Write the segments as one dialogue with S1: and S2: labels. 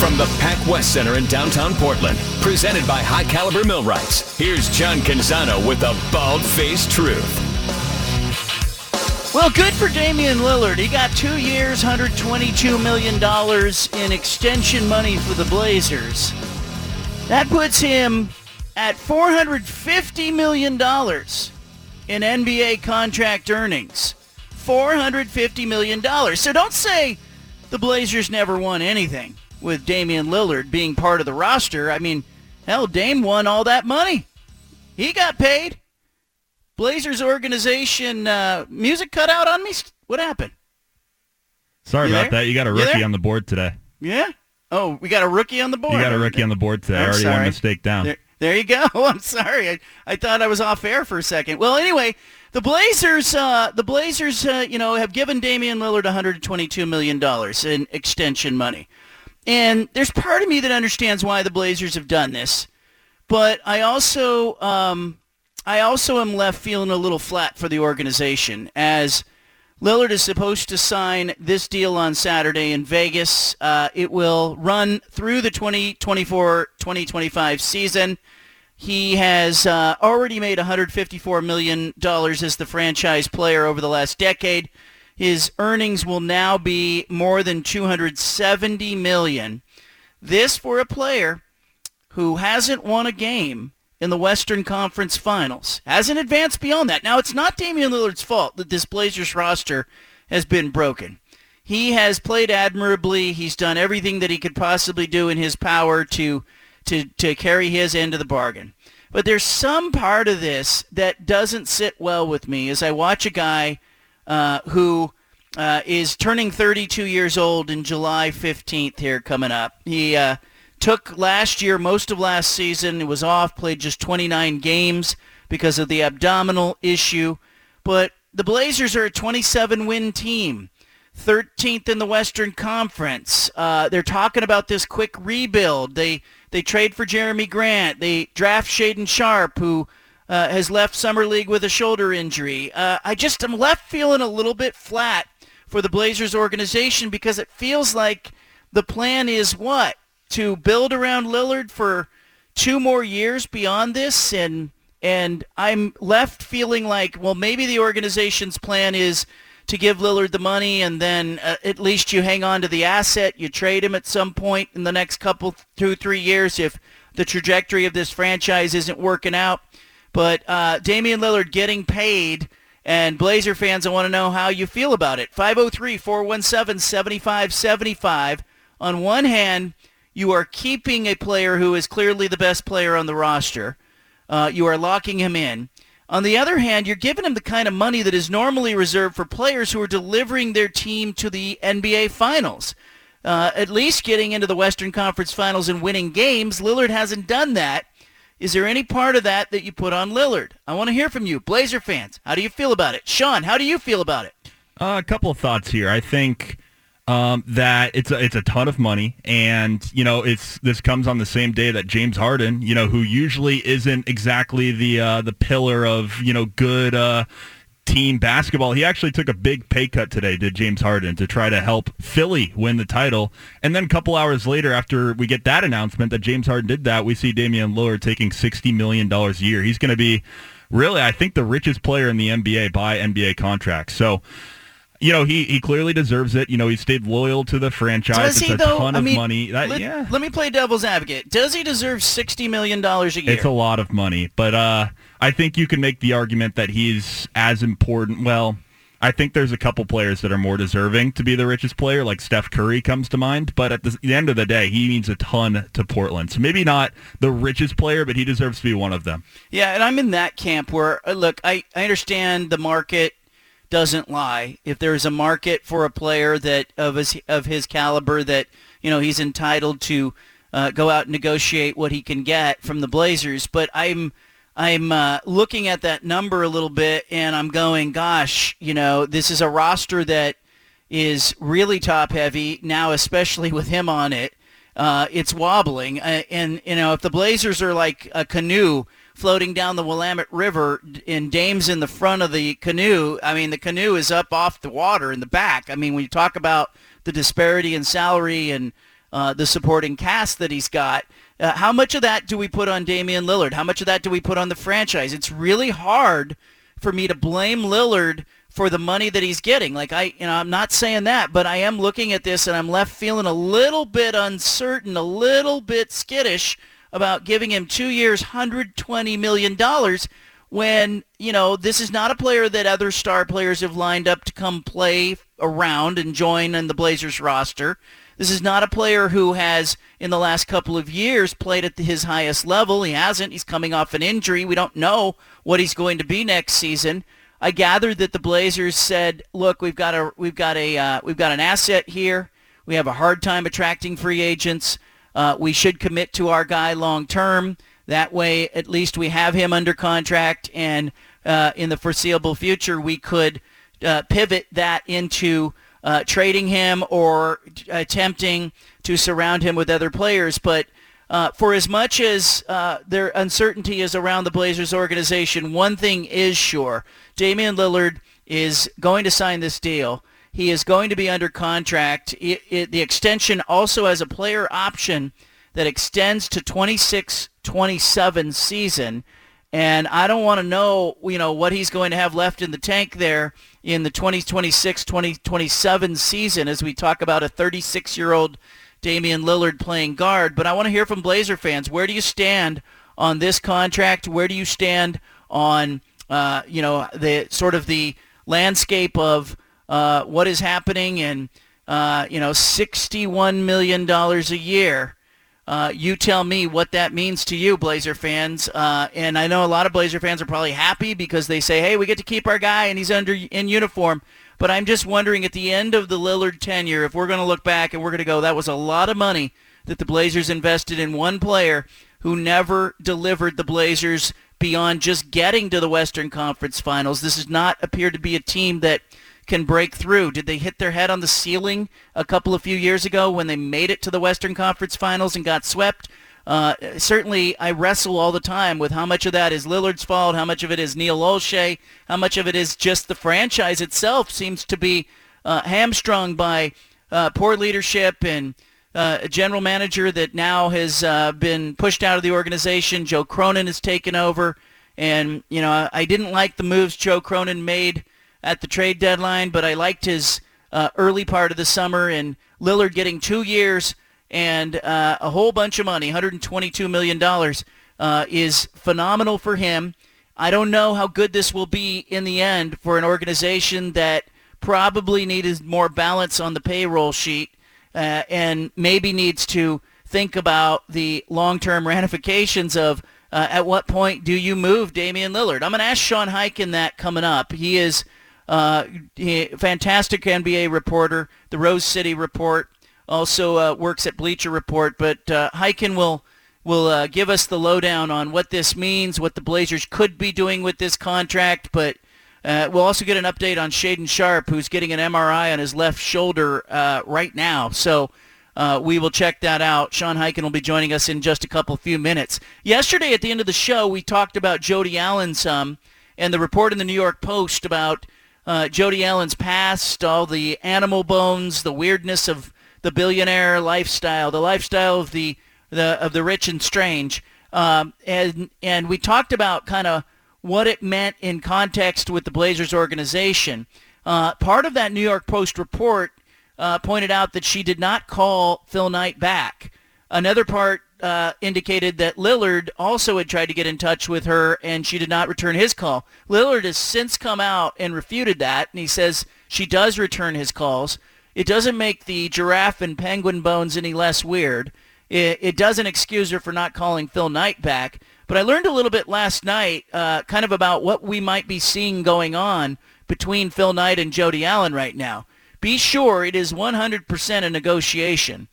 S1: From the PacWest Center in downtown Portland, presented by High Caliber Millwrights, here's John Canzano with the Bald Faced Truth.
S2: Well, good for Damian Lillard. He got two years, $122 million in extension money for the Blazers. That puts him at $450 million in NBA contract earnings. $450 million. So don't say the Blazers never won anything with Damian Lillard being part of the roster. I mean, hell, Dame won all that money. He got paid. Blazers organization uh, music cut out on me. What happened?
S3: Sorry
S2: You
S3: about
S2: there?
S3: that. You got a rookie on the board today.
S2: Yeah. Oh, we got a rookie on the board.
S3: You got a rookie on the board today. I
S2: I'm
S3: already
S2: sorry.
S3: one mistake down.
S2: There, there you go. I'm sorry. I, I thought I was off air for a second. Well, anyway, the Blazers, uh, the Blazers, uh, you know, have given Damian Lillard 122 million dollars in extension money, and there's part of me that understands why the Blazers have done this, but I also, um, I also am left feeling a little flat for the organization as. Lillard is supposed to sign this deal on Saturday in Vegas. Uh, it will run through the 2024-2025 season. He has uh, already made $154 million as the franchise player over the last decade. His earnings will now be more than 270 million. This for a player who hasn't won a game in the Western Conference Finals. Hasn't advanced beyond that. Now, it's not Damian Lillard's fault that this Blazers roster has been broken. He has played admirably. He's done everything that he could possibly do in his power to to to carry his end of the bargain. But there's some part of this that doesn't sit well with me as I watch a guy uh, who uh, is turning 32 years old in July 15th here coming up. He uh, took last year, most of last season, was off, played just 29 games because of the abdominal issue. But the Blazers are a 27-win team. 13th in the Western Conference. Uh, they're talking about this quick rebuild. They they trade for Jerami Grant. They draft Shaedon Sharpe, who uh, has left summer league with a shoulder injury. Uh, I just am left feeling a little bit flat for the Blazers organization because it feels like the plan is what to build around Lillard for two more years beyond this, and and I'm left feeling like well maybe the organization's plan is to give Lillard the money and then uh, at least you hang on to the asset. You trade him at some point in the next couple, two, three years if the trajectory of this franchise isn't working out. But uh, Damian Lillard getting paid and Blazer fans, I want to know how you feel about it. 503-417-7575. On one hand, you are keeping a player who is clearly the best player on the roster. Uh, you are locking him in. On the other hand, you're giving him the kind of money that is normally reserved for players who are delivering their team to the NBA Finals. Uh, at least getting into the Western Conference Finals and winning games. Lillard hasn't done that. Is there any part of that that you put on Lillard? I want to hear from you, Blazer fans. How do you feel about it? Sean, how do you feel about it?
S3: Uh, a couple of thoughts here. I think um, that it's a, it's a ton of money, and you know it's this comes on the same day that James Harden, you know, who usually isn't exactly the uh, the pillar of you know good uh, team basketball. He actually took a big pay cut today, did James Harden, to try to help Philly win the title. And then a couple hours later, after we get that announcement that James Harden did that, we see Damian Lillard taking $60 million a year. He's going to be really, I think, the richest player in the NBA by NBA contract. So, you know, he, he clearly deserves it. You know, he stayed loyal to the franchise.
S2: Does
S3: it's
S2: he
S3: a
S2: though?
S3: ton
S2: I
S3: of
S2: mean,
S3: money. That,
S2: let,
S3: yeah.
S2: let me play devil's advocate. Does he deserve sixty million dollars a year?
S3: It's a lot of money, but uh, I think you can make the argument that he's as important. Well, I think there's a couple players that are more deserving to be the richest player, like Steph Curry comes to mind. But at the, the end of the day, he means a ton to Portland. So maybe not the richest player, but he deserves to be one of them.
S2: Yeah, and I'm in that camp where uh, look, I, I understand the market doesn't lie. If there's a market for a player that of his of his caliber that you know he's entitled to uh, go out and negotiate what he can get from the Blazers. But I'm I'm uh, looking at that number a little bit, and I'm going, gosh, you know, this is a roster that is really top heavy now, especially with him on it. Uh, it's wobbling, uh, and you know, if the Blazers are like a canoe floating down the Willamette River and Dame's in the front of the canoe, I mean, the canoe is up off the water in the back. I mean, when you talk about the disparity in salary and uh, the supporting cast that he's got. Uh, how much of that do we put on Damian Lillard? How much of that do we put on the franchise? It's really hard for me to blame Lillard for the money that he's getting. Like I, you know, I'm not saying that, but I am looking at this and I'm left feeling a little bit uncertain, a little bit skittish about giving him two years, 120 million dollars when you know this is not a player that other star players have lined up to come play around and join in the Blazers roster. This is not a player who has, in the last couple of years, played at his highest level. He hasn't. He's coming off an injury. We don't know what he's going to be next season. I gathered that the Blazers said, "Look, we've got a we've got a uh, we've got an asset here. We have a hard time attracting free agents. Uh, we should commit to our guy long term. That way, at least we have him under contract, and uh, in the foreseeable future, we could uh, pivot that into." uh, trading him or attempting to surround him with other players. But uh, for as much as uh, their uncertainty is around the Blazers organization, one thing is sure. Damian Lillard is going to sign this deal. He is going to be under contract. It, it, the extension also has a player option that extends to 26-27 season. And I don't want to know, you know, what he's going to have left in the tank there in the 2026-2027 season as we talk about a 36-year-old Damian Lillard playing guard. But I want to hear from Blazer fans. Where do you stand on this contract? Where do you stand on, uh, you know, the sort of the landscape of uh, what is happening and, uh, you know, $61 million a year uh, you tell me what that means to you, Blazer fans. Uh, and I know a lot of Blazer fans are probably happy because they say, hey, we get to keep our guy and he's under in uniform. But I'm just wondering at the end of the Lillard tenure, if we're going to look back and we're going to go, that was a lot of money that the Blazers invested in one player who never delivered the Blazers beyond just getting to the Western Conference Finals. This does not appear to be a team that – can break through. Did they hit their head on the ceiling a couple of few years ago when they made it to the Western Conference Finals and got swept? Uh, certainly, I wrestle all the time with how much of that is Lillard's fault, how much of it is Neil Olshey, how much of it is just the franchise itself seems to be uh, hamstrung by uh, poor leadership and uh, a general manager that now has uh, been pushed out of the organization. Joe Cronin has taken over. And, you know, I didn't like the moves Joe Cronin made at the trade deadline, but I liked his uh, early part of the summer and Lillard getting two years and uh, a whole bunch of money, $122 million, uh, is phenomenal for him. I don't know how good this will be in the end for an organization that probably needed more balance on the payroll sheet uh, and maybe needs to think about the long-term ramifications of uh, at what point do you move Damian Lillard. I'm going to ask Sean Highkin that coming up. He is – uh, fantastic NBA reporter, the Rose City Report, also uh, works at Bleacher Report. But uh, will will uh, give us the lowdown on what this means, what the Blazers could be doing with this contract. But uh, we'll also get an update on Shaedon Sharpe, who's getting an MRI on his left shoulder uh, right now. So. Uh, we will check that out. Sean Highkin will be joining us in just a couple few minutes. Yesterday at the end of the show, we talked about Jody Allen some and the report in the New York Post about uh, Jody Allen's past, all the animal bones, the weirdness of the billionaire lifestyle, the lifestyle of the, the of the rich and strange, um, and and we talked about kind of what it meant in context with the Blazers organization. Uh, part of that New York Post report uh, pointed out that she did not call Phil Knight back. Another part uh, indicated that Lillard also had tried to get in touch with her and she did not return his call. Lillard has since come out and refuted that, and he says she does return his calls. It doesn't make the giraffe and penguin bones any less weird. It, it doesn't excuse her for not calling Phil Knight back. But I learned a little bit last night, uh, kind of about what we might be seeing going on between Phil Knight and Jody Allen right now. Be sure it is 100% a negotiation.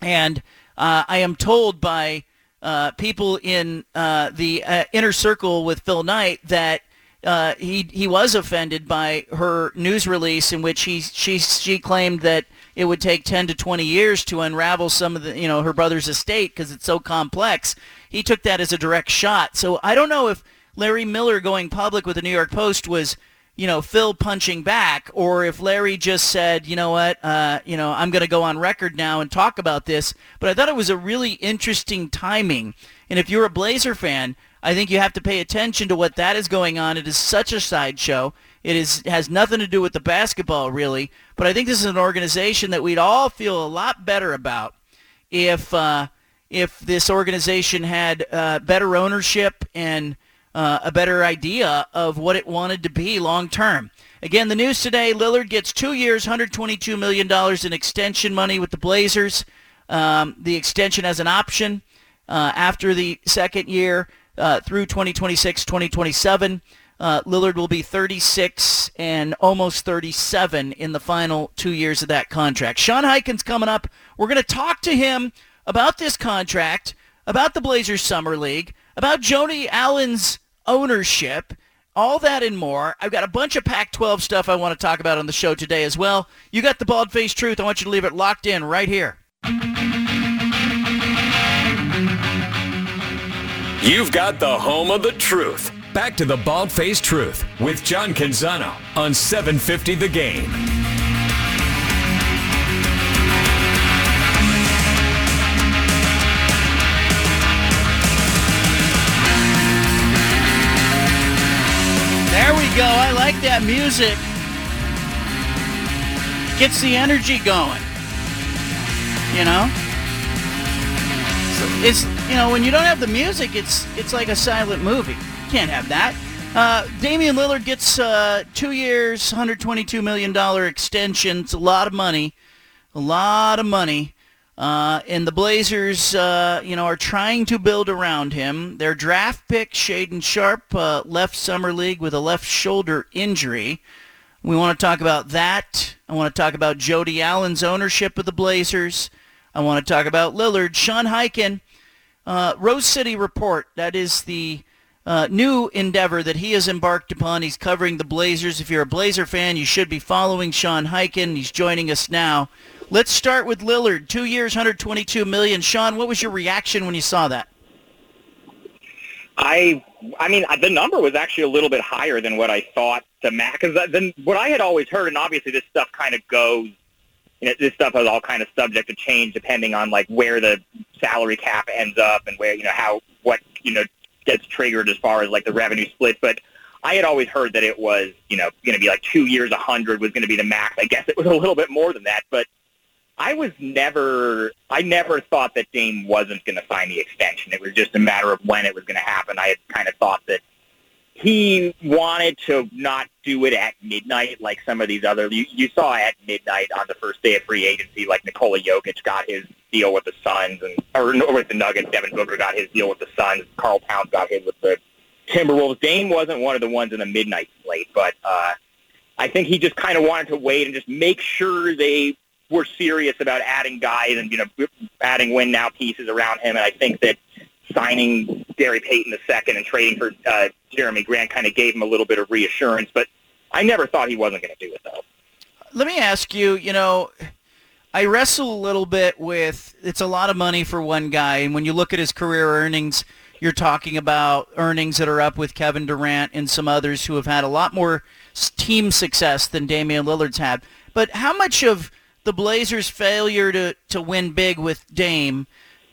S2: And Uh, I am told by uh, people in uh, the uh, inner circle with Phil Knight that uh, he he was offended by her news release in which he she she claimed that it would take 10 to 20 years to unravel some of the you know her brother's estate because it's so complex. He took that as a direct shot. So I don't know if Larry Miller going public with the New York Post was you know, Phil punching back, or if Larry just said, you know what, uh, you know, I'm going to go on record now and talk about this. But I thought it was a really interesting timing. And if you're a Blazer fan, I think you have to pay attention to what that is going on. It is such a sideshow. It is has nothing to do with the basketball, really. But I think this is an organization that we'd all feel a lot better about if uh, if this organization had uh, better ownership and uh, a better idea of what it wanted to be long term. Again, the news today, Lillard gets two years, $122 million in extension money with the Blazers. Um, the extension as an option uh, after the second year uh, through 2026, 2027. Uh, Lillard will be 36 and almost 37 in the final two years of that contract. Sean Highkin's coming up. We're going to talk to him about this contract, about the Blazers Summer League, about Jody Allen's ownership, all that and more. I've got a bunch of Pac-12 stuff I want to talk about on the show today as well. You got the bald-faced truth. I want you to leave it locked in right here.
S1: You've got the home of the truth. Back to the bald-faced truth with John Canzano on 750 The Game.
S2: Go. I like that music. Gets the energy going. You know? It's you know, when you don't have the music, it's it's like a silent movie. Can't have that. Uh, Damian Lillard gets uh, two years, $122 million extension. It's a lot of money. A lot of money. Uh, and the Blazers, uh, you know, are trying to build around him. Their draft pick, Shaedon Sharpe, uh, left summer league with a left shoulder injury. We want to talk about that. I want to talk about Jody Allen's ownership of the Blazers. I want to talk about Lillard. Sean Highkin, uh, Rose City Report. That is the uh, new endeavor that he has embarked upon. He's covering the Blazers. If you're a Blazer fan, you should be following Sean Highkin. He's joining us now. Let's start with Lillard. Two years, 122 million. Sean, what was your reaction when you saw that?
S4: I, I mean, the number was actually a little bit higher than what I thought the max. Then what I had always heard, and obviously this stuff kind of goes. You know, this stuff is all kind of subject to change depending on like where the salary cap ends up and where you know how what you know gets triggered as far as like the revenue split. But I had always heard that it was you know going to be like two years, a hundred was going to be the max. I guess it was a little bit more than that, but I was never, I never thought that Dame wasn't going to sign the extension. It was just a matter of when it was going to happen. I had kind of thought that he wanted to not do it at midnight like some of these other. You, you saw at midnight on the first day of free agency, like Nikola Jokic got his deal with the Suns, and or with the Nuggets. Devin Booker got his deal with the Suns. Karl Towns got his with the Timberwolves. Dame wasn't one of the ones in the midnight slate, but uh, I think he just kind of wanted to wait and just make sure they were serious about adding guys and you know adding win now pieces around him. And I think that signing Gary Payton the second and trading for uh, Jerami Grant kind of gave him a little bit of reassurance. But I never thought he wasn't going to do it though.
S2: Let me ask you. You know. I wrestle a little bit with it's a lot of money for one guy, and when you look at his career earnings, you're talking about earnings that are up with Kevin Durant and some others who have had a lot more team success than Damian Lillard's had. But how much of the Blazers' failure to, to win big with Dame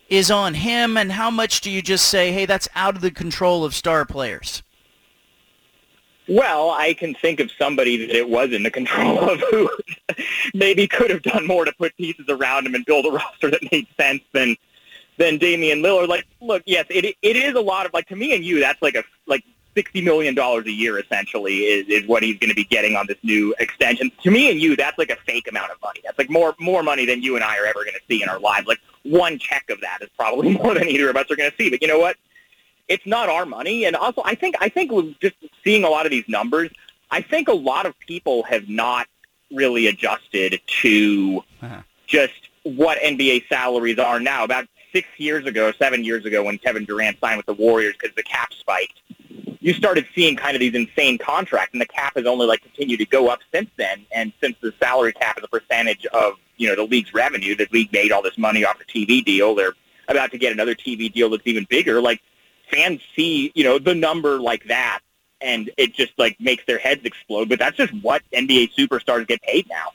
S2: is on him, and how much do you just say, hey, that's out of the control of star players?
S4: Well, I can think of somebody that it was in the control of who maybe could have done more to put pieces around him and build a roster that made sense than than Damian Lillard. Like, look, yes, it it is a lot of like to me and you. That's like a like sixty million dollars a year essentially is, is what he's going to be getting on this new extension. To me and you, that's like a fake amount of money. That's like more more money than you and I are ever going to see in our lives. Like one check of that is probably more than either of us are going to see. But you know what? It's not our money, and also I think I think just seeing a lot of these numbers, I think a lot of people have not really adjusted to uh-huh. just what NBA salaries are now. About six years ago, seven years ago, when Kevin Durant signed with the Warriors because the cap spiked, you started seeing kind of these insane contracts, and the cap has only like continued to go up since then. And since the salary cap is a percentage of you know the league's revenue, the league made all this money off the TV deal. They're about to get another TV deal that's even bigger. Like fans see you know the number like that, and it just like makes their heads explode. But that's just what NBA superstars get paid now.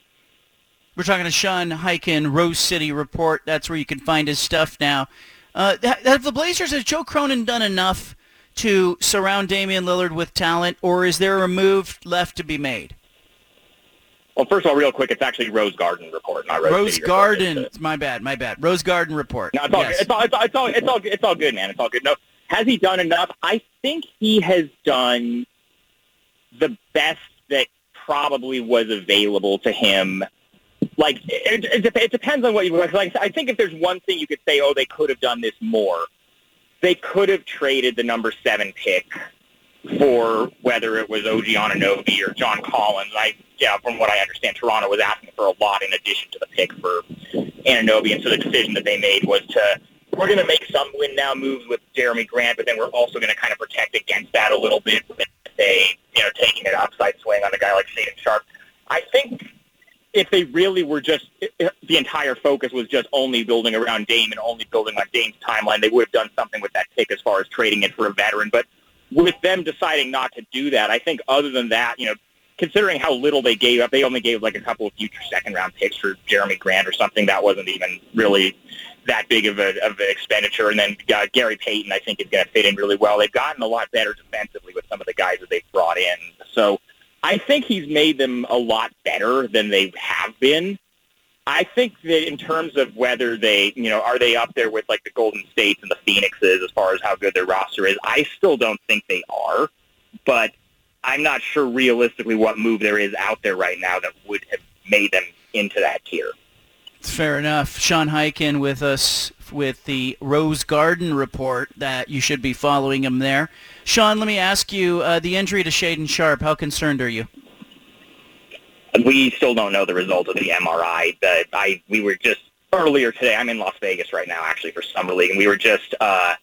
S2: We're talking to Sean Highkin, Rose City Report. That's where you can find his stuff now. Uh, have the Blazers, has Joe Cronin done enough to surround Damian Lillard with talent, or is there a move left to be made?
S4: Well, first of all, real quick, it's actually Rose Garden report, not Rose,
S2: Rose
S4: City
S2: Garden.
S4: Report.
S2: my bad, my bad. Rose Garden report.
S4: No, it's all,
S2: yes.
S4: good. it's all, it's all, it's all, it's all, it's all good, man. It's all good. No, has he done enough? I think he has done the best that probably was available to him like it, it, it depends on what you like. I think if there's one thing you could say, oh, they could have done this more. They could have traded the number seven pick for whether it was OG Anunoby or John Collins. I yeah, from what I understand, Toronto was asking for a lot in addition to the pick for Anunoby, and so the decision that they made was to we're going to make some win now moves with Jerami Grant, but then we're also going to kind of protect against that a little bit with you know taking an upside swing on a guy like Shaedon Sharpe. I think if they really were just the entire focus was just only building around Dame and only building on Dame's timeline, they would have done something with that pick as far as trading it for a veteran. But with them deciding not to do that, I think other than that, you know, considering how little they gave up, they only gave like a couple of future second round picks for Jerami Grant or something. That wasn't even really that big of, a, of an expenditure. And then uh, Gary Payton, I think, is going to fit in really well. They've gotten a lot better defensively with some of the guys that they've brought in. So I think he's made them a lot better than they have been. I think that in terms of whether they, you know, are they up there with like the Golden States and the Phoenixes as far as how good their roster is, I still don't think they are. But I'm not sure realistically what move there is out there right now that would have made them into that tier.
S2: Fair enough. Sean Highkin with us with the Rose Garden report that you should be following him there. Sean, let me ask you, uh, the injury to Shaedon Sharpe. how concerned are you?
S4: We still don't know the result of the MRI. But I we were just earlier today. I'm in Las Vegas right now, actually for summer league, and we were just uh,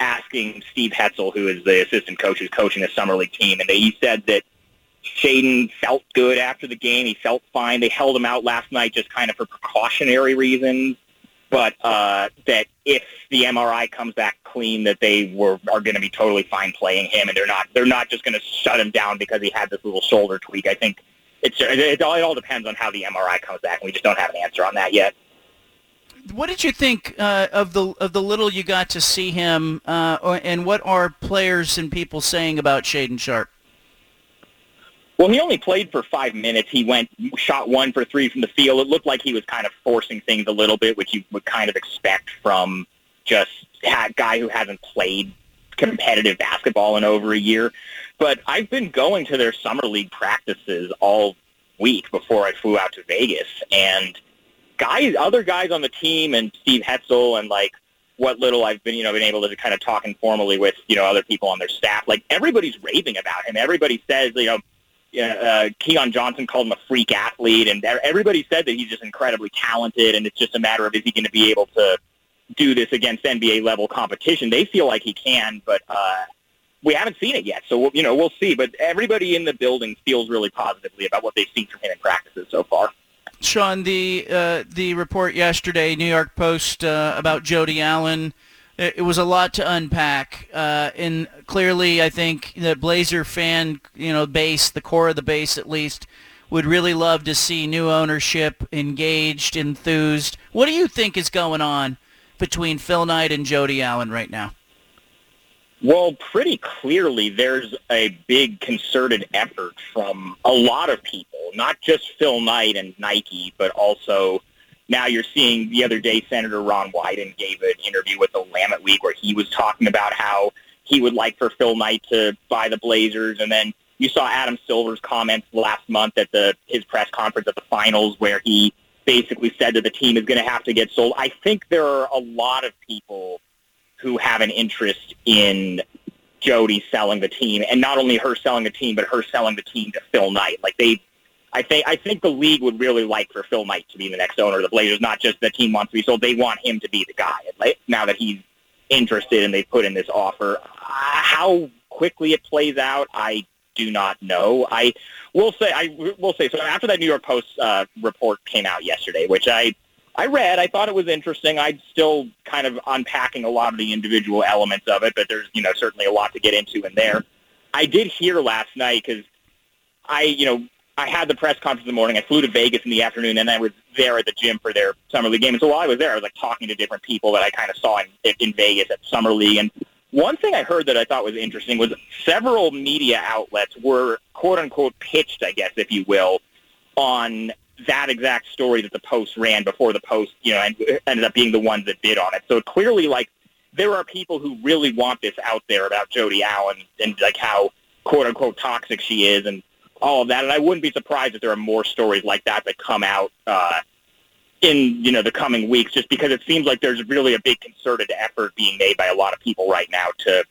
S4: asking Steve Hetzel, who is the assistant coach who's coaching the summer league team, and he said that Shaedon felt good after the game. He felt fine. They held him out last night just kind of for precautionary reasons but uh, that if the MRI comes back clean, that they were are going to be totally fine playing him, and they're not they're not just going to shut him down because he had this little shoulder tweak. I think it's it, it, all, it all depends on how the MRI comes back, and we just don't have an answer on that yet.
S2: What did you think uh, of the of the little you got to see him, uh, and what are players and people saying about Shaedon Sharpe?
S4: Well, he only played for five minutes. He went shot one for three from the field. It looked like he was kind of forcing things a little bit, which you would kind of expect from just a guy who hasn't played competitive basketball in over a year. But I've been going to their summer league practices all week before I flew out to Vegas, and guys, other guys on the team, and Steve Hetzel, and like what little I've been, you know, been able to kind of talk informally with, you know, other people on their staff. Like everybody's raving about him. Everybody says, you know uh, Keon Johnson called him a freak athlete, and everybody said that he's just incredibly talented, and it's just a matter of is he going to be able to do this against NBA level competition. They feel like he can, but uh, we haven't seen it yet, so you know we'll see. But everybody in the building feels really positively about what they've seen from him in practices so far.
S2: Sean, the uh, the report yesterday, New York Post uh, about Jody Allen it was a lot to unpack. Uh, and clearly, I think the Blazer fan, you know, base, the core of the base at least, would really love to see new ownership engaged, enthused. What do you think is going on between Phil Knight and Jody Allen right now?
S4: Well, pretty clearly, there's a big concerted effort from a lot of people, not just Phil Knight and Nike, but also now you're seeing the other day Senator Ron Wyden gave an interview with the Willamette Week where he was talking about how he would like for Phil Knight to buy the Blazers, and then you saw Adam Silver's comments last month at the his press conference at the finals where he basically said that the team is going to have to get sold. I think there are a lot of people who have an interest in Jody selling the team, and not only her selling the team, but her selling the team to Phil Knight. Like they I think I think the league would really like for Phil Knight to be the next owner of the Blazers, not just the team wants to be sold. They want him to be the guy. Now that he's interested and they put in this offer, uh, how quickly it plays out, I do not know. I will say I will say so. After that New York Post uh, report came out yesterday, which I I read, I thought it was interesting. I'm still kind of unpacking a lot of the individual elements of it, but there's you know certainly a lot to get into in there. I did hear last night because I you know I had the press conference in the morning. I flew to Vegas in the afternoon, and I was there at the gym for their summer league game. And so while I was there, I was like talking to different people that I kind of saw in, in Vegas at summer league. And one thing I heard that I thought was interesting was several media outlets were quote unquote pitched, I guess, if you will, on that exact story that the Post ran before the Post, you know, and ended up being the ones that bid on it. So clearly, like, there are people who really want this out there about Jody Allen and like how quote unquote toxic she is and all of that. And I wouldn't be surprised if there are more stories like that that come out uh, in you know the coming weeks, just because it seems like there's really a big concerted effort being made by a lot of people right now to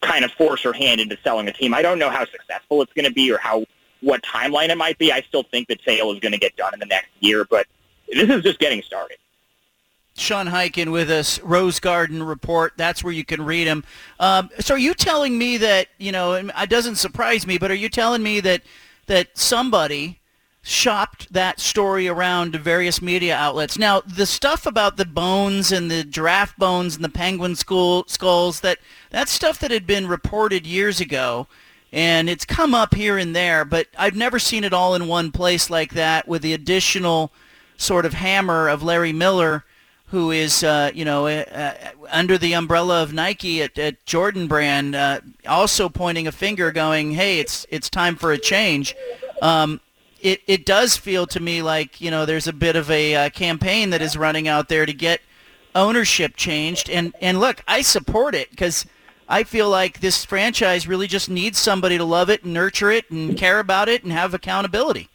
S4: kind of force her hand into selling a team. I don't know how successful it's going to be or how what timeline it might be. I still think that sale is going to get done in the next year, but this is just getting started.
S2: Sean Highkin with us, Rose Garden Report. That's where you can read him. Um, so are you telling me that, you know, it doesn't surprise me, but are you telling me that, that somebody shopped that story around to various media outlets? Now, the stuff about the bones and the giraffe bones and the penguin skull, skulls, that, that's stuff that had been reported years ago, and it's come up here and there, but I've never seen it all in one place like that with the additional sort of hammer of Larry Miller – who is, uh, you know, uh, uh, under the umbrella of Nike at, at Jordan Brand, uh, also pointing a finger, going, "Hey, it's it's time for a change." Um, it it does feel to me like you know there's a bit of a uh, campaign that is running out there to get ownership changed, and and look, I support it because. I feel like this franchise really just needs somebody to love it and nurture it and care about it and have accountability.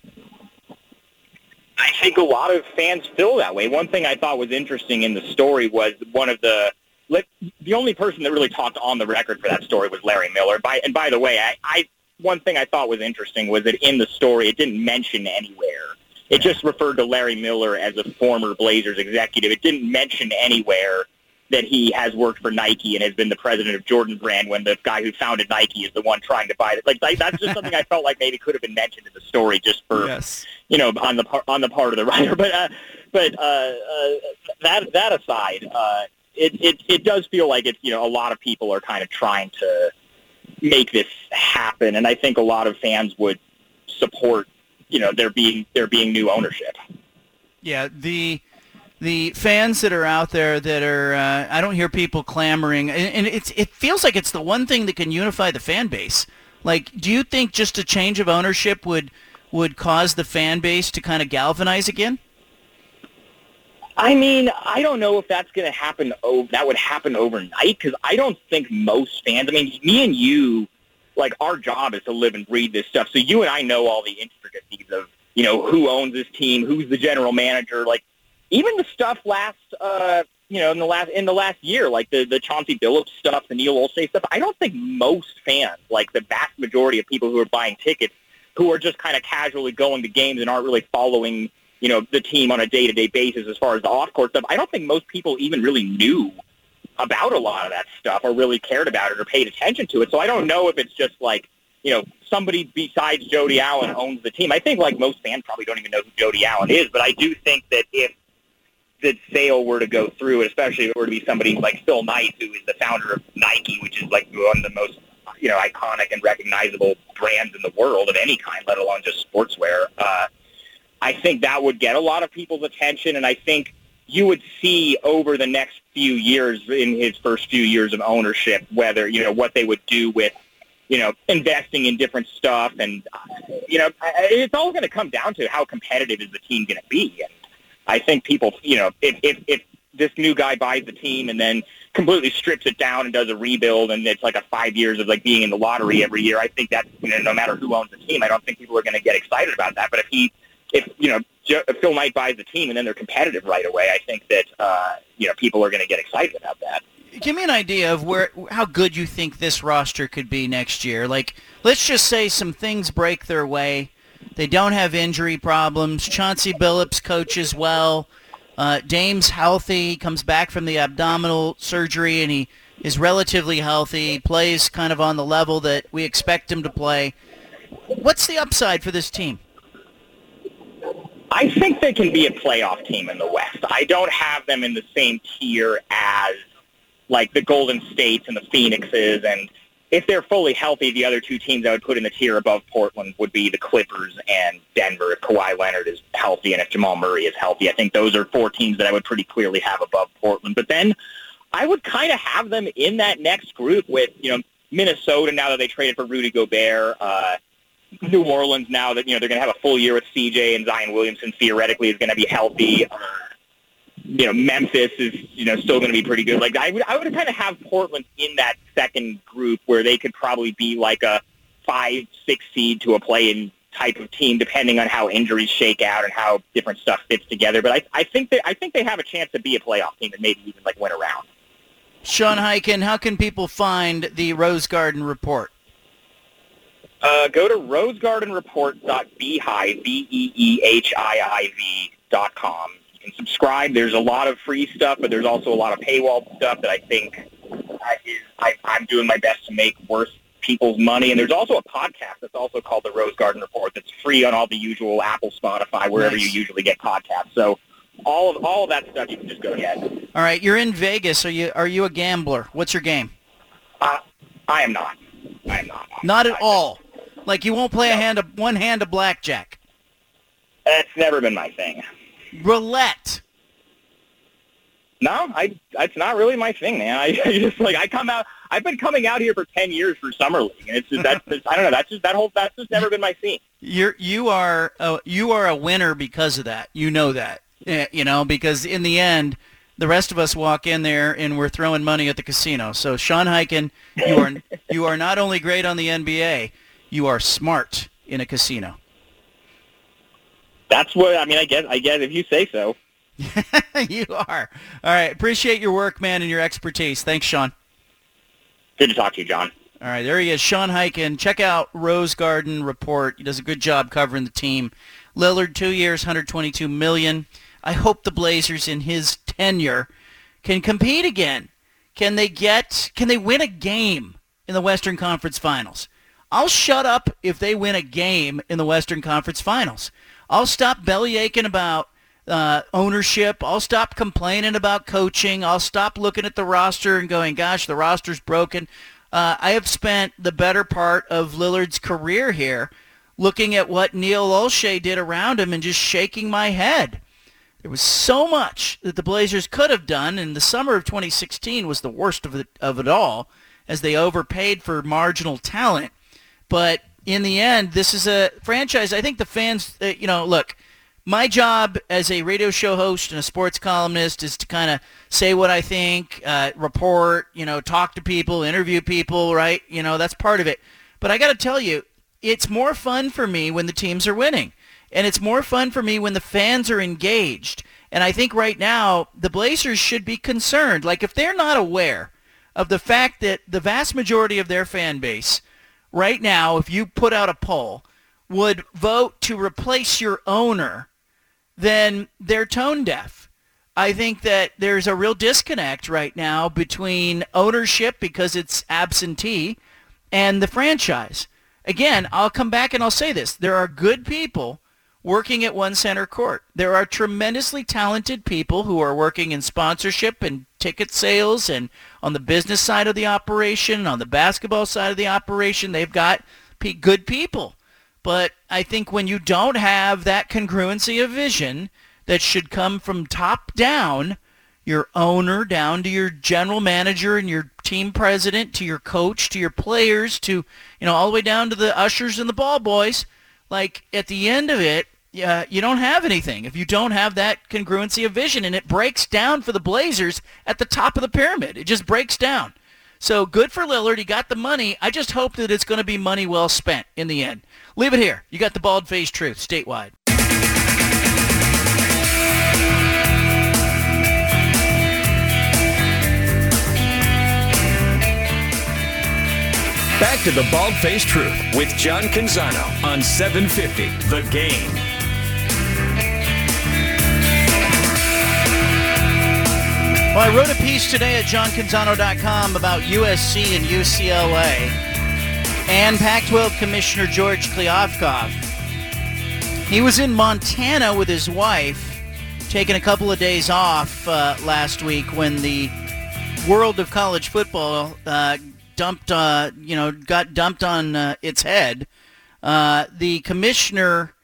S4: I think a lot of fans feel that way. One thing I thought was interesting in the story was one of the the only person that really talked on the record for that story was Larry Miller. By and by the way, I, I one thing I thought was interesting was that in the story it didn't mention anywhere. It just referred to Larry Miller as a former Blazers executive. It didn't mention anywhere that he has worked for Nike and has been the president of Jordan Brand when the guy who founded Nike is the one trying to buy it. Like, like that's just something I felt like maybe could have been mentioned in the story just for yes. you know on the part on the part of the writer. But uh, but uh, uh, that that aside, uh, it, it it does feel like it's you know a lot of people are kind of trying to make this happen, and I think a lot of fans would support you know there being there being new ownership.
S2: Yeah, the the fans that are out there that are uh, I don't hear people clamoring and, and it's it feels like it's the one thing that can unify the fan base. Like do you think just a change of ownership would would cause the fan base to kind of galvanize again?
S4: I mean, I don't know if that's going to happen. Oh, that would happen overnight because I don't think most fans. I mean, me and you, like our job is to live and breathe this stuff. So you and I know all the intricacies of you know who owns this team, who's the general manager. Like even the stuff last, uh, you know, in the last in the last year, like the the Chauncey Billups stuff, the Neil Olshey stuff. I don't think most fans, like the vast majority of people who are buying tickets, who are just kind of casually going to games and aren't really following, you know, the team on a day to day basis as far as the off court stuff. I don't think most people even really knew about a lot of that stuff or really cared about it or paid attention to it. So I don't know if it's just like you know, somebody besides Jody Allen owns the team. I think like most fans probably don't even know who Jody Allen is, but I do think that if the sale were to go through, especially if it were to be somebody like Phil Knight, who is the founder of Nike, which is like one of the most you know iconic and recognizable brands in the world of any kind, let alone just sportswear. Uh, I think that would get a lot of people's attention, and I think you would see over the next few years in his first few years of ownership whether you know what they would do with you know investing in different stuff and you know it's all going to come down to how competitive is the team going to be and I think people, you know, if, if, if this new guy buys the team and then completely strips it down and does a rebuild and it's like a five years of like being in the lottery every year, I think that, you know, no matter who owns the team, I don't think people are going to get excited about that. But if he, if, you know, if Phil Knight buys the team and then they're competitive right away, I think that, uh, you know, people are going to get excited about that.
S2: Give me an idea of where, how good you think this roster could be next year. Like, let's just say some things break their way They don't have injury problems. Chauncey Billups coaches well. Uh, Dame's healthy, comes back from the abdominal surgery, and he is relatively healthy, plays kind of on the level that we expect him to play. What's the upside for this team?
S4: I think they can be a playoff team in the West. I don't have them in the same tier as like the Golden States and the Phoenixes and if they're fully healthy, the other two teams I would put in the tier above Portland would be the Clippers and Denver if Kawhi Leonard is healthy and if Jamal Murray is healthy. I think those are four teams that I would pretty clearly have above Portland. But then I would kind of have them in that next group with, you know, Minnesota now that they traded for Rudy Gobert, uh, New Orleans now that, you know, they're going to have a full year with CJ and Zion Williamson theoretically is going to be healthy. Uh, you know, Memphis is, you know, still going to be pretty good. Like I would, I would kind of have Portland in that second group where they could probably be like a five, six seed to a play-in type of team, depending on how injuries shake out and how different stuff fits together. But I, I think that I think they have a chance to be a playoff team and maybe even like win a round.
S2: Sean Highkin, how can people find the Rose Garden Report?
S4: Uh, go to rosegardenreport.beehiiv, B-E-E-H-I-I-V dot com subscribe. There's a lot of free stuff, but there's also a lot of paywall stuff that I think is, I, I'm doing my best to make worth people's money. And there's also a podcast that's also called the Rose Garden Report that's free on all the usual Apple, Spotify, wherever nice. you usually get podcasts. So all of all of that stuff you can just go get.
S2: All right, you're in Vegas. Are you are you a gambler? What's your game?
S4: Uh, I am not. I am not.
S2: Not at I all. Like you won't play no. a hand of one hand of blackjack.
S4: That's never been my thing
S2: roulette.
S4: No, I it's not really my thing, man. I, I just like I come out. I've been coming out here for ten years for summer league, and it's just that's just, I don't know. That's just that whole that's just never been my scene.
S2: You're you are a, you are a winner because of that. You know that. Eh, you know because in the end, the rest of us walk in there and we're throwing money at the casino. So Sean Highkin, you are you are not only great on the NBA, you are smart in a casino.
S4: That's what I mean. I guess I guess if you say so.
S2: you are. All right. Appreciate your work, man, and your expertise. Thanks, Sean.
S4: Good to talk to you, John.
S2: All right, there he is, Sean Highkin. Check out Rose Garden Report. He does a good job covering the team. Lillard, two years, 122 million. I hope the Blazers in his tenure can compete again. Can they get? Can they win a game in the Western Conference Finals? I'll shut up if they win a game in the Western Conference Finals. I'll stop bellyaching about uh, ownership. I'll stop complaining about coaching. I'll stop looking at the roster and going, gosh, the roster's broken. Uh, I have spent the better part of Lillard's career here looking at what Neil Olshey did around him and just shaking my head. There was so much that the Blazers could have done, and the summer of 2016 was the worst of it, of it all as they overpaid for marginal talent. But in the end, this is a franchise. I think the fans, uh, you know, look, my job as a radio show host and a sports columnist is to kind of say what I think, uh, report, you know, talk to people, interview people, right? You know, that's part of it. But I got to tell you, it's more fun for me when the teams are winning. And it's more fun for me when the fans are engaged. And I think right now the Blazers should be concerned. Like if they're not aware of the fact that the vast majority of their fan base – right now, if you put out a poll, would vote to replace your owner, then they're tone deaf. I think that there's a real disconnect right now between ownership because it's absentee and the franchise. Again, I'll come back and I'll say this. There are good people working at One Center Court. There are tremendously talented people who are working in sponsorship and ticket sales and on the business side of the operation, on the basketball side of the operation. They've got good people. But I think when you don't have that congruency of vision that should come from top down, your owner down to your general manager and your team president to your coach to your players to you know all the way down to the ushers and the ball boys like at the end of it uh, you don't have anything if you don't have that congruency of vision, and it breaks down for the Blazers at the top of the pyramid. It just breaks down. So good for Lillard. He got the money. I just hope that it's going to be money well spent in the end. Leave it here. You got the bald-faced truth statewide.
S1: Back to the Bald Faced Truth with John Canzano on 750 The Game.
S2: Well, I wrote a piece today at johncanzano.com about USC and UCLA and Pac-12 Commissioner George Kliavkoff. He was in Montana with his wife, taking a couple of days off uh, last week when the world of college football uh, dumped, uh, you know, got dumped on uh, its head. Uh, the commissioner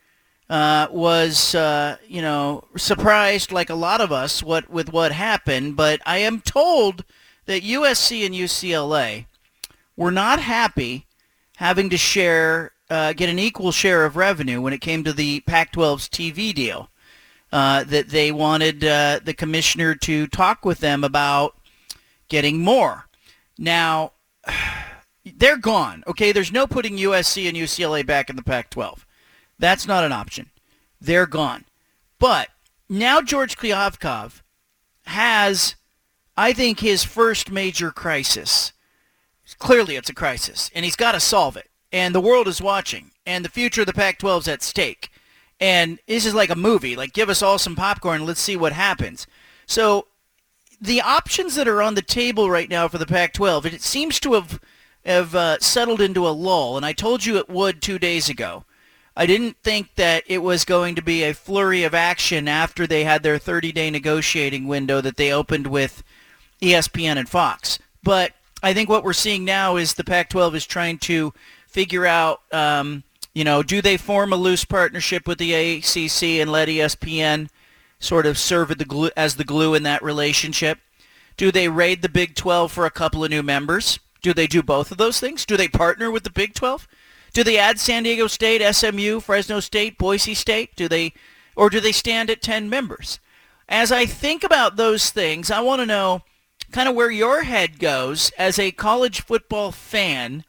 S2: uh, was, uh, you know, surprised like a lot of us what with what happened. But I am told that USC and UCLA were not happy having to share, uh, get an equal share of revenue when it came to the Pac-12's TV deal. Uh, that they wanted uh, the commissioner to talk with them about getting more. Now, they're gone. Okay, there's no putting USC and UCLA back in the Pac-12. That's not an option. They're gone. But now George Kliavkoff has, I think, his first major crisis. Clearly, it's a crisis, and he's got to solve it. And the world is watching, and the future of the Pac-12 is at stake. And this is like a movie. Like, give us all some popcorn. Let's see what happens. So, the options that are on the table right now for the Pac-12, it seems to have have uh, settled into a lull. And I told you it would two days ago. I didn't think that it was going to be a flurry of action after they had their 30-day negotiating window that they opened with ESPN and Fox. But I think what we're seeing now is the Pac-12 is trying to figure out, um, you know, do they form a loose partnership with the ACC and let ESPN sort of serve the glue, as the glue in that relationship? Do they raid the Big 12 for a couple of new members? Do they do both of those things? Do they partner with the Big 12? Do they add San Diego State, SMU, Fresno State, Boise State? Do they, or do they stand at 10 members? As I think about those things, I want to know kind of where your head goes as a college football fan.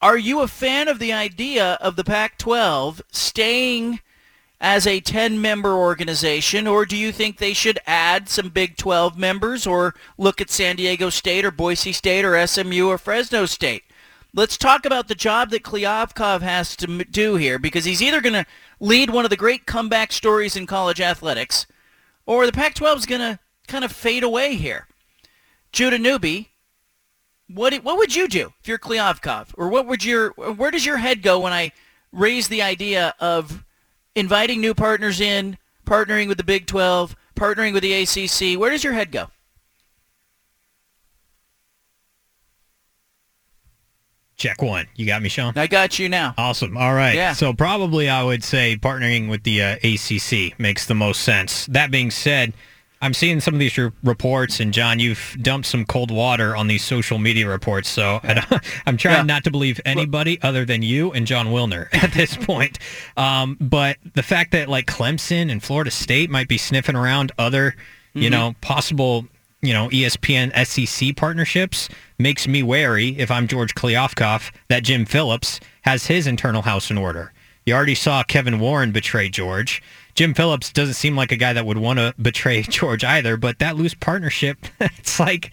S2: Are you a fan of the idea of the Pac-12 staying as a 10-member organization, or do you think they should add some Big 12 members or look at San Diego State or Boise State or SMU or Fresno State? Let's talk about the job that Kliavkoff has to do here because he's either going to lead one of the great comeback stories in college athletics or the Pac-12 is going to kind of fade away here. Judah Newby, what what would you do if you're Kliavkoff? Or what would your where does your head go when I raise the idea of inviting new partners in, partnering with the Big 12, partnering with the ACC? Where does your head go?
S5: Check one. You got me, Sean?
S2: I got you now.
S5: Awesome. All right.
S2: Yeah.
S5: So probably I would say partnering with the uh, ACC makes the most sense. That being said, I'm seeing some of these re- reports, and John, you've dumped some cold water on these social media reports. So I don't- I'm trying
S2: Yeah.
S5: not to believe anybody other than you and Jon Wilner at this point. Um, but the fact that like Clemson and Florida State might be sniffing around other, you know, possible, you know, ESPN SEC partnerships makes me wary if I'm George Kliavkoff that Jim Phillips has his internal house in order. You already saw Kevin Warren betray George. Jim Phillips doesn't seem like a guy that would want to betray George either, but that loose partnership, it's like,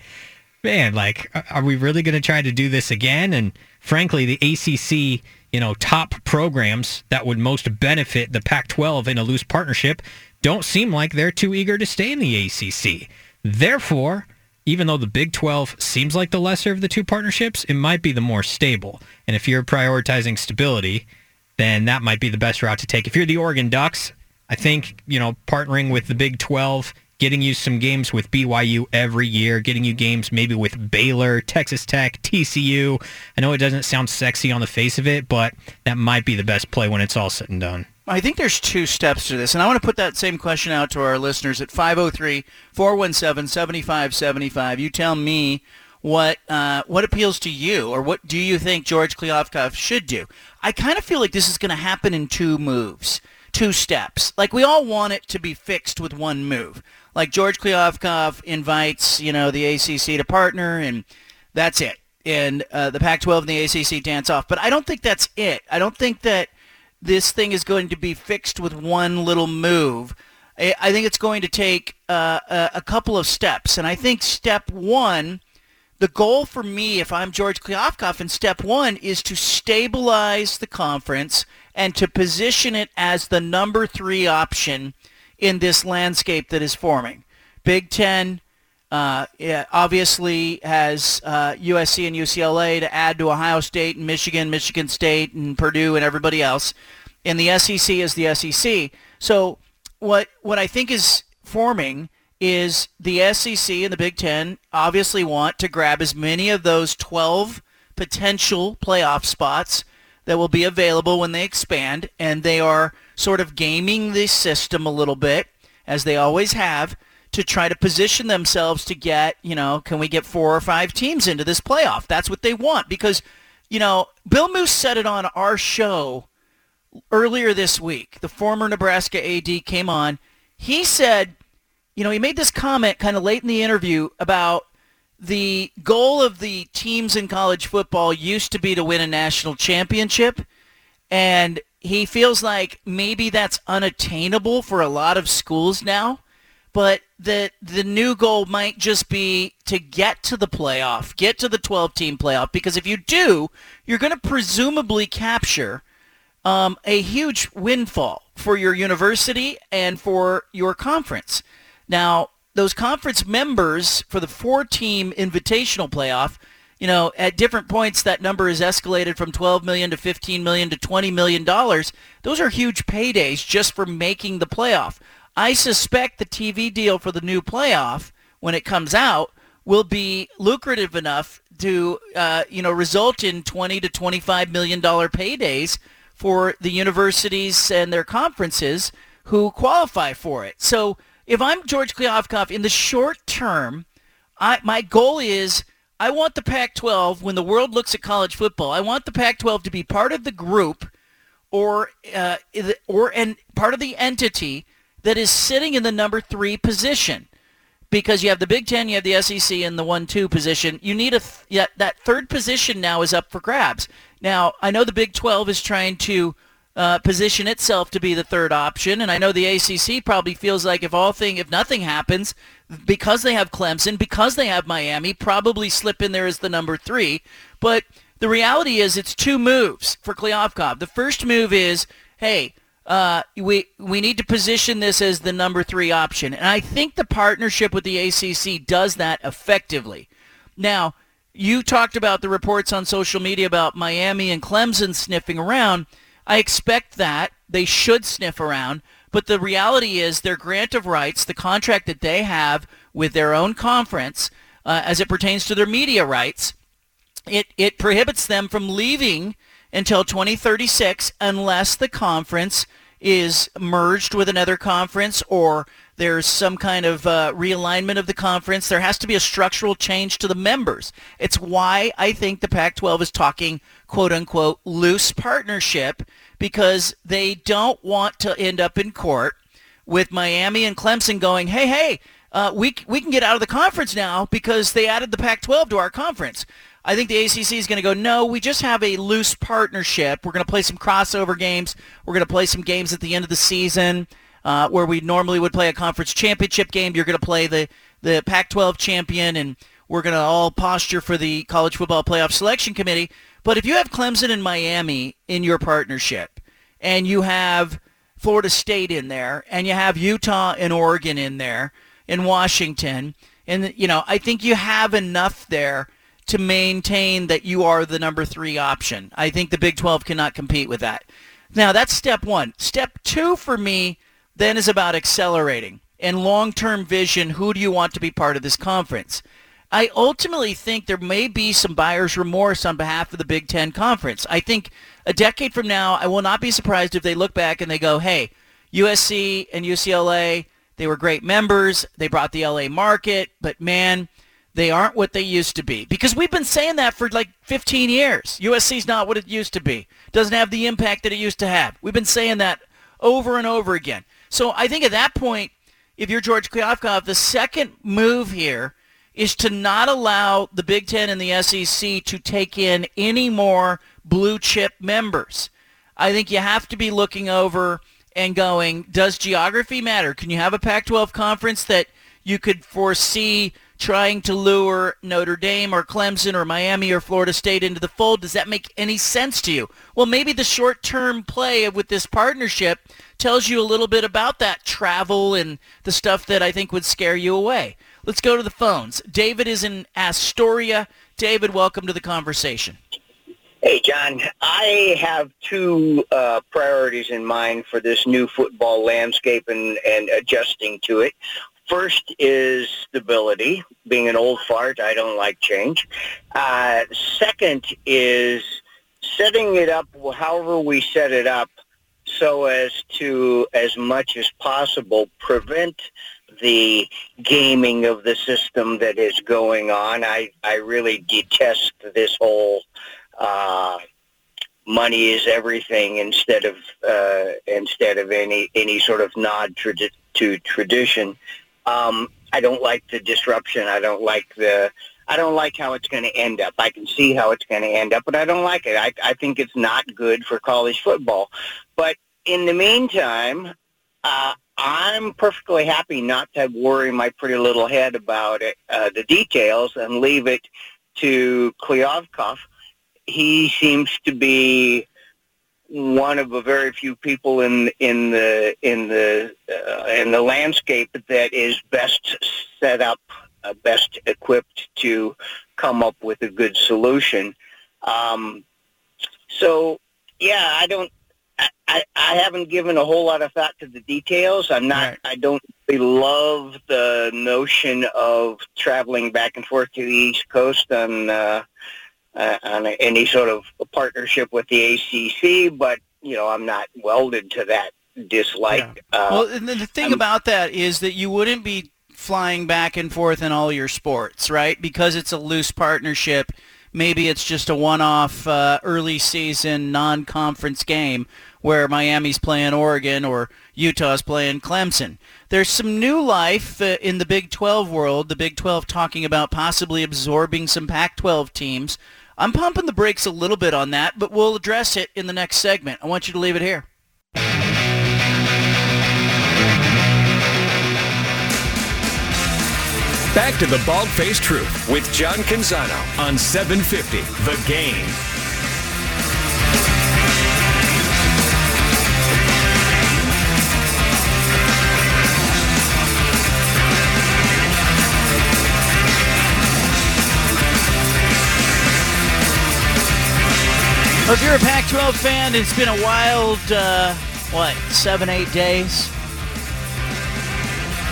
S5: man, like, are we really going to try to do this again? And frankly, the ACC, you know, top programs that would most benefit the Pac-12 in a loose partnership don't seem like they're too eager to stay in the ACC. Therefore, even though the Big 12 seems like the lesser of the two partnerships, it might be the more stable. And if you're prioritizing stability, then that might be the best route to take. If you're the Oregon Ducks, I think, you know, partnering with the Big 12, getting you some games with BYU every year, getting you games maybe with Baylor, Texas Tech, TCU. I know it doesn't sound sexy on the face of it, but that might be the best play when it's all said and done.
S2: I think there's two steps to this, and I want to put that same question out to our listeners at 503-417-7575. You tell me what uh, what appeals to you, or what do you think George Kliavkoff should do? I kind of feel like this is going to happen in two moves, two steps. Like we all want it to be fixed with one move. Like George Kliavkoff invites, you know, the ACC to partner, and that's it. And uh, the Pac-12 and the ACC dance off. But I don't think that's it. I don't think that this thing is going to be fixed with one little move. I I think it's going to take uh, a, a couple of steps, and I think step one the goal for me, if I'm George Kliavkoff, in step one is to stabilize the conference and to position it as the number three option in this landscape that is forming. Big Ten uh, obviously has uh, USC and UCLA to add to Ohio State and Michigan, Michigan State and Purdue and everybody else. And the SEC is the SEC. So what what I think is forming is the SEC and the Big Ten obviously want to grab as many of those 12 potential playoff spots that will be available when they expand, and they are sort of gaming the system a little bit, as they always have, to try to position themselves to get, you know, can we get four or five teams into this playoff? That's what they want because, you know, Bill Moos said it on our show earlier this week. The former Nebraska AD came on. He said, you know, he made this comment kind of late in the interview about the goal of the teams in college football used to be to win a national championship. And he feels like maybe that's unattainable for a lot of schools now but the the new goal might just be to get to the playoff, get to the 12 team playoff because if you do, you're going to presumably capture um, a huge windfall for your university and for your conference. Now, those conference members for the four team invitational playoff, you know, at different points that number is escalated from 12 million to 15 million to 20 million dollars. Those are huge paydays just for making the playoff. I suspect the TV deal for the new playoff, when it comes out, will be lucrative enough to, uh, you know, result in 20 to 25 million dollar paydays for the universities and their conferences who qualify for it. So if I'm George Kliavkoff, in the short term, I, my goal is I want the Pac-12, when the world looks at college football, I want the Pac-12 to be part of the group or, uh, or and part of the entity that is sitting in the number three position because you have the Big Ten, you have the SEC in the one-two position. You need a th- yeah, that third position now is up for grabs. Now I know the Big 12 is trying to uh, position itself to be the third option, and I know the ACC probably feels like if all thing if nothing happens, because they have Clemson, because they have Miami, probably slip in there as the number three. But the reality is, it's two moves for Kliavkoff. The first move is, hey uh, we we need to position this as the number three option, and I think the partnership with the ACC does that effectively. Now, you talked about the reports on social media about Miami and Clemson sniffing around. I expect that they should sniff around, but the reality is their grant of rights, the contract that they have with their own conference, uh, as it pertains to their media rights, it it prohibits them from leaving until 2036 unless the conference is merged with another conference or there's some kind of uh, realignment of the conference. There has to be a structural change to the members. It's why I think the Pac-12 is talking quote unquote loose partnership because they don't want to end up in court with Miami and Clemson going, hey, hey, uh, we, we can get out of the conference now because they added the Pac-12 to our conference. I think the ACC is going to go, no, we just have a loose partnership. We're going to play some crossover games. We're going to play some games at the end of the season uh, where we normally would play a conference championship game. You're going to play the, the Pac-12 champion, and we're going to all posture for the College Football Playoff Selection Committee. But if you have Clemson and Miami in your partnership, and you have Florida State in there, and you have Utah and Oregon in there, and Washington, and you know, I think you have enough there to maintain that you are the number three option. I think the Big 12 cannot compete with that. Now, that's step one. Step two for me then is about accelerating and long-term vision. Who do you want to be part of this conference? I ultimately think there may be some buyer's remorse on behalf of the Big Ten Conference. I think a decade from now, I will not be surprised if they look back and they go, hey, USC and UCLA, they were great members. They brought the LA market, but man, they aren't what they used to be. Because we've been saying that for like 15 years. USC's not what it used to be. Doesn't have the impact that it used to have. We've been saying that over and over again. So I think at that point, if you're George Kliavkoff, the second move here is to not allow the Big Ten and the SEC to take in any more blue chip members. I think you have to be looking over and going, does geography matter? Can you have a Pac-12 conference that you could foresee trying to lure Notre Dame or Clemson or Miami or Florida State into the fold. Does that make any sense to you? Well, maybe the short-term play with this partnership tells you a little bit about that travel and the stuff that I think would scare you away. Let's go to the phones. David is in Astoria. David, welcome to the conversation.
S6: Hey, John. I have two uh, priorities in mind for this new football landscape and, and adjusting to it. First is stability. Being an old fart, I don't like change. Uh, second is setting it up however we set it up so as to, as much as possible, prevent the gaming of the system that is going on. I, I really detest this whole uh, money is everything instead of uh, instead of any any sort of nod to tradition. Um, I don't like the disruption. I don't like the. I don't like how it's going to end up. I can see how it's going to end up, but I don't like it. I, I think it's not good for college football. But in the meantime, uh, I'm perfectly happy not to worry my pretty little head about it, uh, the details and leave it to Kliavkoff. He seems to be one of a very few people in in the in the uh, in the landscape that is best set up, uh, best equipped to come up with a good solution. Um, so, yeah, I don't. I, I haven't given a whole lot of thought to the details. I'm not.
S2: Right.
S6: I don't really love the notion of traveling back and forth to the East Coast on uh, uh, on a, any sort of partnership with the ACC. But you know, I'm not welded to that dislike. Uh,
S2: well, and the thing
S6: I'm-
S2: about that is that you wouldn't be flying back and forth in all your sports, right? Because it's a loose partnership. Maybe it's just a one-off uh, early season non-conference game where Miami's playing Oregon or Utah's playing Clemson. There's some new life uh, in the Big 12 world. The Big 12 talking about possibly absorbing some Pac-12 teams. I'm pumping the brakes a little bit on that, but we'll address it in the next segment. I want you to leave it here.
S1: Back to the Bald Faced Truth with John Canzano on 750 The Game.
S2: If you're a Pac-12 fan, it's been a wild, uh, what, seven, eight days?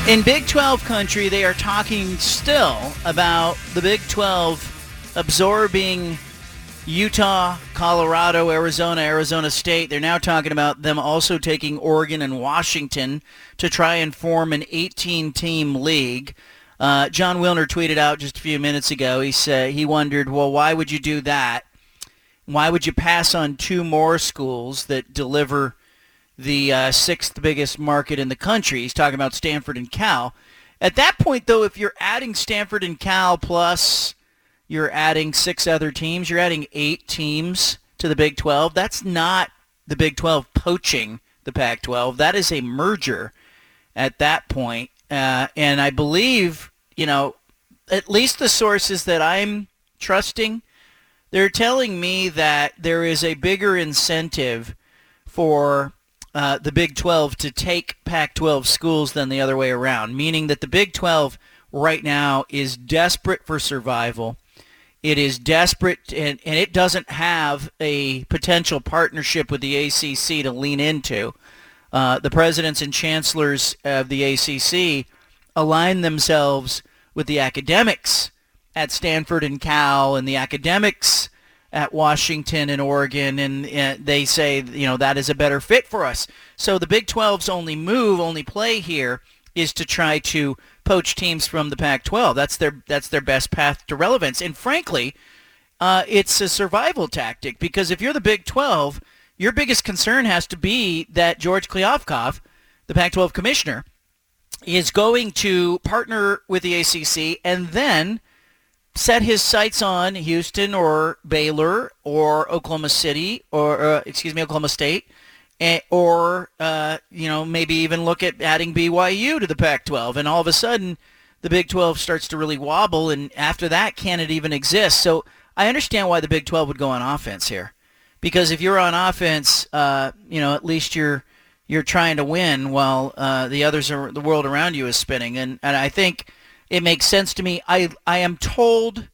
S2: In Big 12 country, they are talking still about the Big 12 absorbing Utah, Colorado, Arizona, Arizona State. They're now talking about them also taking Oregon and Washington to try and form an 18-team league. Uh, Jon Wilner tweeted out just a few minutes ago. He said he wondered, well, why would you do that? Why would you pass on two more schools that deliver the uh, sixth biggest market in the country? He's talking about Stanford and Cal. At that point, though, if you're adding Stanford and Cal plus you're adding six other teams, you're adding eight teams to the Big 12. That's not the Big 12 poaching the Pac-12. That is a merger at that point. Uh, and I believe, you know, at least the sources that I'm trusting – they're telling me that there is a bigger incentive for uh, the Big 12 to take Pac-12 schools than the other way around, meaning that the Big 12 right now is desperate for survival. It is desperate, and, and it doesn't have a potential partnership with the ACC to lean into. Uh, the presidents and chancellors of the ACC align themselves with the academics at Stanford and Cal and the academics at Washington and Oregon, and they say, you know, that is a better fit for us. So the Big 12's only move, only play here is to try to poach teams from the Pac-12. That's their that's their best path to relevance. And frankly, uh, it's a survival tactic because if you're the Big 12, your biggest concern has to be that George Kliavkoff, the Pac-12 commissioner, is going to partner with the ACC and then set his sights on Houston or Baylor or Oklahoma City or uh, excuse me Oklahoma State eh, or uh, you know maybe even look at adding BYU to the Pac-12 and all of a sudden the Big 12 starts to really wobble, and after that, can it even exist? So I understand why the Big 12 would go on offense here, because if you're on offense, uh, you know at least you're you're trying to win while uh, the others are the world around you is spinning, and and I think it makes sense to me. I I am told.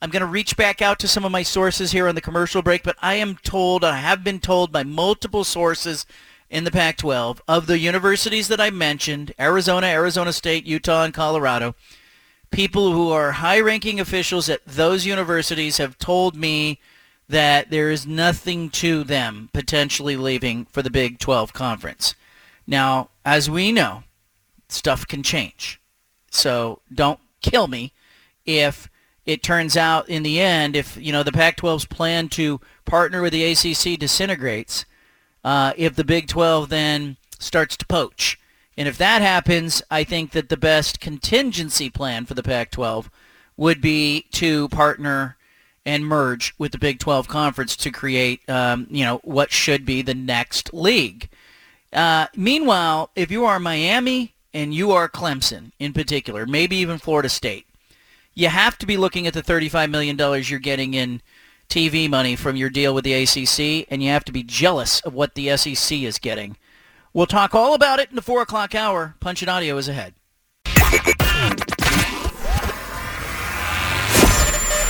S2: I'm going to reach back out to some of my sources here on the commercial break, but I am told, I have been told by multiple sources in the Pac-12 of the universities that I mentioned, Arizona, Arizona State, Utah, and Colorado, people who are high-ranking officials at those universities have told me that there is nothing to them potentially leaving for the Big 12 conference. Now, as we know, stuff can change. So don't kill me if it turns out in the end, if you know the Pac-12's plan to partner with the ACC disintegrates, uh, if the Big 12 then starts to poach, and if that happens, I think that the best contingency plan for the Pac-12 would be to partner and merge with the Big 12 conference to create, um, you know, what should be the next league. Uh, meanwhile, if you are Miami and you are Clemson in particular, maybe even Florida State, you have to be looking at the $35 million you're getting in TV money from your deal with the ACC, and you have to be jealous of what the SEC is getting. We'll talk all about it in the 4 o'clock hour. Punch It Audio is ahead.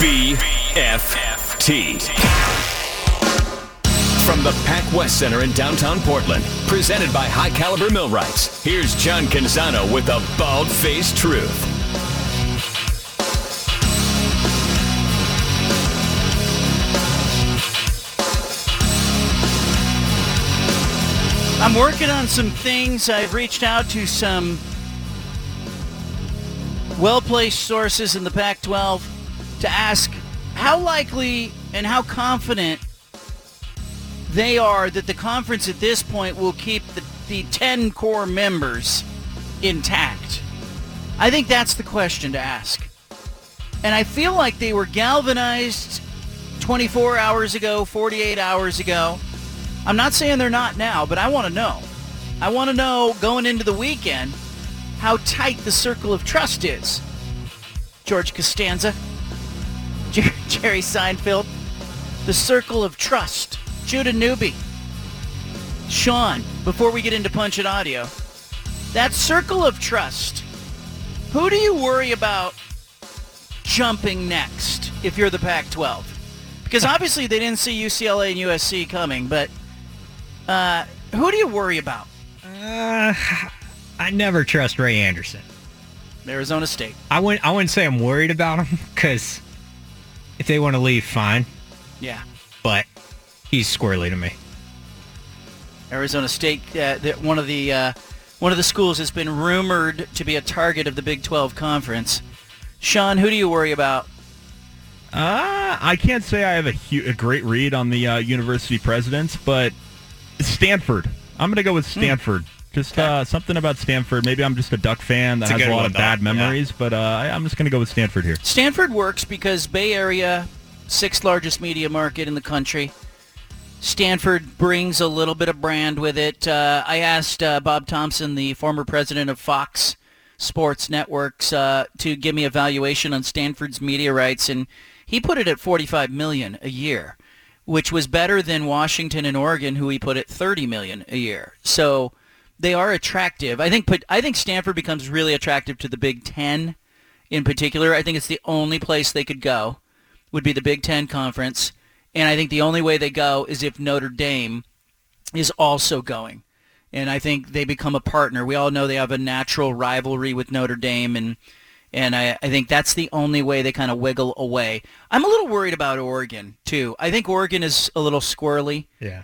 S1: BFFT. From the PacWest Center in downtown Portland, presented by High Caliber Millwrights, here's John Canzano with the bald faced truth.
S2: I'm working on some things. I've reached out to some well-placed sources in the Pac-12 to ask how likely and how confident they are that the conference at this point will keep the, the 10 core members intact. I think that's the question to ask. And I feel like they were galvanized 24 hours ago, 48 hours ago. I'm not saying they're not now, but I want to know. I want to know going into the weekend how tight the circle of trust is. George Costanza, Jerry Seinfeld, the circle of trust. Judah Newby, Sean. Before we get into Punch It Audio, that circle of trust. Who do you worry about jumping next if you're the Pac-12? Because obviously they didn't see UCLA and USC coming, but uh, who do you worry about?
S5: Uh, I never trust Ray Anderson.
S2: Arizona State.
S5: I wouldn't. I wouldn't say I'm worried about him because if they want to leave, fine.
S2: Yeah.
S5: But he's squirrely to me.
S2: Arizona State, uh, the, one of the uh, one of the schools has been rumored to be a target of the Big 12 conference. Sean, who do you worry about?
S3: Uh, I can't say I have a, hu- a great read on the uh, university presidents, but Stanford. I'm going to go with Stanford. Just uh, something about Stanford. Maybe I'm just a Duck fan that
S5: It's a
S3: has a
S5: good
S3: lot
S5: one,
S3: of
S5: though.
S3: bad
S5: Yeah.
S3: memories, but uh, I, I'm just going to go with Stanford here.
S2: Stanford works because Bay Area, sixth largest media market in the country. Stanford brings a little bit of brand with it. Uh, I asked uh, Bob Thompson, the former president of Fox Sports Networks, uh, to give me a valuation on Stanford's media rights, and he put it at 45 million a year, which was better than Washington and Oregon, who he put at 30 million a year. So they are attractive. I think. I think Stanford becomes really attractive to the Big Ten in particular. I think it's the only place they could go would be the Big Ten Conference. And I think the only way they go is if Notre Dame is also going. And I think they become a partner. We all know they have a natural rivalry with Notre Dame, and and I, I think that's the only way they kind of wiggle away. I'm a little worried about Oregon, too. I think Oregon is a little squirrely
S5: Yeah.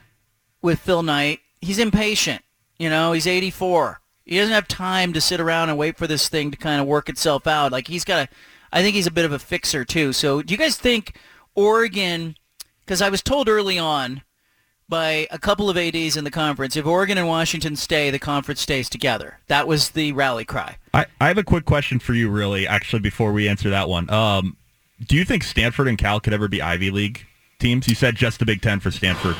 S2: with Phil Knight. He's impatient. You know, he's 84. He doesn't have time to sit around and wait for this thing to kind of work itself out. Like he's got a, I think he's a bit of a fixer too. So do you guys think Oregon? Because I was told early on by a couple of ads in the conference, if Oregon and Washington stay, the conference stays together. That was the rally cry.
S3: I, I have a quick question for you, really, actually, before we answer that one. Um, do you think Stanford and Cal could ever be Ivy League teams? You said just the Big Ten for Stanford.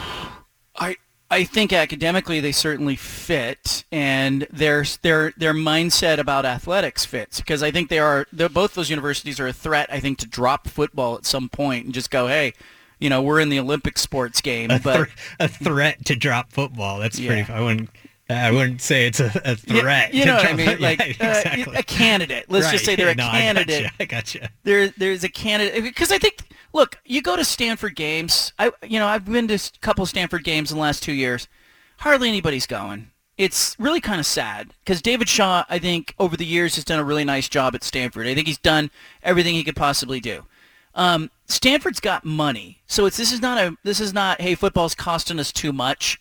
S2: I I think academically they certainly fit, and their their their mindset about athletics fits because I think they are both those universities are a threat. I think to drop football at some point and just go, hey, you know, we're in the Olympic sports game,
S5: a
S2: but
S5: thr- a threat to drop football. That's
S2: Yeah.
S5: pretty. I wouldn't. I wouldn't say it's a, a threat.
S2: You
S5: to
S2: know what I mean?
S5: yeah,
S2: Like uh, a candidate. Let's
S5: Right,
S2: just say they're a
S5: no, I
S2: candidate.
S5: gotcha, I gotcha.
S2: there there's a candidate because I think look, you go to Stanford games. I you know I've been to a couple Stanford games in the last two years. Hardly anybody's going. It's really kind of sad because David Shaw, I think, over the years has done a really nice job at Stanford. I think he's done everything he could possibly do. Um, Stanford's got money, so it's this is not a this is not hey football's costing us too much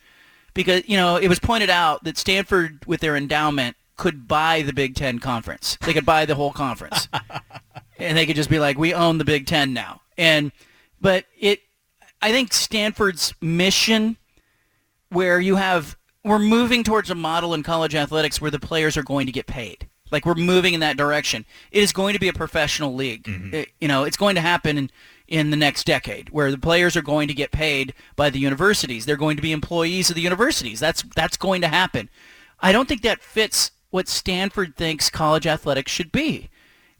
S2: because you know it was pointed out that Stanford with their endowment could buy the Big Ten conference. They could buy the whole conference and they could just be like, "We own the Big Ten now." And but it, I think Stanford's mission, where you have, we're moving towards a model in college athletics where the players are going to get paid. Like we're moving in that direction. It is going to be a professional league. Mm-hmm. It- you know, it's going to happen in, in the next decade where the players are going to get paid by the universities. They're going to be employees of the universities. That's that's going to happen. I don't think that fits what Stanford thinks college athletics should be.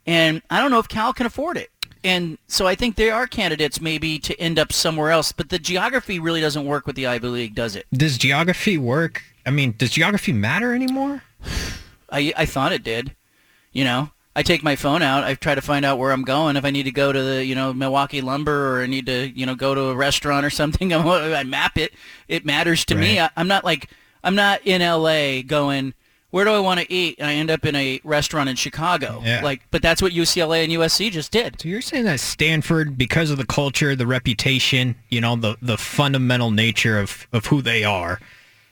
S2: And I don't know if Cal can afford it. And so I think there are candidates maybe to end up somewhere else, but the geography really doesn't work with the Ivy League, does it?
S5: Does geography work? I mean, does geography matter anymore?
S2: I, I thought it did. You know, I take my phone out. I try to find out where I'm going. If I need to go to the, you know, Milwaukee Lumber or I need to, you know, go to a restaurant or something, I'm, I map it. It matters to me. I, I'm not like, I'm not in LA going, where do I want to eat? And I end up in a restaurant in Chicago.
S5: Yeah.
S2: Like, but that's what UCLA and USC just did.
S5: So you're saying that Stanford, because of the culture, the reputation, you know, the the fundamental nature of of who they are,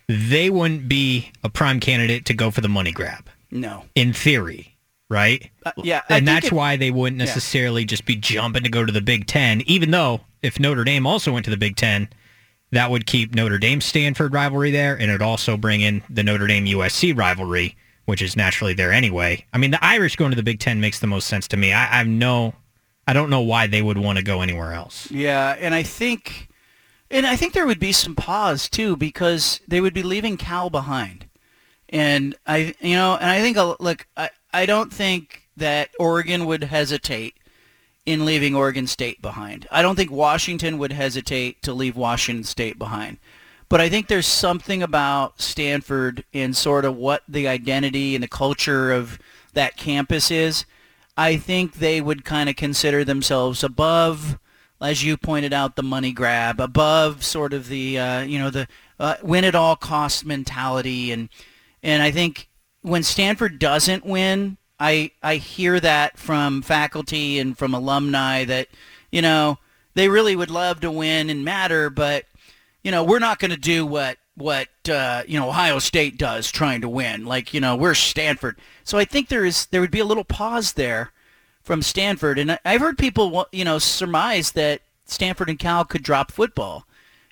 S5: they wouldn't be a prime candidate to go for the money grab.
S2: No.
S5: In theory, right?
S2: Uh, yeah,
S5: and that's
S2: it-
S5: why they wouldn't necessarily just be jumping to go to the Big Ten. Even though if Notre Dame also went to the Big Ten, that would keep Notre Dame Stanford rivalry there, and it'd also bring in the Notre Dame USC rivalry, which is naturally there anyway. I mean, the Irish going to the Big Ten makes the most sense to me. I, I have no, I don't know why they would want to go anywhere else.
S2: Yeah, and I think, and I think there would be some pause too because they would be leaving Cal behind, and I, you know, and I think, look, I, I don't think that Oregon would hesitate in leaving Oregon State behind. I don't think Washington would hesitate to leave Washington State behind. But I think there's something about Stanford and sort of what the identity and the culture of that campus is. I think they would kind of consider themselves above, as you pointed out, the money grab, above sort of the uh, you know the uh, win at all cost mentality, and and I think when Stanford doesn't win, I I hear that from faculty and from alumni that you know they really would love to win and matter, but you know we're not going to do what what uh, you know Ohio State does trying to win. Like you know we're Stanford, so I think there is there would be a little pause there from Stanford, and I- I've heard people you know surmise that Stanford and Cal could drop football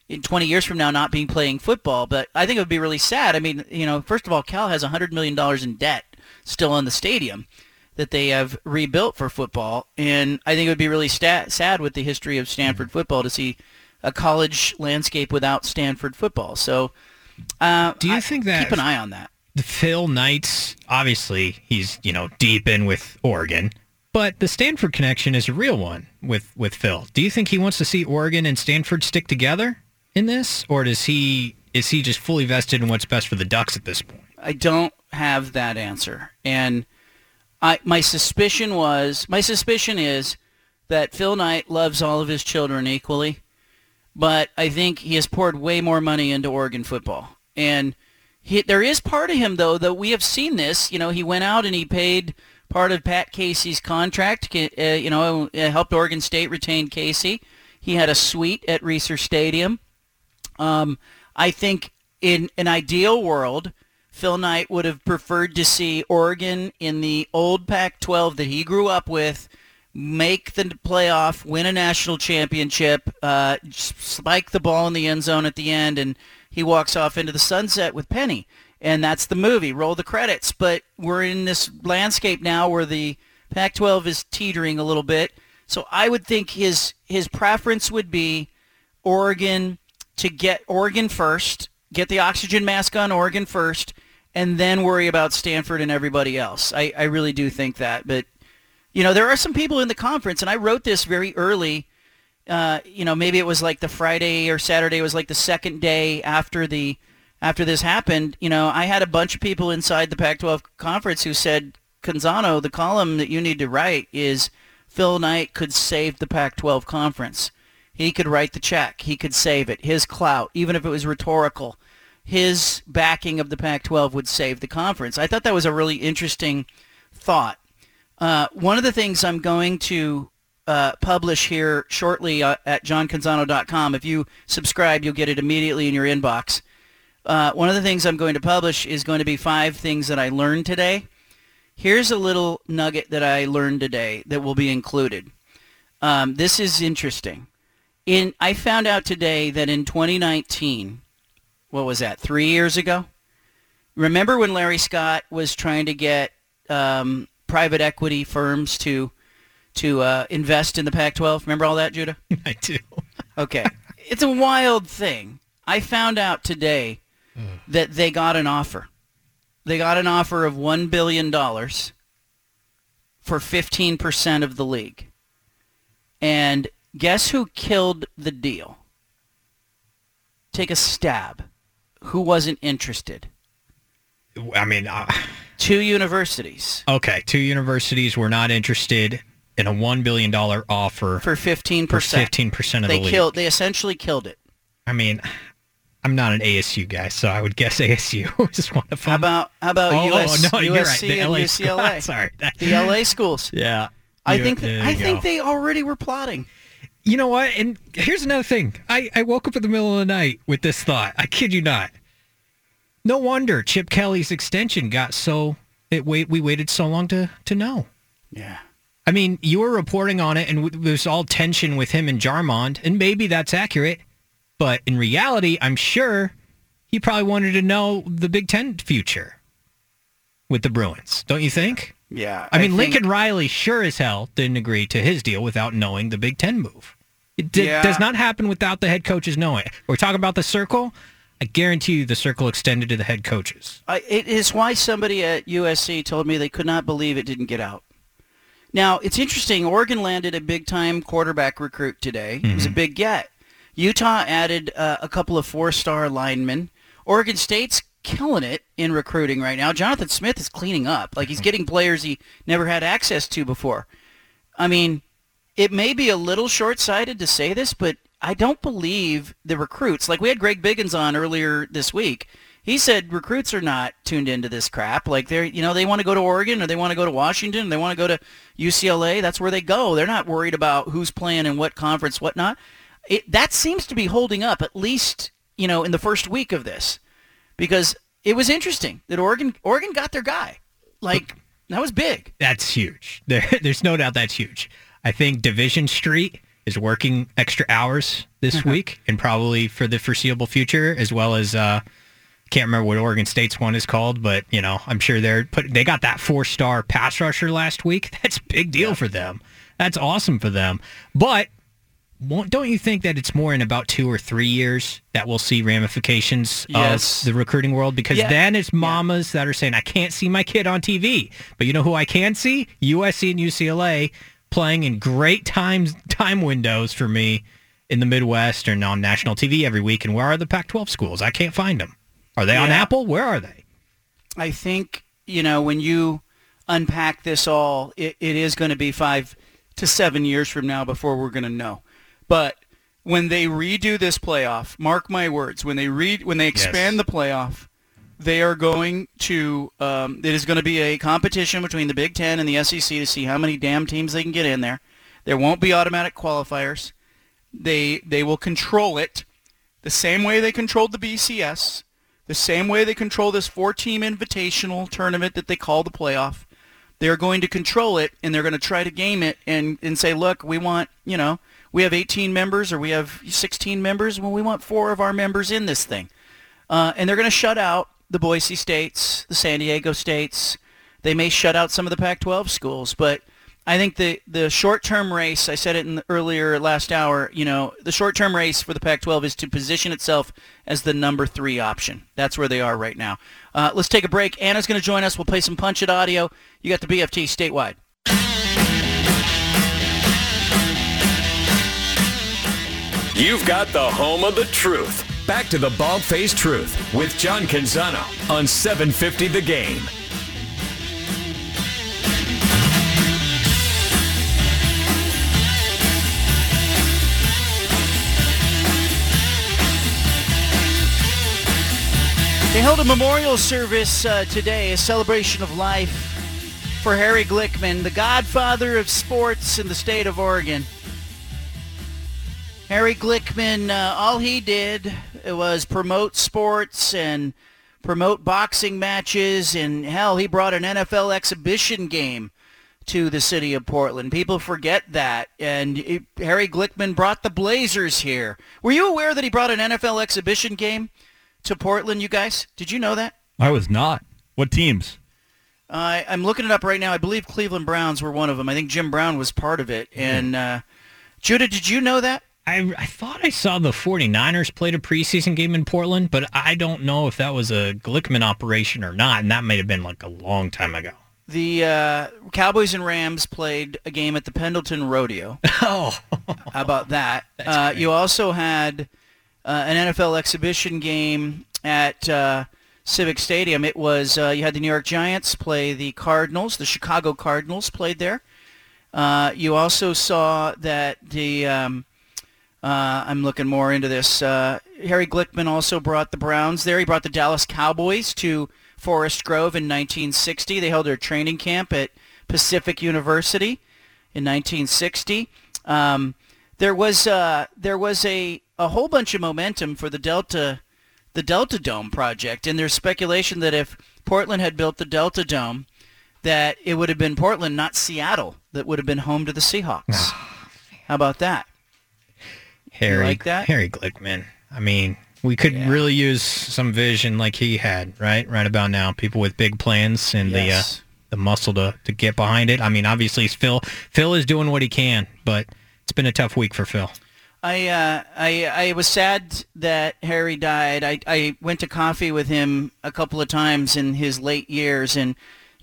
S2: in 20 years from now not being playing football. But I think it would be really sad. I mean, you know, first of all, Cal has 100 million dollars in debt still in the stadium that they have rebuilt for football, and I think it would be really sta- sad with the history of Stanford football to see a college landscape without Stanford football. So, uh,
S5: Do you
S2: I-
S5: think that-
S2: keep an eye on that?
S5: Phil Knights, obviously, he's you know deep in with Oregon, but the Stanford connection is a real one with with Phil. Do you think he wants to see Oregon and Stanford stick together in this, or does he is he just fully vested in what's best for the Ducks at this point?
S2: I don't have that answer. And I my suspicion was my suspicion is that Phil Knight loves all of his children equally, but I think he has poured way more money into Oregon football. And he, there is part of him though that we have seen this. You know, he went out and he paid part of Pat Casey's contract. Uh, you know, helped Oregon State retain Casey. He had a suite at Reser Stadium. Um, I think in an ideal world, Phil Knight would have preferred to see Oregon in the old Pac-12 that he grew up with make the playoff, win a national championship, uh, spike the ball in the end zone at the end, and he walks off into the sunset with Penny. And that's the movie. Roll the credits. But we're in this landscape now where the Pac-12 is teetering a little bit. So I would think his his preference would be Oregon to get Oregon first, get the oxygen mask on Oregon first, and then worry about Stanford and everybody else. I, I really do think that. But, you know, there are some people in the conference, and I wrote this very early. Uh, you know, maybe it was like the Friday or Saturday was like the second day after the after this happened. You know, I had a bunch of people inside the Pac-12 conference who said, Canzano, the column that you need to write is Phil Knight could save the Pac-12 conference. He could write the check. He could save it. His clout, even if it was rhetorical, his backing of the Pac-12 would save the conference. I thought that was a really interesting thought. Uh, one of the things I'm going to uh, publish here shortly uh, at johncanzano.com. If you subscribe, you'll get it immediately in your inbox. Uh, one of the things I'm going to publish is going to be five things that I learned today. Here's a little nugget that I learned today that will be included. Um, this is interesting. In I found out today that in 2019, what was that? Three years ago. Remember when Larry Scott was trying to get um, private equity firms to to uh, invest in the Pac-12? Remember all that, Judah?
S5: I do.
S2: Okay, it's a wild thing. I found out today that they got an offer. They got an offer of one billion dollars for 15% of the league. And guess who killed the deal? Take a stab. Who wasn't interested?
S5: I mean, uh,
S2: Two universities
S5: okay, two universities were not interested in a $1 billion offer
S2: for 15%.
S5: 15% of
S2: they
S5: the league.
S2: killed they essentially killed it.
S5: I mean, I'm not an ASU guy, so I would guess ASU is one of them.
S2: How about how about
S5: oh,
S2: US,
S5: oh, no, you're right.
S2: USC and
S5: LA
S2: UCLA?
S5: Sorry. That-
S2: The LA schools.
S5: Yeah.
S2: I think
S5: there
S2: I think
S5: go.
S2: they already were plotting.
S5: You know what? And here's another thing. I, I woke up in the middle of the night with this thought. I kid you not. No wonder Chip Kelly's extension got so it wait we waited so long to to know.
S2: Yeah.
S5: I mean, you were reporting on it, and there's all tension with him and Jarmond, and maybe that's accurate. But in reality, I'm sure he probably wanted to know the Big Ten future with the Bruins. Don't you think?
S2: Yeah.
S5: I mean,
S2: think-
S5: Lincoln Riley sure as hell didn't agree to his deal without knowing the Big Ten move. It did,
S2: Yeah.
S5: does not happen without the head coaches knowing. We're talking about the circle. I guarantee you the circle extended to the head coaches.
S2: I, it is why somebody at USC told me they could not believe it didn't get out. Now, it's interesting. Oregon landed a big-time quarterback recruit today. It was a big get. Utah added uh, a couple of four-star linemen. Oregon State's killing it in recruiting right now. Jonathan Smith is cleaning up. Like he's getting players he never had access to before. I mean, it may be a little short-sighted to say this, but I don't believe the recruits. Like we had Greg Biggins on earlier this week. He said recruits are not tuned into this crap. Like they're, you know, they want to go to Oregon or they want to go to Washington. or They want to go to UCLA. That's where they go. They're not worried about who's playing in what conference, whatnot. It, that seems to be holding up at least, you know, in the first week of this, because it was interesting that Oregon, Oregon got their guy. Like that was big.
S5: That's huge. There, there's no doubt that's huge. I think Division Street is working extra hours this week and probably for the foreseeable future, as well as uh, can't remember what Oregon State's one is called, but you know I'm sure they're put. They got that four star pass rusher last week. That's a big deal for them. That's awesome for them. But don't you think that it's more in about two or three years that we'll see ramifications
S2: Yes.
S5: of the recruiting world? Because
S2: Yeah.
S5: then it's mamas that are saying, I can't see my kid on TV. But you know who I can see? USC and UCLA playing in great times time windows for me in the Midwest and on national TV every week. And where are the Pac-12 schools? I can't find them. Are they on Apple? Where are they?
S2: I think, you know, when you unpack this all, it, it is going to be five to seven years from now before we're going to know. But when they redo this playoff, mark my words, when they read, when they expand
S5: Yes.
S2: the playoff, they are going to, um, it is going to be a competition between the Big Ten and the SEC to see how many damn teams they can get in there. There won't be automatic qualifiers. They, they will control it the same way they controlled the BCS, the same way they control this four-team invitational tournament that they call the playoff. They're going to control it, and they're going to try to game it and, and say, look, we want, you know, we have 18 members or we have 16 members. Well, we want four of our members in this thing. Uh, and they're going to shut out the Boise States, the San Diego States. They may shut out some of the Pac-12 schools, but I think the, the short-term race, I said it in the earlier last hour, you know, the short-term race for the Pac-12 is to position itself as the number three option. That's where they are right now. Uh, let's take a break. Anna's going to join us. We'll play some Punch It audio. You got the BFT statewide.
S1: You've got the home of the truth. Back to the Bald Faced Truth with John Canzano on 750 The Game.
S2: They held a memorial service uh, today, a celebration of life for Harry Glickman, the godfather of sports in the state of Oregon. Harry Glickman, uh, all he did was promote sports and promote boxing matches, and hell, he brought an NFL exhibition game to the city of Portland. People forget that. And it, Harry Glickman brought the Blazers here. Were you aware that he brought an NFL exhibition game to Portland, you guys? Did you know that?
S3: I was not. What teams?
S2: Uh, I'm looking it up right now. I believe Cleveland Browns were one of them. I think Jim Brown was part of it. And uh, Judah, did you know that?
S5: I, I thought I saw the 49ers played a preseason game in Portland, but I don't know if that was a Glickman operation or not, and that may have been like a long time ago.
S2: The uh, Cowboys and Rams played a game at the Pendleton Rodeo.
S5: Oh,
S2: How about that? Uh, you also had uh, an NFL exhibition game at uh, Civic Stadium. It was uh, you had the New York Giants play the Cardinals. The Chicago Cardinals played there. Uh, you also saw that the um, I'm looking more into this. Uh, Harry Glickman also brought the Browns there. He brought the Dallas Cowboys to Forest Grove in 1960. They held their training camp at Pacific University in 1960. Um, there was uh, there was a, a whole bunch of momentum for the Delta the Delta Dome project, and there's speculation that if Portland had built the Delta Dome, that it would have been Portland, not Seattle, that would have been home to the Seahawks. How about that?
S5: Harry,
S2: like that?
S5: Harry Glickman. I mean, we could
S2: Yeah.
S5: really use some vision like he had, right? Right about now, people with big plans and
S2: Yes.
S5: the uh, the muscle to, to get behind it. I mean, obviously, Phil Phil is doing what he can, but it's been a tough week for Phil.
S2: I uh, I I was sad that Harry died. I I went to coffee with him a couple of times in his late years, and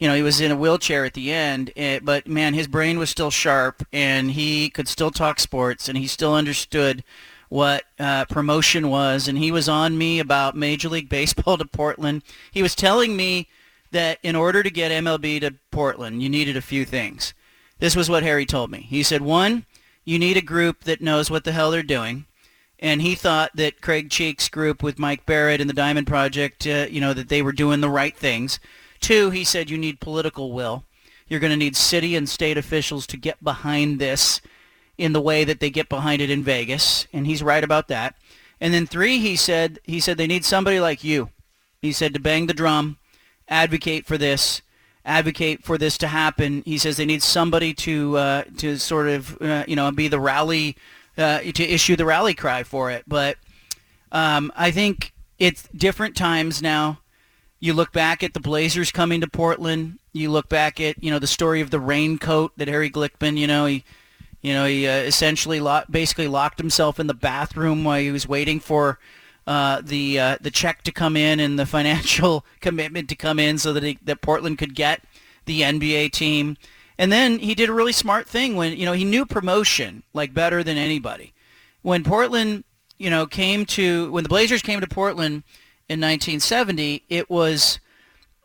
S2: you know he was in a wheelchair at the end. eh, but man, his brain was still sharp, and he could still talk sports, and he still understood what uh, promotion was, and he was on me about Major League Baseball to Portland. He was telling me that in order to get MLB to Portland, you needed a few things. This was what Harry told me. He said, one, you need a group that knows what the hell they're doing. And he thought that Craig Cheek's group with Mike Barrett and the Diamond Project, uh, you know, that they were doing the right things. Two, he said you need political will. You're going to need city and state officials to get behind this in the way that they get behind it in Vegas, and he's right about that. And then three, he said he said they need somebody like you. He said to bang the drum, advocate for this, advocate for this to happen. He says they need somebody to uh, to sort of uh, you know be the rally uh, to issue the rally cry for it. But um, I think it's different times now. You look back at the Blazers coming to Portland. You look back at you know the story of the raincoat that Harry Glickman. You know he you know he uh, essentially lo- basically locked himself in the bathroom while he was waiting for uh, the uh, the check to come in and the financial commitment to come in so that he, that Portland could get the NBA team. And then he did a really smart thing when you know he knew promotion like better than anybody. When Portland, you know, came to when the Blazers came to Portland in 1970, it was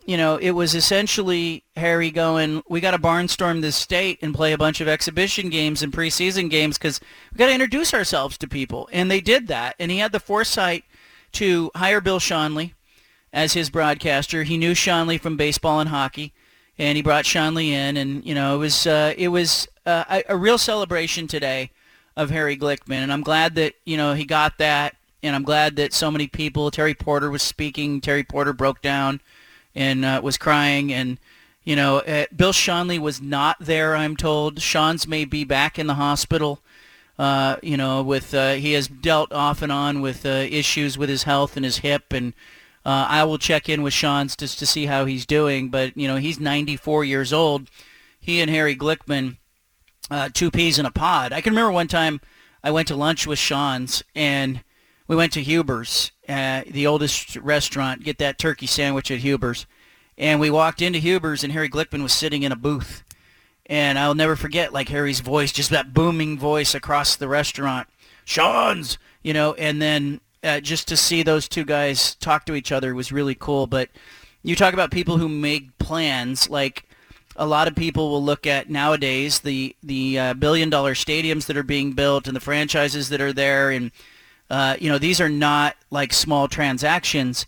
S2: you know, it was essentially Harry going, we got to barnstorm this state and play a bunch of exhibition games and preseason games because we got to introduce ourselves to people. And they did that. And he had the foresight to hire Bill Schonely as his broadcaster. He knew Schonely from baseball and hockey, and he brought Schonely in. And, you know, it was, uh, it was uh, a, a real celebration today of Harry Glickman. And I'm glad that, you know, he got that. And I'm glad that so many people, Terry Porter was speaking. Terry Porter broke down and uh, was crying. And you know, uh, Bill Schonely was not there. I'm told Schonz may be back in the hospital. Uh, you know, with uh, he has dealt off and on with uh, issues with his health and his hip, and uh, I will check in with Schonz just to see how he's doing. But you know, he's 94 years old. He and Harry Glickman two peas in a pod. I can remember one time I went to lunch with Schonz and we went to Huber's, uh, the oldest restaurant, get that turkey sandwich at Huber's. And we walked into Huber's and Harry Glickman was sitting in a booth. And I'll never forget like Harry's voice, just that booming voice across the restaurant. Schonz, you know, and then uh, just to see those two guys talk to each other was really cool. But you talk about people who make plans like a lot of people will look at nowadays the the uh, billion dollar stadiums that are being built and the franchises that are there and uh, you know these are not like small transactions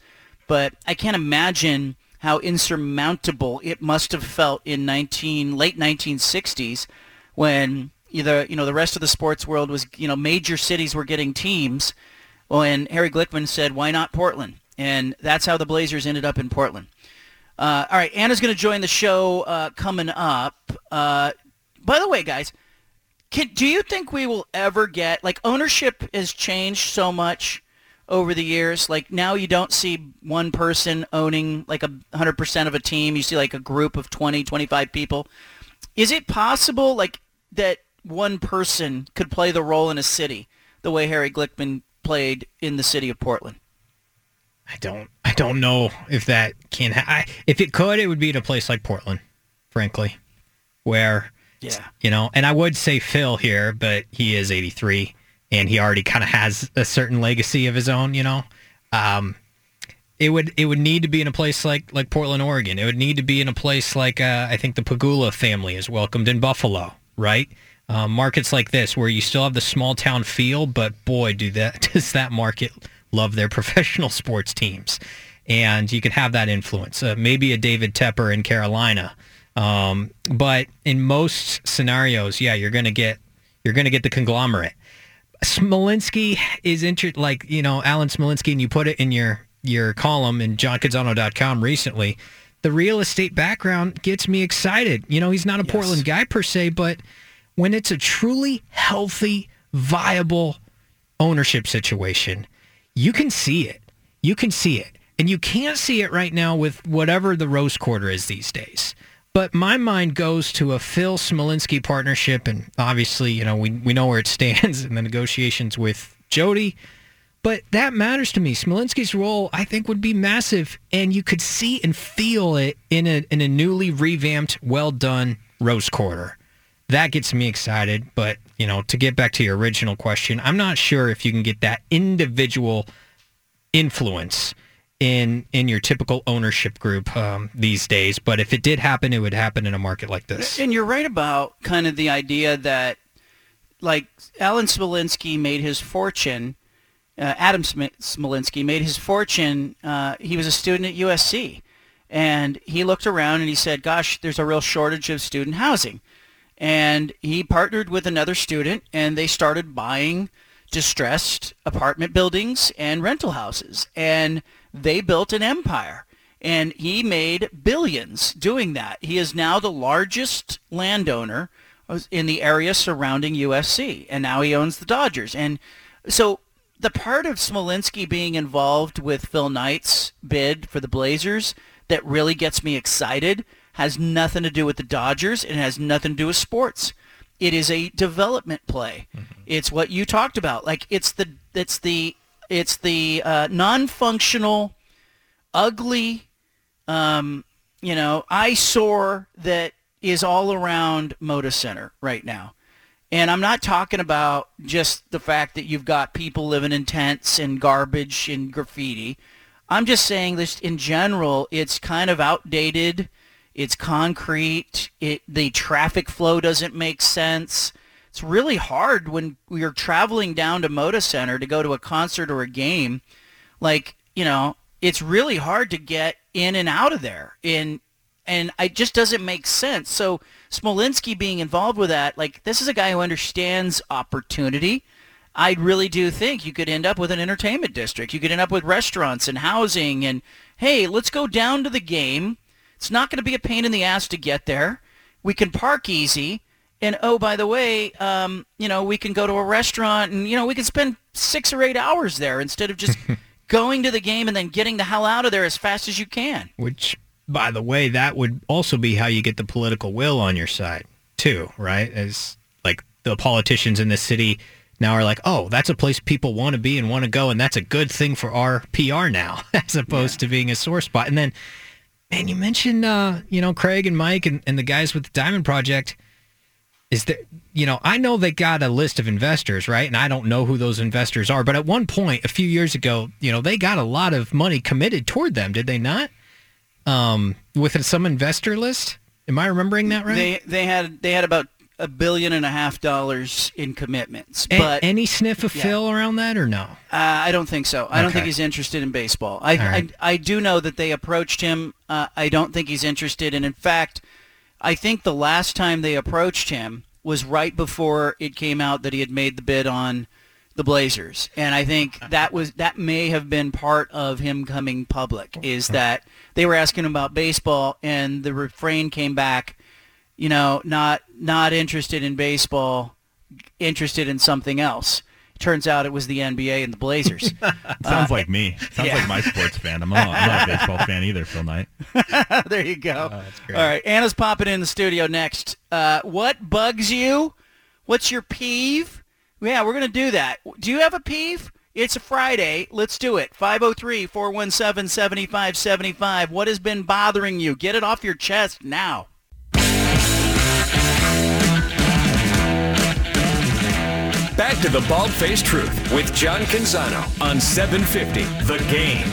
S2: but i can't imagine how insurmountable it must have felt in 19 late 1960s when either you know the rest of the sports world was you know major cities were getting teams and harry glickman said why not portland and that's how the blazers ended up in portland uh, all right, Anna's going to join the show uh, coming up. Uh, by the way, guys, can, do you think we will ever get like ownership has changed so much over the years? Like now you don't see one person owning like a 100% of a team. You see like a group of 20, 25 people. Is it possible like that one person could play the role in a city the way Harry Glickman played in the city of Portland?
S5: I don't. I don't know if that can. Ha- I, if it could, it would be in a place like Portland, frankly, where
S2: Yeah.
S5: you know. And I would say Phil here, but he is 83, and he already kind of has a certain legacy of his own. You know, um, it would it would need to be in a place like like Portland, Oregon. It would need to be in a place like uh, I think the Pegula family is welcomed in Buffalo, right? Um, markets like this where you still have the small town feel, but boy, do that does that market love their professional sports teams, and you can have that influence. Uh, maybe a David Tepper in Carolina, um, but in most scenarios, yeah, you're gonna get you're gonna get the conglomerate. Smolinisky is inter like you know Alan Smolinisky, and you put it in your your column in JohnCanzano.com recently. The real estate background gets me excited. You know, he's not a
S2: Yes.
S5: Portland guy per se, but when it's a truly healthy, viable ownership situation, you can see it. You can see it. And you can't see it right now with whatever the rose quarter is these days. But my mind goes to a Phil Smolinisky partnership, and obviously, you know, we, we know where it stands in the negotiations with Jody. But that matters to me. Smolinisky's role, I think, would be massive, and you could see and feel it in a in a newly revamped, well done Rose Quarter. That gets me excited. But you know, to get back to your original question, I'm not sure if you can get that individual influence in in your typical ownership group um, these days. But if it did happen, it would happen in a market like this.
S2: And you're right about kind of the idea that, like, Alan Smolinisky made his fortune. Uh, Adam Sm- Smolinisky made his fortune. Uh, he was a student at USC, and he looked around and he said, "Gosh, there's a real shortage of student housing." And he partnered with another student, and they started buying distressed apartment buildings and rental houses, and they built an empire. And he made billions doing that. He is now the largest landowner in the area surrounding USC, and now he owns the Dodgers. And so the part of Smolinisky being involved with Phil Knight's bid for the Blazers that really gets me excited has nothing to do with the Dodgers and it has nothing to do with sports. It is a development play. Mm-hmm. It's what you talked about. Like it's the it's the it's the uh, non-functional, ugly, um, you know, eyesore that is all around Moda Center right now. And I'm not talking about just the fact that you've got people living in tents and garbage and graffiti. I'm just saying this in general, it's kind of outdated. It's concrete. It, the traffic flow doesn't make sense. It's really hard when you're traveling down to Moda Center to go to a concert or a game. Like, you know, it's really hard to get in and out of there. And and it just doesn't make sense. So Smolinisky being involved with that, like this is a guy who understands opportunity. I really do think you could end up with an entertainment district. You could end up with restaurants and housing and hey, let's go down to the game. It's not going to be a pain in the ass to get there. We can park easy. And oh, by the way, um, you know, we can go to a restaurant and, you know, we can spend six or eight hours there instead of just going to the game and then getting the hell out of there as fast as you can.
S5: Which, by the way, that would also be how you get the political will on your side, too, right? As like the politicians in this city now are like, oh, that's a place people want to be and want to go, and that's a good thing for our PR now, as opposed to being a sore spot. And then, man, you mentioned, uh, you know, Craig and Mike and, and the guys with the Diamond Project. Is that you know, I know they got a list of investors, right? And I don't know who those investors are, but at one point, a few years ago, you know, they got a lot of money committed toward them, did they not? Um, with some investor list. Am I remembering that right?
S2: They they had they had about a billion and a half dollars in commitments,
S5: A-
S2: but
S5: any sniff of
S2: Yeah.
S5: Phil around that or no?
S2: Uh, I don't think so. I don't think he's interested in baseball. I,
S5: right.
S2: I I do know that they approached him. Uh, I don't think he's interested, and in fact, I think the last time they approached him was right before it came out that he had made the bid on the Blazers, and I think that was that may have been part of him coming public. Is that they were asking him about baseball, and the refrain came back, you know, not not interested in baseball, interested in something else. Turns out it was the NBA and the Blazers.
S3: Sounds like me. Sounds
S2: yeah.
S3: like my sports fan. I'm not, I'm not a baseball fan either, Phil Knight.
S2: there you go.
S5: Oh.
S2: All right, Anna's popping in the studio next. Uh, what bugs you? What's your peeve? Yeah, we're gonna do that. Do you have a peeve? It's a Friday. Let's do it. 503-417-7575. What has been bothering you? Get it off your chest now.
S1: Back to the Bald Faced Truth with John Canzano on 750 The Game.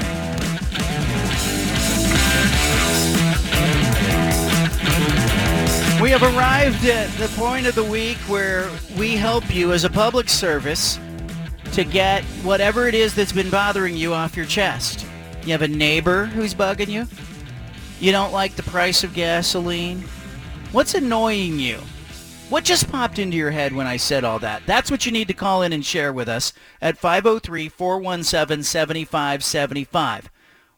S2: We have arrived at the point of the week where we help you as a public service to get whatever it is that's been bothering you off your chest. You have a neighbor who's bugging you? You don't like the price of gasoline? What's annoying you? What just popped into your head when I said all that? That's what you need to call in and share with us at 503-417-7575.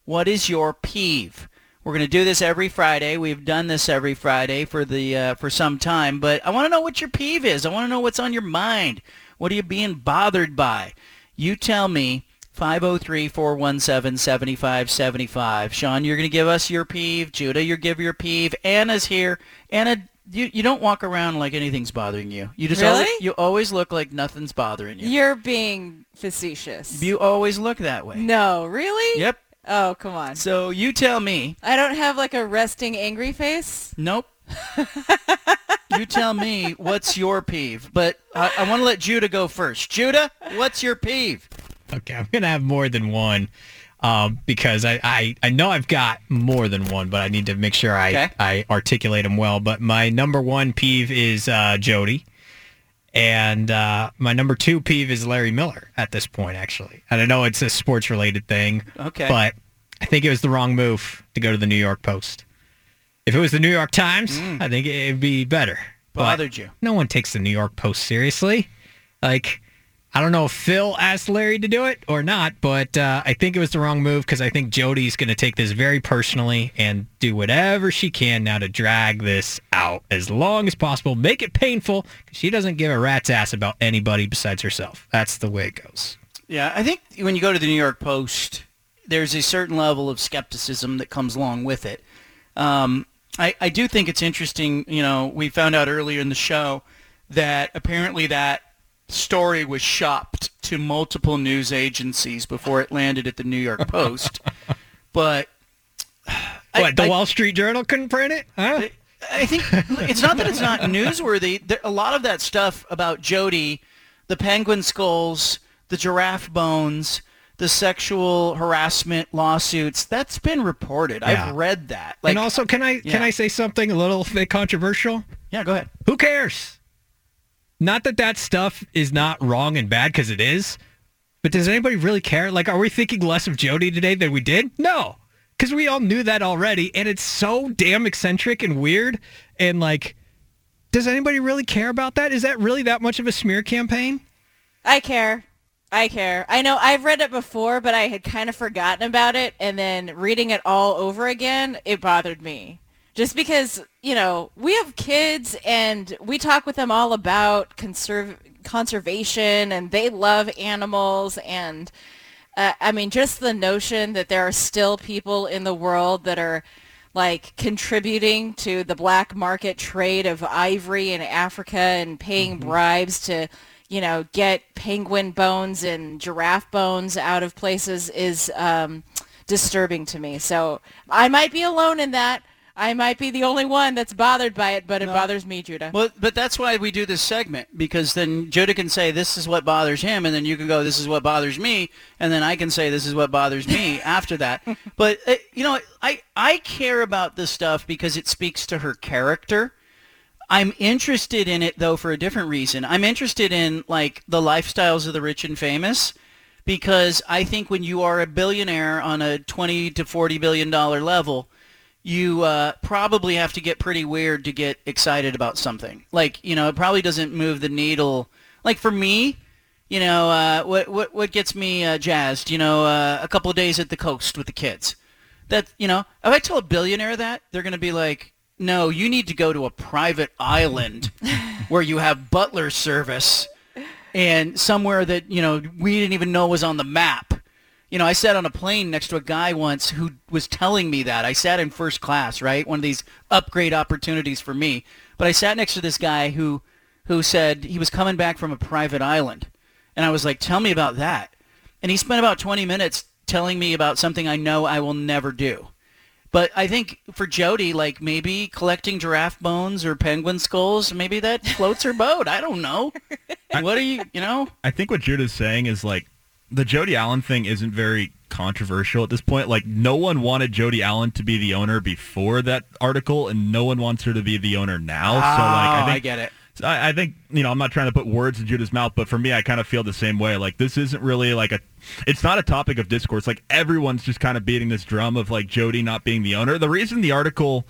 S2: What is your peeve? We're going to do this every Friday. We've done this every Friday for the uh, for some time, but I want to know what your peeve is. I want to know what's on your mind. What are you being bothered by? You tell me. 503-417-7575. Sean, you're going to give us your peeve. Judah, you're give your peeve. Anna's here. Anna, you, you don't walk around like anything's bothering you. You just
S7: Really?
S2: always, you always look like nothing's bothering you.
S7: You're being facetious.
S2: You always look that way.
S7: no, really?
S2: Yep.
S7: Oh, come on.
S2: So you tell me.
S7: I don't have like a resting angry face.
S2: Nope. you tell me what's your peeve. But I, I want to let Judah go first. Judah, what's your peeve?
S5: Okay, I'm gonna have more than one um, because I, I I know I've got more than one, but I need to make sure I
S2: Okay.
S5: I articulate them well. But my number one peeve is uh, Jody, and uh, my number two peeve is Larry Miller at this point. Actually, and I know it's a sports related thing.
S2: Okay.
S5: but I think it was the wrong move to go to the New York Post. If it was the New York Times, I think it'd be better. But
S2: Bothered you.
S5: no one takes the New York Post seriously. Like, I don't know if Phil asked Larry to do it or not, but uh, I think it was the wrong move because I think Jody's going to take this very personally and do whatever she can now to drag this out as long as possible. Make it painful 'cause she doesn't give a rat's ass about anybody besides herself. That's the way it goes.
S2: Yeah, I think when you go to the New York Post, there's a certain level of skepticism that comes along with it. Um, I, I do think it's interesting. You know, we found out earlier in the show that apparently that story was shopped to multiple news agencies before it landed at the New York Post. but I-
S5: the
S2: I-
S5: Wall Street Journal couldn't print it? Huh?
S2: I think it's not that it's not newsworthy. There, a lot of that stuff about Jody, the penguin skulls, the giraffe bones, the sexual harassment lawsuits, that's been reported.
S5: Yeah.
S2: I've read that. Like,
S5: and also, can I
S2: Yeah.
S5: can I say something a little bit controversial?
S2: yeah, go ahead.
S5: Who cares? Not that that stuff is not wrong and bad because it is, but does anybody really care? Like, are we thinking less of Jody today than we did? No, because we all knew that already, and it's so damn eccentric and weird. And like, does anybody really care about that? Is that really that much of a smear campaign?
S7: I care. I care. I know I've read it before, but I had kind of forgotten about it. And then reading it all over again, it bothered me. Just because, you know, we have kids and we talk with them all about conserv- conservation and they love animals. And uh, I mean, just the notion that there are still people in the world that are like contributing to the black market trade of ivory in Africa and paying bribes to, you know, get penguin bones and giraffe bones out of places is um, disturbing to me. So I might be alone in that. I might be the only one that's bothered by it, but it bothers me, Judah.
S2: Well, but that's why we do this segment because then Judah can say this is what bothers him, and then you can go this is what bothers me, and then I can say this is what bothers me after that. But uh, you know, I I care about this stuff because it speaks to her character. I'm interested in it though for a different reason. I'm interested in like the lifestyles of the rich and famous because I think when you are a billionaire on a 20 to 40 billion dollar level, you uh, probably have to get pretty weird to get excited about something. Like, you know, it probably doesn't move the needle. Like for me, you know, uh, what what what gets me uh, jazzed? You know, uh, a couple of days at the coast with the kids. That you know, if I tell a billionaire that, they're going to be like, "No, you need to go to a private island where you have butler service and somewhere that you know we didn't even know was on the map." You know, I sat on a plane next to a guy once who was telling me that. I sat in first class, right? One of these upgrade opportunities for me. But I sat next to this guy who who said he was coming back from a private island. And I was like, "Tell me about that." And he spent about 20 minutes telling me about something I know I will never do. But I think for Jody, like maybe collecting giraffe bones or penguin skulls, maybe that floats her boat. I don't know. what are you, you know?
S3: I think what Judah's saying is like the Jody Allen thing isn't very controversial at this point. Like no one wanted Jody Allen to be the owner before that article, and no one wants her to be the owner now. so like I
S2: Oh,
S3: think
S2: I get it.
S3: I, I think you know I'm not trying to put words in Judah's mouth, but for me, I kind of feel the same way. Like this isn't really like a, it's not a topic of discourse. Like everyone's just kind of beating this drum of like Jody not being the owner. The reason the article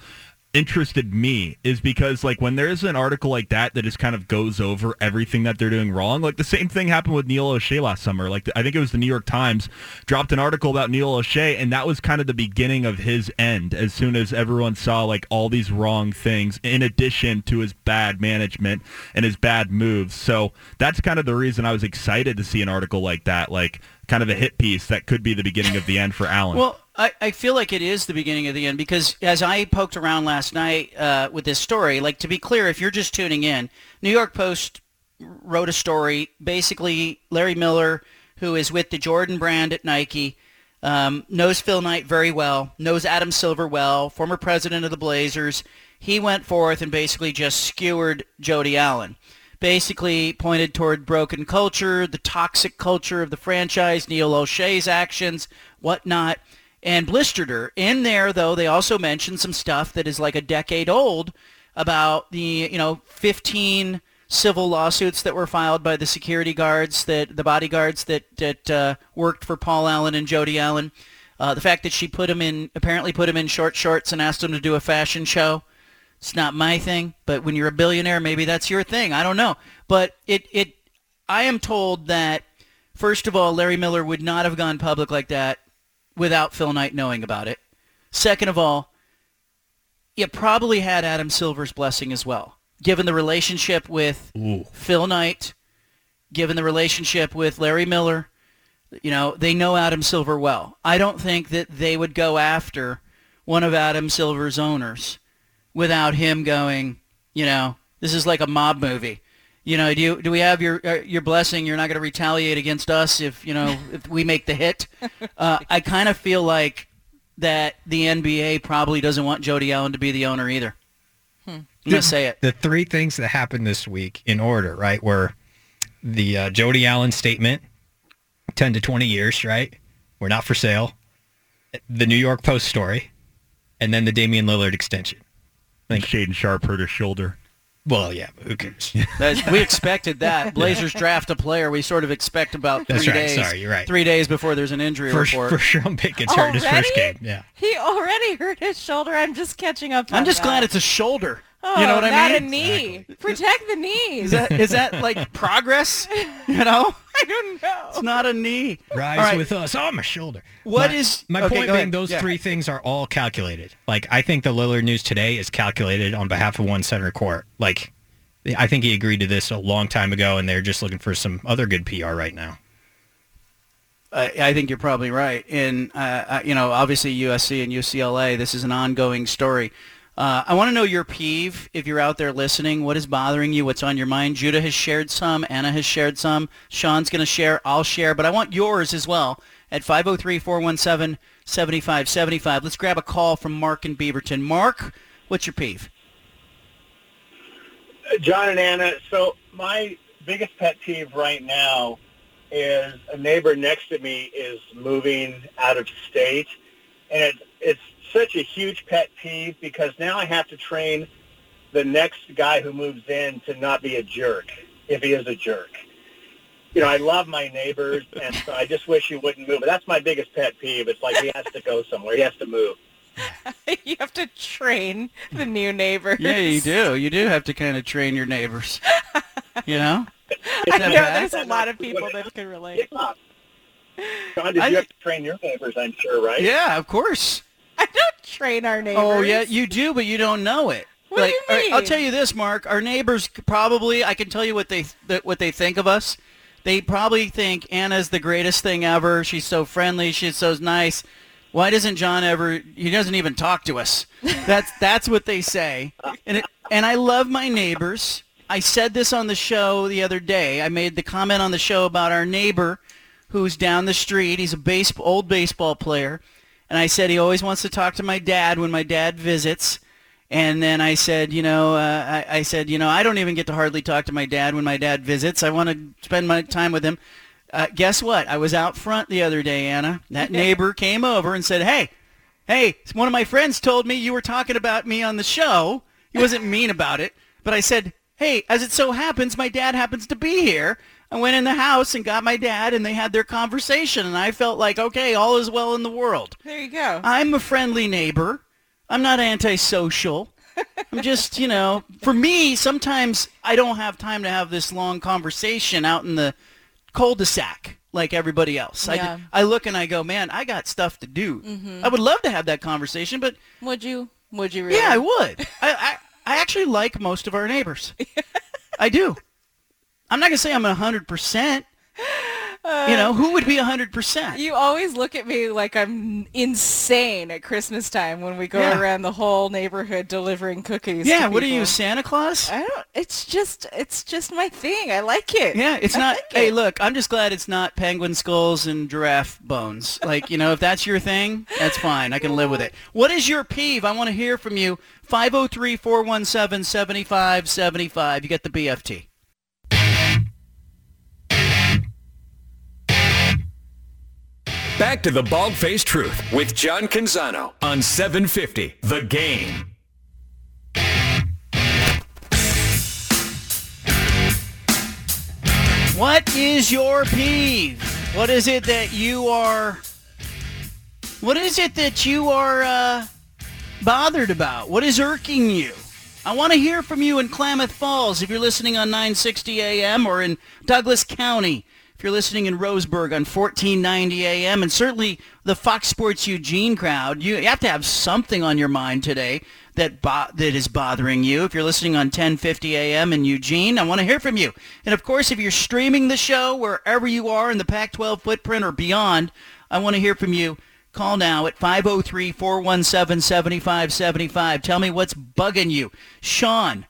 S3: interested me is because like when there's an article like that that just kind of goes over everything that they're doing wrong like the same thing happened with neil olshey last summer. Like i think it was the new york times dropped an article about neil olshey and that was kind of the beginning of his end as soon as everyone saw like all these wrong things in addition to his bad management and his bad moves. So that's kind of the reason i was excited to see an article like that like kind of a hit piece that could be the beginning of the end for allen.
S2: Well, I, I feel like it is the beginning of the end because as I poked around last night uh, with this story, like to be clear, if you're just tuning in, New York Post wrote a story. Basically, Larry Miller, who is with the Jordan brand at Nike, um, knows Phil Knight very well, knows Adam Silver well, former president of the Blazers. He went forth and basically just skewered Jody Allen. Basically pointed toward broken culture, the toxic culture of the franchise, Neil Olshey's actions, whatnot and blistered her. In there, though, they also mentioned some stuff that is like a decade old about the, you know, 15 civil lawsuits that were filed by the security guards, that the bodyguards that that uh, worked for Paul Allen and Jody Allen. Uh, the fact that she put him in, apparently put him in short shorts and asked him to do a fashion show. It's not my thing, but when you're a billionaire, maybe that's your thing. I don't know. But it, it, I am told that, first of all, Larry Miller would not have gone public like that without Phil Knight knowing about it. Second of all, you probably had Adam Silver's blessing as well, given the relationship with Phil Knight, given the relationship with Larry Miller. You know, they know Adam Silver well. I don't think that they would go after one of Adam Silver's owners without him going, you know, this is like a mob movie. You know, do you, do we have your uh, your blessing? You're not going to retaliate against us if you know if we make the hit. Uh, I kind of feel like that the NBA probably doesn't want Jody Allen to be the owner either. I'm gonna say it.
S5: the three things that happened this week in order, right, were the uh, Jody Allen statement, 10 to 20 years, right? We're not for sale. The New York Post story, and then the Damian Lillard extension.
S3: think Shaedon Sharpe hurt his shoulder.
S5: Well, yeah, who cares?
S2: We expected that. Blazers draft a player. We sort of expect about three
S5: That's right.
S2: days.
S5: Sorry, you're right.
S2: Three days before there's an injury
S5: First,
S2: report.
S5: For sure, pick gets hurt in his first game. Yeah.
S7: He already hurt his shoulder. I'm just catching up.
S2: I'm just
S7: that.
S2: glad it's a shoulder.
S7: Oh,
S2: you know what I
S7: not
S2: mean?
S7: a knee. Protect the knees.
S2: Is that is that like progress? You know,
S7: I don't know.
S2: it's not a knee.
S5: Rise
S2: All right.
S5: with us. Oh, my shoulder.
S2: What
S5: my,
S2: is-
S5: my
S2: okay,
S5: point being?
S2: ahead.
S5: Those
S2: Yeah.
S5: three things are all calculated. Like I think the Lillard news today is calculated on behalf of one center court. Like I think he agreed to this a long time ago, and they're just looking for some other good PR right now.
S2: I, I think you're probably right. And, uh, uh, you know, obviously USC and UCLA, this is an ongoing story. Uh, I want to know your peeve if you're out there listening. What is bothering you? What's on your mind? Judah has shared some. Anna has shared some. Sean's going to share. I'll share. But I want yours as well at 503-417-7575. Let's grab a call from Mark in Beaverton. Mark, what's your peeve?
S8: John and Anna, so my biggest pet peeve right now is a neighbor next to me is moving out of state, and it's it's such a huge pet peeve because now I have to train the next guy who moves in to not be a jerk if he is a jerk. You know, I love my neighbors, and so I just wish he wouldn't move. But that's my biggest pet peeve. It's like he has to go somewhere. He has to move.
S7: you have to train the new neighbors.
S2: Yeah, you do. You do have to kind of train your neighbors. You know?
S7: I know
S2: bad?
S7: there's a lot of people that can relate.
S8: John, did you have to train your neighbors? I'm sure, right?
S2: Yeah, of course.
S7: I don't train our neighbors.
S2: Oh, yeah, you do, but you don't know it.
S7: What do you
S2: right, I'll tell you this, Mark. Our neighbors probably, I can tell you what they what they think of us. They probably think Anna's the greatest thing ever. She's so friendly. She's so nice. Why doesn't John ever? He doesn't even talk to us. That's that's what they say. And it, and I love my neighbors. I said this on the show the other day. I made the comment on the show about our neighbor who's down the street. He's a base, old baseball player. And I said he always wants to talk to my dad when my dad visits. And then I said, you know, uh, I, I said, you know, I don't even get to hardly talk to my dad when my dad visits. I want to spend my time with him. Uh, guess what? I was out front the other day, Anna. That neighbor came over and said, hey, hey, one of my friends told me you were talking about me on the show. He wasn't mean about it, but I said, hey, as it so happens, my dad happens to be here. I went in the house and got my dad, and they had their conversation, and I felt like, okay, all is well in the world.
S7: There you go.
S2: I'm a friendly neighbor. I'm not antisocial. I'm just, you know, for me, sometimes I don't have time to have this long conversation out in the cul-de-sac like everybody else.
S7: Yeah. Mm-hmm.
S2: I, I look and I go, man, I got stuff to do. I would love to have that conversation, but
S7: Would you? Would you really?
S2: yeah, I would. I, I, I actually like most of our neighbors. I do. I'm not going to say I'm a 100%. you know, who would be a 100%?
S7: You always look at me like I'm insane at Christmas time when we go
S2: Yeah.
S7: around the whole neighborhood delivering cookies.
S2: yeah, what are you. Santa Claus?
S7: I don't. It's just. It's just my thing. I like it.
S2: Yeah, it's
S7: I
S2: not.
S7: like
S2: Hey,
S7: it.
S2: look, I'm just glad it's not penguin skulls and giraffe bones. Like, you know, if that's your thing, that's fine. I can live with it. What is your peeve? I want to hear from you. 503-417-7575. You get the BFT.
S1: Back to the Bald Faced Truth with John Canzano on 750 The Game.
S2: What is your peeve? What is it that you are What is it that you are uh, bothered about? What is irking you? I want to hear from you in Klamath Falls if you're listening on 960 AM or in Douglas County if you're listening in Roseburg on 1490 AM and certainly the Fox Sports Eugene crowd. You have to have something on your mind today that bo- that is bothering you. If you're listening on 1050 AM in Eugene, I want to hear from you. And of course, if you're streaming the show wherever you are in the Pac-12 footprint or beyond, I want to hear from you. Call now at 503-417-7575. Tell me what's bugging you. Sean,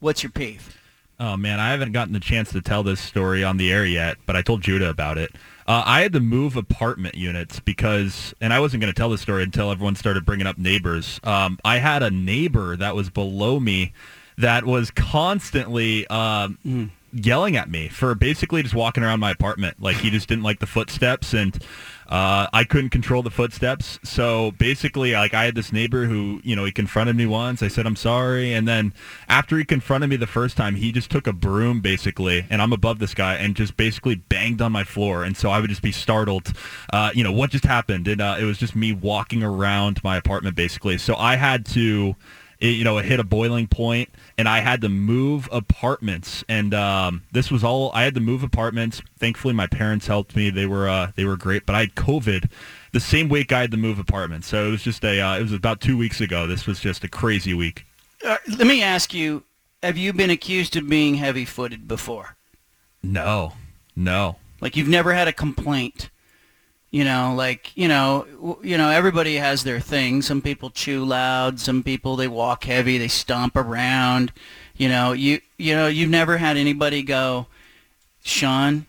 S2: what's your peeve?
S3: Oh man, I haven't gotten the chance to tell this story on the air yet, but I told Judah about it. Uh, I had to move apartment units because, and I wasn't going to tell this story until everyone started bringing up neighbors. Um, I had a neighbor that was below me that was constantly um, yelling at me for basically just walking around my apartment. Like he just didn't like the footsteps, and uh, I couldn't control the footsteps. So basically, like I had this neighbor who, you know, he confronted me once. I said I'm sorry, and then after he confronted me the first time, he just took a broom basically, and I'm above this guy, and just basically banged on my floor. And so I would just be startled, uh, you know, what just happened? And uh, it was just me walking around my apartment basically. So I had to it, you know, it hit a boiling point, and I had to move apartments. And um, this was all I had to move apartments. Thankfully, my parents helped me; they were uh, they were great. But I had COVID the same week I had to move apartments, so it was just a uh, it was about two weeks ago. This was just a crazy week.
S2: Uh, let me ask you, have you been accused of being heavy-footed before?
S3: No, no,
S2: Like you've never had a complaint You know, like you know, you know, everybody has their thing. Some people chew loud. Some people they walk heavy. They stomp around. You know, you you know, you've never had anybody go, Sean.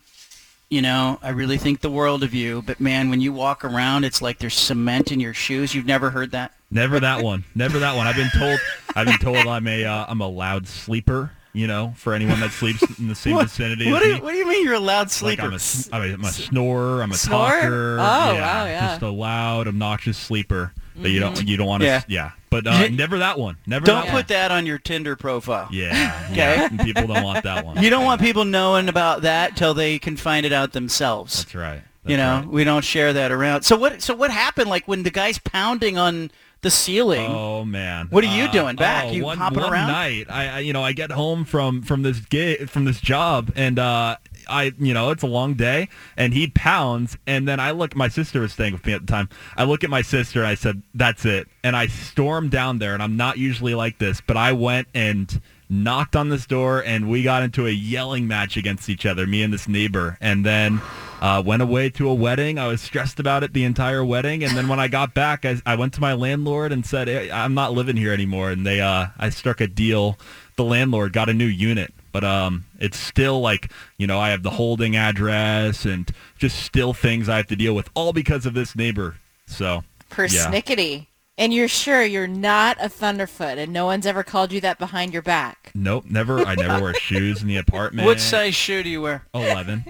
S2: You know, I really think the world of you, but man, when you walk around, it's like there's cement in your shoes. You've never heard that.
S3: Never that one. Never that one. I've been told. I've been told I'm a uh, I'm a loud sleeper. You know, for anyone that sleeps in the same
S2: What,
S3: vicinity
S2: what, do you, what do you mean you're a loud sleeper?
S3: like? I'm a, I'm a, snorer. I'm a
S7: Snore?
S3: talker.
S7: Oh,
S3: yeah,
S7: wow, yeah.
S3: Just a loud, obnoxious sleeper that you don't you don't want to.
S2: Yeah.
S3: Yeah. But uh, never that one. Never.
S2: Don't
S3: that
S2: put that on your Tinder profile.
S3: One. Yeah. yeah. People don't want that one.
S2: You don't want people knowing about that till they can find it out themselves.
S3: That's right.
S2: you know,
S3: right.
S2: we don't share that around. So what? So what happened? Like when the guy's pounding on the ceiling?
S3: Oh man!
S2: What are you
S3: Uh,
S2: doing back?
S3: oh,
S2: You
S3: one,
S2: hopping
S3: one
S2: around?
S3: night, I, I you know I get home from from this gig from this job, and uh, I you know it's a long day, and he pounds, and then I look. My sister was staying with me at the time. I look at my sister, and I said, "That's it," and I stormed down there, and I'm not usually like this, but I went and knocked on this door, and we got into a yelling match against each other, me and this neighbor, and then. Uh, went away to a wedding. I was stressed about it the entire wedding, and then when I got back, I, I went to my landlord and said, hey, "I'm not living here anymore." And they, uh, I struck a deal. The landlord got a new unit, but um, it's still like you know I have the holding address and just still things I have to deal with, all because of this neighbor. So yeah.
S7: Persnickety. And you're sure you're not a Thunderfoot and no one's ever called you that behind your back.
S3: Nope, never. I never wear shoes in the apartment.
S2: What size shoe do you wear?
S3: Eleven.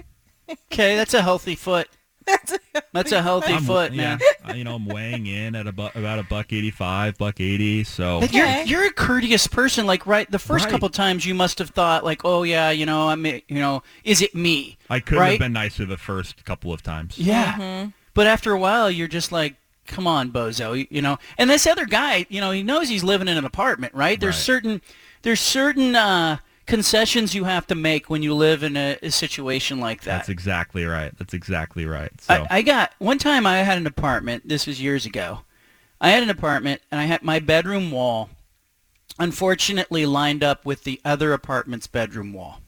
S2: Okay, that's a healthy foot. That's a healthy
S3: I'm-
S2: foot,
S3: yeah,
S2: man.
S3: uh, you know, I'm weighing in at about about a buck eighty-five, buck eighty. So
S2: But you're
S7: Okay.
S2: you're a courteous person. Like right, the first
S3: Right.
S2: couple times you must have thought like, oh yeah, you know, I'm, you know, is it me?
S3: I couldn't
S2: right?
S3: have been nicer the first couple of times.
S2: Yeah. But after a while, you're just like, come on, bozo, you, you know. And this other guy, you know, he knows he's living in an apartment, right? There's
S3: Right.
S2: certain there's certain uh, concessions you have to make when you live in a, a situation like that.
S3: That's exactly right. That's exactly right. So
S2: I, I got one time I had an apartment. This was years ago. I had an apartment and I had my bedroom wall, unfortunately, lined up with the other apartment's bedroom wall.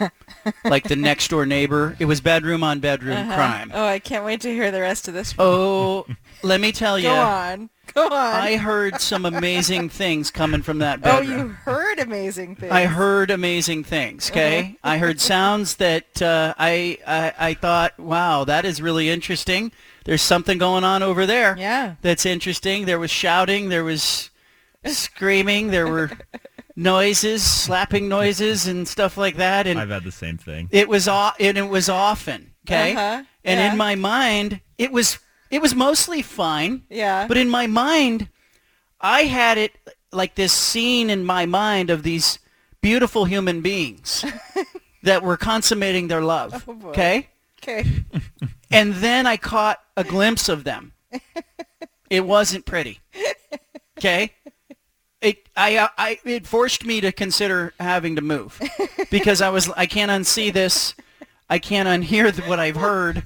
S2: like the next door neighbor. It was bedroom on bedroom
S7: Uh-huh.
S2: crime.
S7: Oh, I can't wait to hear the rest of this.
S2: Oh, let me tell you,
S7: Go on. Go on.
S2: I heard some amazing things coming from that bedroom.
S7: oh, you heard amazing things.
S2: I heard amazing things. Okay, I heard sounds that uh, I, I I thought, wow, that is really interesting. There's something going on over there.
S7: Yeah.
S2: that's interesting. There was shouting. There was screaming. There were noises, slapping noises, and stuff like that. And
S3: I've had the same thing.
S2: it was o- and it was often. Okay,
S7: Uh-huh,
S2: and
S7: yeah.
S2: in my mind, it was it was mostly fine.
S7: Yeah.
S2: But in my mind, I had it like this scene in my mind of these beautiful human beings that were consummating their love.
S7: Oh,
S2: okay?
S7: Okay.
S2: And then I caught a glimpse of them. It wasn't pretty. Okay? It I I it forced me to consider having to move because I was I can't unsee this. I can't unhear what I've heard,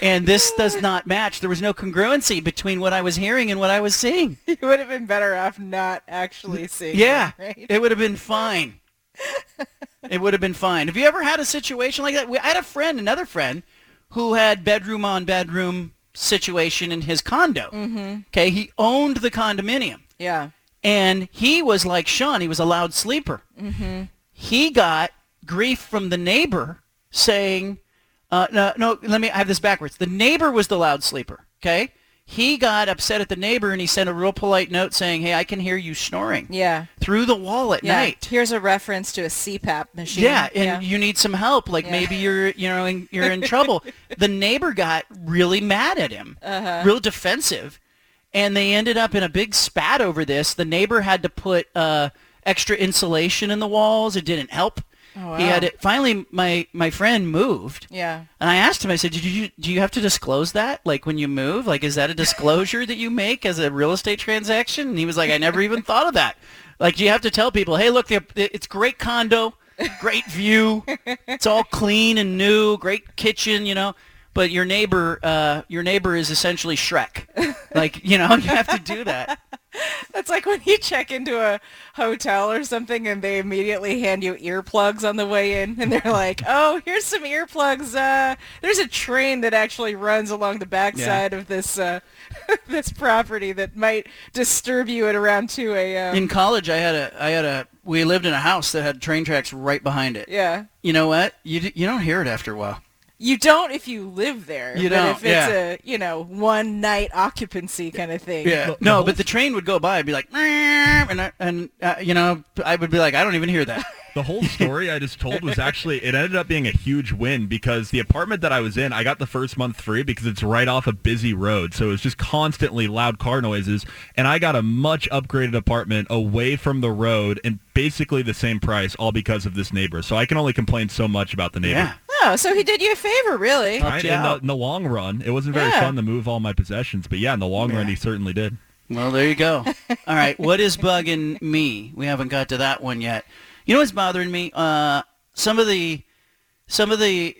S2: and this does not match. There was no congruency between what I was hearing and what I was seeing.
S7: You would have been better off not actually seeing.
S2: Yeah,
S7: it, right?
S2: it would have been fine. It would have been fine. Have you ever had a situation like that? We- I had a friend, another friend, who had bedroom on bedroom situation in his condo. Mm-hmm. Okay, he owned the condominium,
S7: yeah.
S2: And he was like Sean. He was a loud sleeper. Mm-hmm. He got grief from the neighbor saying, uh, "No, no, let me I have this backwards." The neighbor was the loud sleeper. Okay. He got upset at the neighbor and he sent a real polite note saying, "Hey, I can hear you snoring."
S7: Yeah.
S2: through the wall at
S7: Yeah.
S2: night.
S7: Here's a reference to a CPAP machine.
S2: Yeah, and you need some help. Like
S7: Yeah.
S2: maybe you're, you know, in, you're in trouble. The neighbor got really mad at him,
S7: Uh-huh.
S2: real defensive, and they ended up in a big spat over this. The neighbor had to put uh, extra insulation in the walls. It didn't help.
S7: Oh,
S2: He had it. Finally, my my friend moved.
S7: Yeah.
S2: And I asked him, I said, Did you, do you have to disclose that? Like when you move? Like, is that a disclosure that you make as a real estate transaction? And he was like, I never even thought of that. Like, do you have to tell people, hey, look, it's great condo, great view. It's all clean and new, great kitchen, you know. But your neighbor, uh, your neighbor is essentially Shrek. Like, you know, you have to do that.
S7: It's like when you check into a hotel or something and they immediately hand you earplugs on the way in and they're like, oh, here's some earplugs. Uh, there's a train that actually runs along the backside of this uh, this property that might disturb you at around 2 a.m.
S2: In college, I had a, I had a, we lived in a house that had train tracks right behind it.
S7: yeah.
S2: You know what? You you don't hear it after a while.
S7: You don't if you live there.
S2: You
S7: but
S2: don't,
S7: if it's
S2: yeah.
S7: a, you know, one night occupancy kind of thing.
S2: Yeah. No, but the train would go by and be like, and I, and uh, you know, I would be like, I don't even hear that.
S3: The whole story I just told was actually it ended up being a huge win because the apartment that I was in, I got the first month free because it's right off a busy road. So it was just constantly loud car noises and I got a much upgraded apartment away from the road and basically the same price all because of this neighbor. So I can only complain so much about the neighbor.
S2: Yeah.
S7: Oh, so he did you a favor, really.
S3: Right? In the, in the long run, it wasn't very
S7: Yeah.
S3: fun to move all my possessions, but yeah, in the long run, he certainly did.
S2: Well, there you go. All right, what is bugging me? We haven't got to that one yet. You know what's bothering me? Uh, some of the, some of the,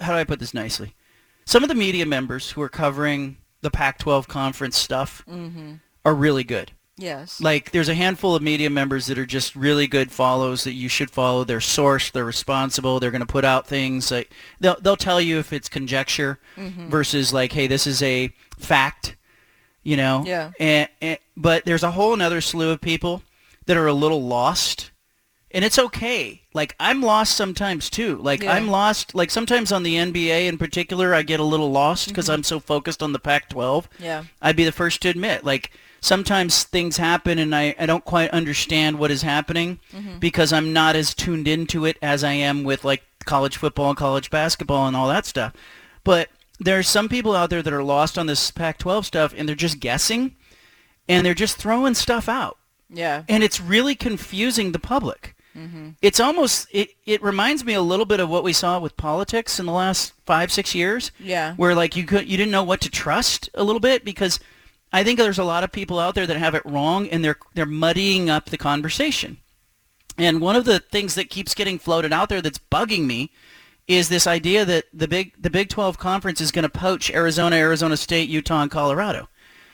S2: how do I put this nicely? Some of the media members who are covering the Pac-12 conference stuff are really good.
S7: Yes.
S2: Like, there's a handful of media members that are just really good follows that you should follow. They're sourced. They're responsible. They're going to put out things like they'll they'll tell you if it's conjecture versus like, hey, this is a fact. You know.
S7: Yeah.
S2: And, and but there's a whole another slew of people that are a little lost, and it's okay. Like I'm lost sometimes too. Like
S7: Yeah.
S2: I'm lost. Like sometimes on the NBA in particular, I get a little lost because mm-hmm. I'm so focused on the Pac-12.
S7: Yeah.
S2: I'd be the first to admit, like sometimes things happen and I, I don't quite understand what is happening mm-hmm. because I'm not as tuned into it as I am with like college football and college basketball and all that stuff. But there are some people out there that are lost on this Pac-12 stuff and they're just guessing and they're just throwing stuff out
S7: Yeah.
S2: and it's really confusing the public. Mm-hmm. It's almost it, it reminds me a little bit of what we saw with politics in the last five six years.
S7: Yeah.
S2: where like you could you didn't know what to trust a little bit because I think there's a lot of people out there that have it wrong and they're they're muddying up the conversation. And one of the things that keeps getting floated out there that's bugging me is this idea that the big the Big 12 conference is going to poach Arizona, Arizona State, Utah, and Colorado.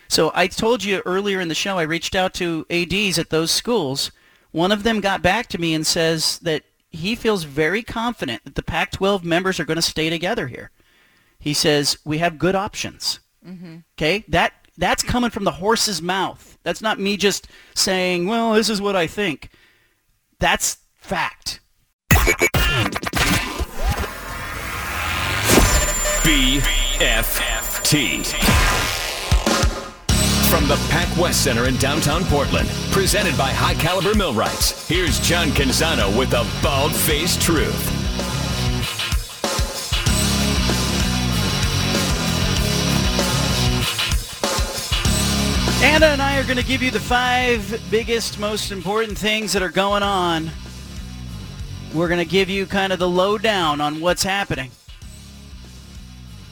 S2: So I told you earlier in the show I reached out to ads at those schools. One of them got back to me and says that he feels very confident that the Pac-12 members are going to stay together here. He says we have good options. Mm-hmm. Okay, that that's coming from the horse's mouth. That's not me just saying, "Well, this is what I think." That's fact.
S1: BFT. From the PacWest Center in downtown Portland, presented by High Caliber Millwrights, here's John Canzano with the bald faced truth.
S2: Anna and I are going to give you the five biggest, most important things that are going on. We're going to give you kind of the lowdown on what's happening.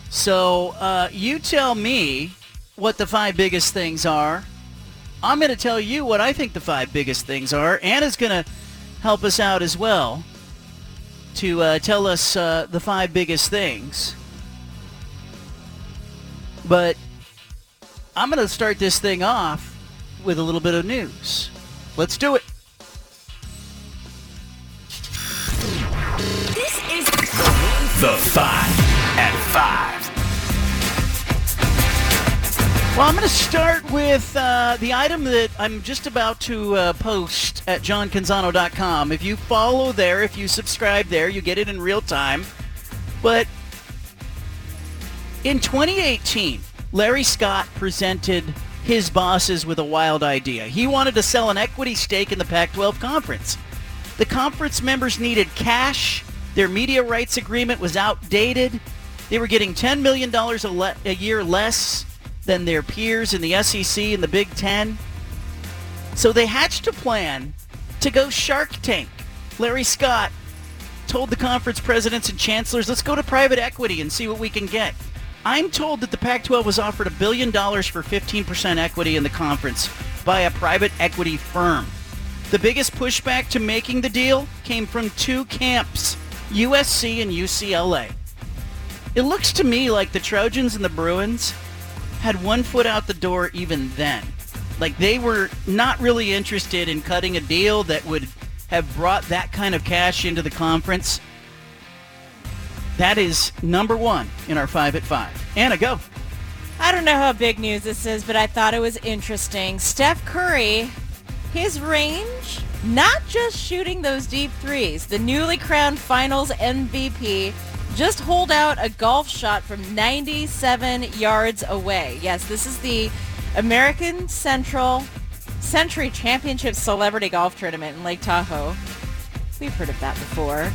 S2: So uh, you tell me what the five biggest things are. I'm going to tell you what I think the five biggest things are. Anna's going to help us out as well to uh, tell us uh, the five biggest things. But I'm going to start this thing off with a little bit of news. Let's do it.
S9: This is
S1: The five at five.
S2: Well, I'm going to start with uh, the item that I'm just about to uh, post at johncanzano.com. If you follow there, if you subscribe there, you get it in real time. But in 2018, Larry Scott presented his bosses with a wild idea. He wanted to sell an equity stake in the Pac-12 conference. The conference members needed cash. Their media rights agreement was outdated. They were getting $10 million a, le- a year less than their peers in the SEC and the Big Ten. So they hatched a plan to go Shark Tank. Larry Scott told the conference presidents and chancellors, let's go to private equity and see what we can get. I'm told that the Pac-12 was offered a billion dollars for 15% equity in the conference by a private equity firm. The biggest pushback to making the deal came from two camps, USC and UCLA. It looks to me like the Trojans and the Bruins had one foot out the door even then. Like they were not really interested in cutting a deal that would have brought that kind of cash into the conference. That is number one in our five at five. Anna, go.
S7: I don't know how big news this is, but I thought it was interesting. Steph Curry, his range, not just shooting those deep threes. The newly crowned finals MVP just hold out a golf shot from 97 yards away. Yes, this is the American Central Century Championship Celebrity Golf Tournament in Lake Tahoe. We've heard of that before.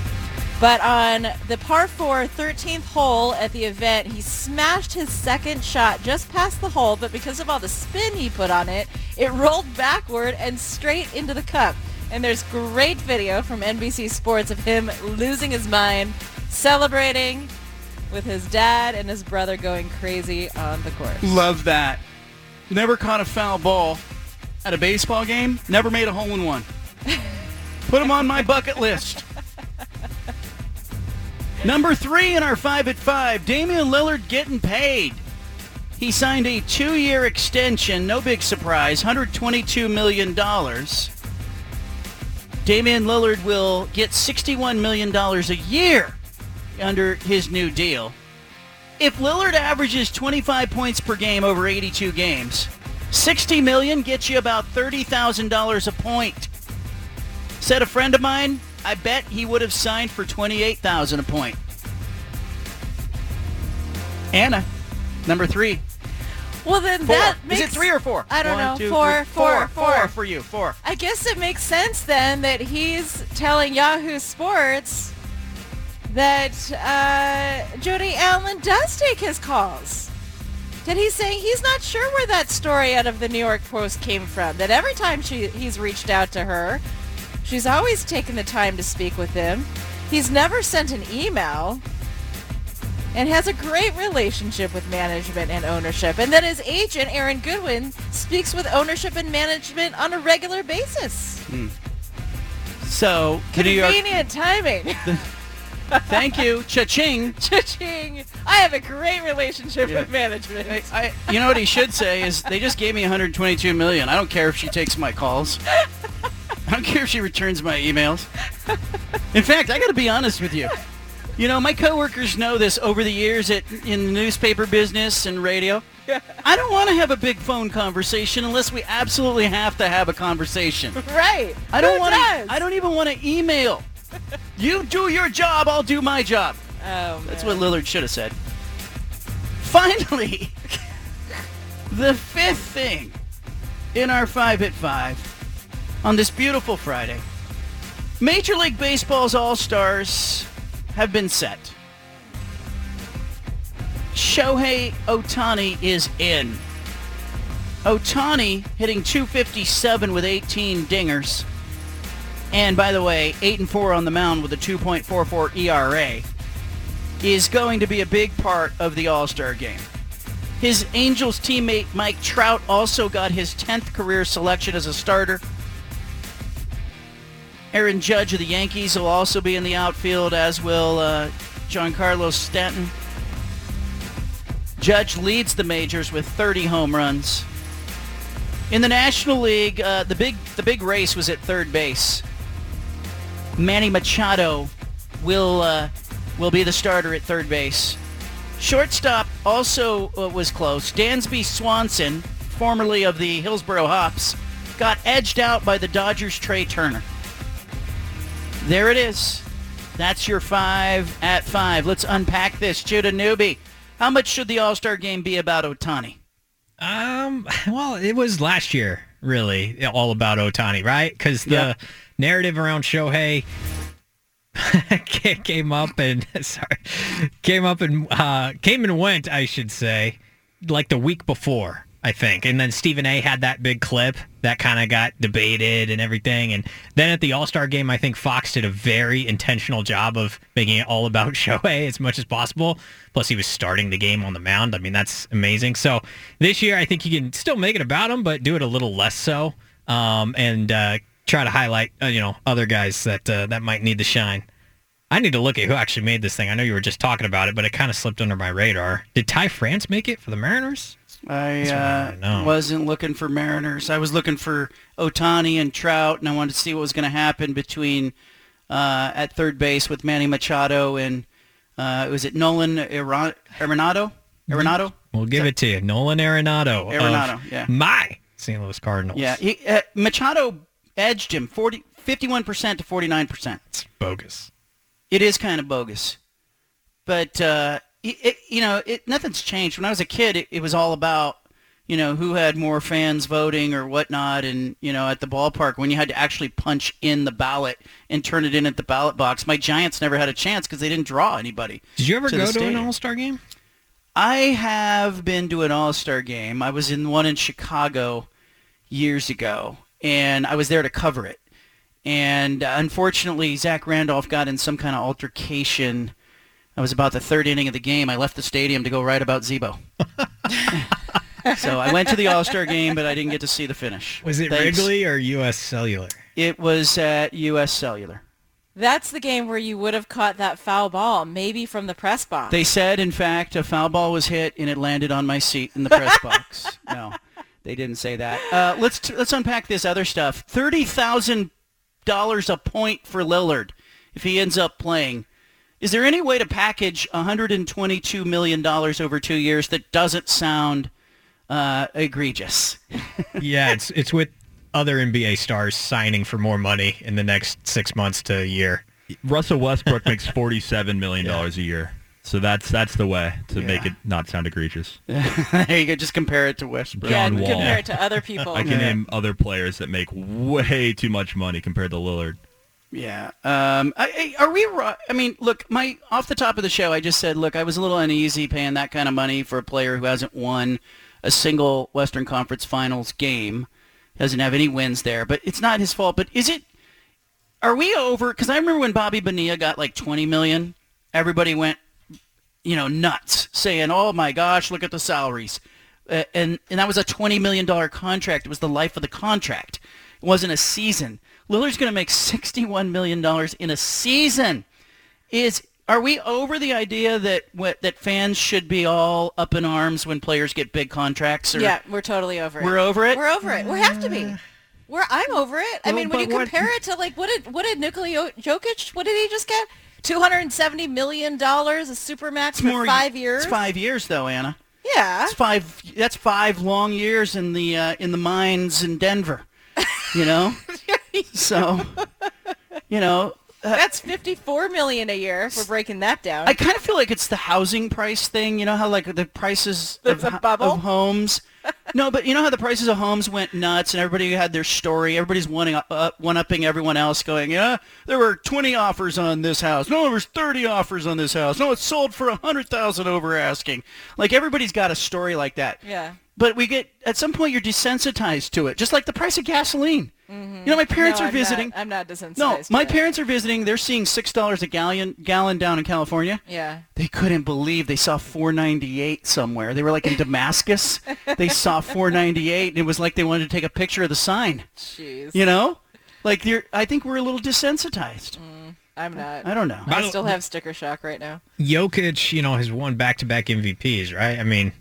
S7: But on the par 4 13th hole at the event, he smashed his second shot just past the hole, but because of all the spin he put on it, it rolled backward and straight into the cup. And there's great video from NBC Sports of him losing his mind, celebrating with his dad and his brother going crazy on the course.
S2: Love that. Never caught a foul ball at a baseball game. Never made a hole in one. Put him on my bucket list. Number three in our five at five, Damian Lillard getting paid. He signed a two-year extension, no big surprise, $122 million. Damian Lillard will get $61 million a year under his new deal. If Lillard averages 25 points per game over 82 games, 60 million gets you about $30,000 a point. Said a friend of mine, I bet he would have signed for 28,000 a point. Anna, number 3.
S7: Well, then
S2: Four.
S7: that
S2: Is
S7: makes...
S2: it 3 or 4?
S7: I don't
S2: One,
S7: know.
S2: two,
S7: Four,
S2: three-
S7: four,
S2: four.
S7: four.
S2: for you. 4.
S7: I guess it makes sense then that he's telling Yahoo Sports that uh, Jody Allen does take his calls. That he's saying he's not sure where that story out of the New York Post came from. That every time she he's reached out to her, she's always taken the time to speak with him. He's never sent an email and has a great relationship with management and ownership. And that his agent, Aaron Goodwin, speaks with ownership and management on a regular basis.
S2: So, the New York,
S7: Convenient timing.
S2: thank you. Cha-ching.
S7: Cha-ching. I have a great relationship
S2: Yeah.
S7: with management.
S2: I, I, you know what he should say is they just gave me 122 million. I don't care if she takes my calls. I don't care if she returns my emails. In fact, I got to be honest with you. You know, my coworkers know this over the years at, in the newspaper business and radio. I don't want to have a big phone conversation unless we absolutely have to have a conversation.
S7: right.
S2: I don't want to. I don't even want to email. You do your job. I'll do my job.
S7: Oh,
S2: That's
S7: man.
S2: what Lillard should have said. Finally, the fifth thing in our five at five on this beautiful Friday. Major League Baseball's All-Stars have been set. Shohei Ohtani is in. Ohtani hitting 257 with 18 dingers. And by the way, 8 and 4 on the mound with a 2.44 ERA is going to be a big part of the All-Star game. His Angels teammate Mike Trout also got his 10th career selection as a starter. Aaron Judge of the Yankees will also be in the outfield, as will uh, Giancarlo Stanton. Judge leads the majors with 30 home runs. In the National League, uh, the big the big race was at third base. Manny Machado will uh, will be the starter at third base. Shortstop also uh, was close. Dansby Swanson, formerly of the Hillsboro Hops, got edged out by the Dodgers' Trea Turner. There it is. That's your five at five. Let's unpack this. Judah Newby, how much should the All-Star game be about Ohtani?
S5: Um, well, it was last year, really, all about Ohtani, right? Because the
S2: Yeah.
S5: Narrative around Shohei came up and sorry, came up and uh, came and went, I should say, like the week before, I think. And then Stephen A. had that big clip that kind of got debated and everything. And then at the All Star game, I think Fox did a very intentional job of making it all about Shohei as much as possible. Plus, he was starting the game on the mound. I mean, that's amazing. So this year, I think you can still make it about him, but do it a little less so, um, and uh, try to highlight uh, you know other guys that uh, that might need to shine. I need to look at who actually made this thing. I know you were just talking about it, but it kind of slipped under my radar. Did Ty France make it for the Mariners?
S2: I uh,
S5: I
S2: wasn't looking for Mariners. I was looking for Ohtani and Trout, and I wanted to see what was going to happen between uh, at third base with Manny Machado and uh, was it Nolan Arenado? Arenado? Arenado?
S5: We'll give it to you. Nolan Arenado. of
S2: Arenado, yeah.
S5: My St. Louis Cardinals.
S2: Yeah, he, uh, Machado edged him 40, 51% to 49%.
S5: It's bogus.
S2: It is kind of bogus, but uh, it, it, you know, it, nothing's changed. When I was a kid, it, it was all about you know who had more fans voting or whatnot, and you know at the ballpark when you had to actually punch in the ballot and turn it in at the ballot box. My Giants never had a chance because they didn't draw anybody.
S5: Did you ever
S2: to
S5: go to an. All Star game?
S2: I have been to an All-Star game. I was in one in Chicago years ago, and I was there to cover it. And uh, unfortunately, Zach Randolph got in some kind of altercation. I was about the third inning of the game. I left the stadium to go write about Z-Bo. so I went to the All-Star game, but I didn't get to see the finish.
S5: Was it
S2: Thanks.
S5: Wrigley or U.S. Cellular?
S2: It was at U.S. Cellular.
S7: That's the game where you would have caught that foul ball, maybe from the press box.
S2: They said, in fact, a foul ball was hit and it landed on my seat in the press box. No, they didn't say that. Uh, let's let's unpack this other stuff. Thirty thousand dollars a point for Lillard if he ends up playing. Is there any way to package 122 million dollars over two years that doesn't sound uh, egregious?
S5: yeah, it's it's with other NBA stars signing for more money in the next six months to a year.
S3: Russell Westbrook makes forty-seven million dollars a year, so that's that's the way to make it not sound egregious.
S2: there you go. Just compare it to Westbrook.
S7: yeah,
S3: John
S7: and
S3: Wall.
S7: compare it to other people.
S3: I can name other players that make way too much money compared to Lillard.
S2: Yeah. Um, I, I- are we? ri- I mean, look, my off the top of the show, I just said, look, I was a little uneasy paying that kind of money for a player who hasn't won a single Western Conference Finals game, doesn't have any wins there. But it's not his fault. But is it? Are we over? Because I remember when Bobby Bonilla got like 20 million, everybody went, you know, nuts, saying, "Oh my gosh, look at the salaries," uh, and and that was a 20 million dollar contract. It was the life of the contract. It wasn't a season. Lillard's going to make 61 million dollars in a season. Is are we over the idea that what, that fans should be all up in arms when players get big contracts? Or,
S7: Yeah, we're totally over it.
S2: We're over it?
S7: We're over it. We have to be. We're I'm over it. I
S2: Well,
S7: mean, when you
S2: but what-
S7: compare it to like what did what did Nikola Jo- Jokic? What did he just get? Two hundred and seventy million dollars, a supermax for
S2: more
S7: five years.
S2: It's five years though, Anna.
S7: Yeah.
S2: That's five. That's five long years in the uh, in the mines in Denver. You know. so, you know,
S7: That's fifty-four million a year. If we're breaking that down.
S2: I kind of feel like it's the housing price thing. You know how like the prices of,
S7: There's a bubble?
S2: of homes. No, but you know how the prices of homes went nuts, and everybody had their story. Everybody's one uh, one upping everyone else, going, "Yeah, there were 20 offers on this house. No, there was 30 offers on this house. No, it sold for a hundred thousand over asking." Like everybody's got a story like that.
S7: yeah.
S2: But we get at some point you're desensitized to it, just like the price of gasoline. Mm-hmm. You know, my parents
S7: No,
S2: are
S7: I'm
S2: visiting.
S7: Not, I'm not desensitized.
S2: no, my parents are visiting. They're seeing six dollars a gallon gallon down in California.
S7: Yeah.
S2: They couldn't believe they saw 498 somewhere. They were like in Damascus. they saw 498, and it was like they wanted to take a picture of the sign.
S7: Jeez.
S2: You know, like you're. I think we're a little desensitized.
S7: Mm, I'm not.
S2: I don't know.
S7: I still have sticker shock right now.
S5: Jokic, you know, has won back-to-back MVPs, right? I mean,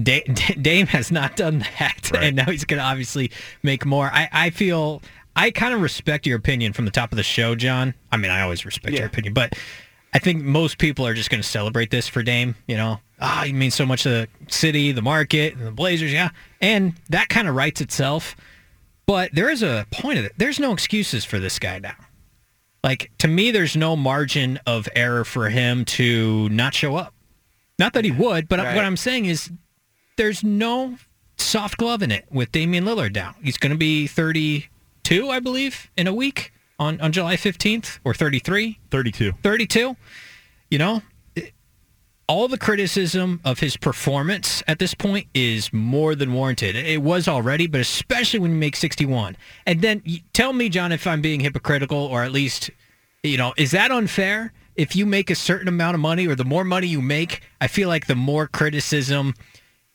S5: Da- Da- Dame has not done that,
S3: Right.
S5: and now he's going to obviously make more. I, I feel I kind of respect your opinion from the top of the show, John. I mean, I always respect
S2: Yeah.
S5: your opinion, but I think most people are just going to celebrate this for Dame. You know, ah, he means so much to the city, the market, and the Blazers. Yeah, and that kind of writes itself. But there is a point of it. There's no excuses for this guy now. Like to me, there's no margin of error for him to not show up. Not that he would, but
S2: Right.
S5: what I'm saying is there's no soft glove in it with Damian Lillard down. He's going to be 32, I believe, in a week on, on July 15th or 33,
S3: Thirty-two.
S5: 32. You know, it- all the criticism of his performance at this point is more than warranted. It was already, but especially when you make 61. And then tell me, John, if I'm being hypocritical or at least, you know, is that unfair? If you make a certain amount of money or the more money you make, I feel like the more criticism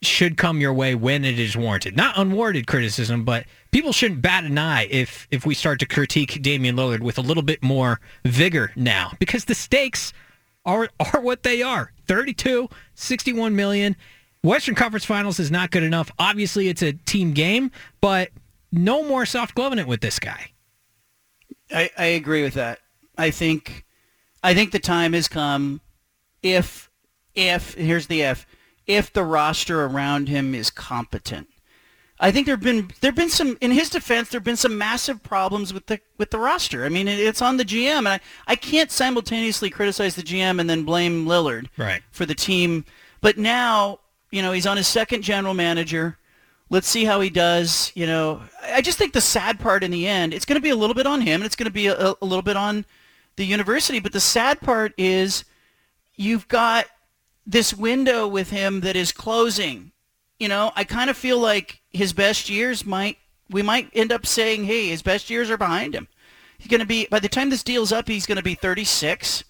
S5: should come your way when it is warranted. Not unwarranted criticism, but people shouldn't bat an eye if if we start to critique Damian Lillard with a little bit more vigor now because the stakes are are what they are. 32, 61 million. Western Conference Finals is not good enough. Obviously, it's a team game, but no more soft gloving it with this guy.
S2: I, I agree with that. I think I think the time has come if if here's the if if the roster around him is competent. I think there've been there've been some in his defense there've been some massive problems with the with the roster. I mean it, it's on the GM and I, I can't simultaneously criticize the GM and then blame Lillard
S5: Right.
S2: for the team. But now, you know, he's on his second general manager. Let's see how he does. You know, I just think the sad part in the end, it's going to be a little bit on him and it's going to be a, a little bit on the university. But the sad part is you've got this window with him that is closing. You know, I kind of feel like his best years might, we might end up saying, hey, his best years are behind him. He's going to be, by the time this deal's up, he's going to be 36,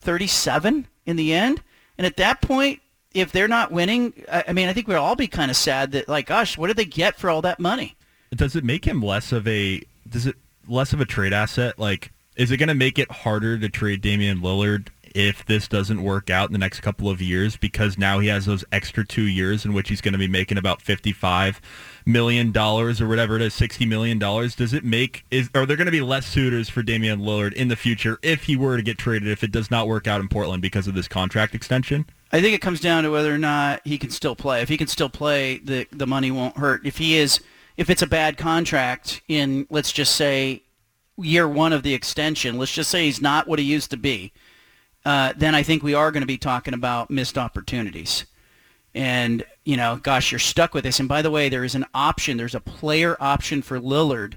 S2: 37 in the end. And at that point, if they're not winning, I, I mean, I think we'll all be kind of sad that, like, gosh, what did they get for all that money?
S3: Does it make him less of a does it less of a trade asset? Like, is it going to make it harder to trade Damian Lillard if this doesn't work out in the next couple of years? Because now he has those extra two years in which he's going to be making about fifty-five million dollars or whatever it is, sixty million dollars. Does it make is are there going to be less suitors for Damian Lillard in the future if he were to get traded if it does not work out in Portland because of this contract extension?
S2: I think it comes down to whether or not he can still play. If he can still play, the the money won't hurt. If he is, if it's a bad contract in, let's just say, year one of the extension, let's just say he's not what he used to be, uh, then I think we are going to be talking about missed opportunities. And you know, gosh, you're stuck with this. And by the way, there is an option. There's a player option for Lillard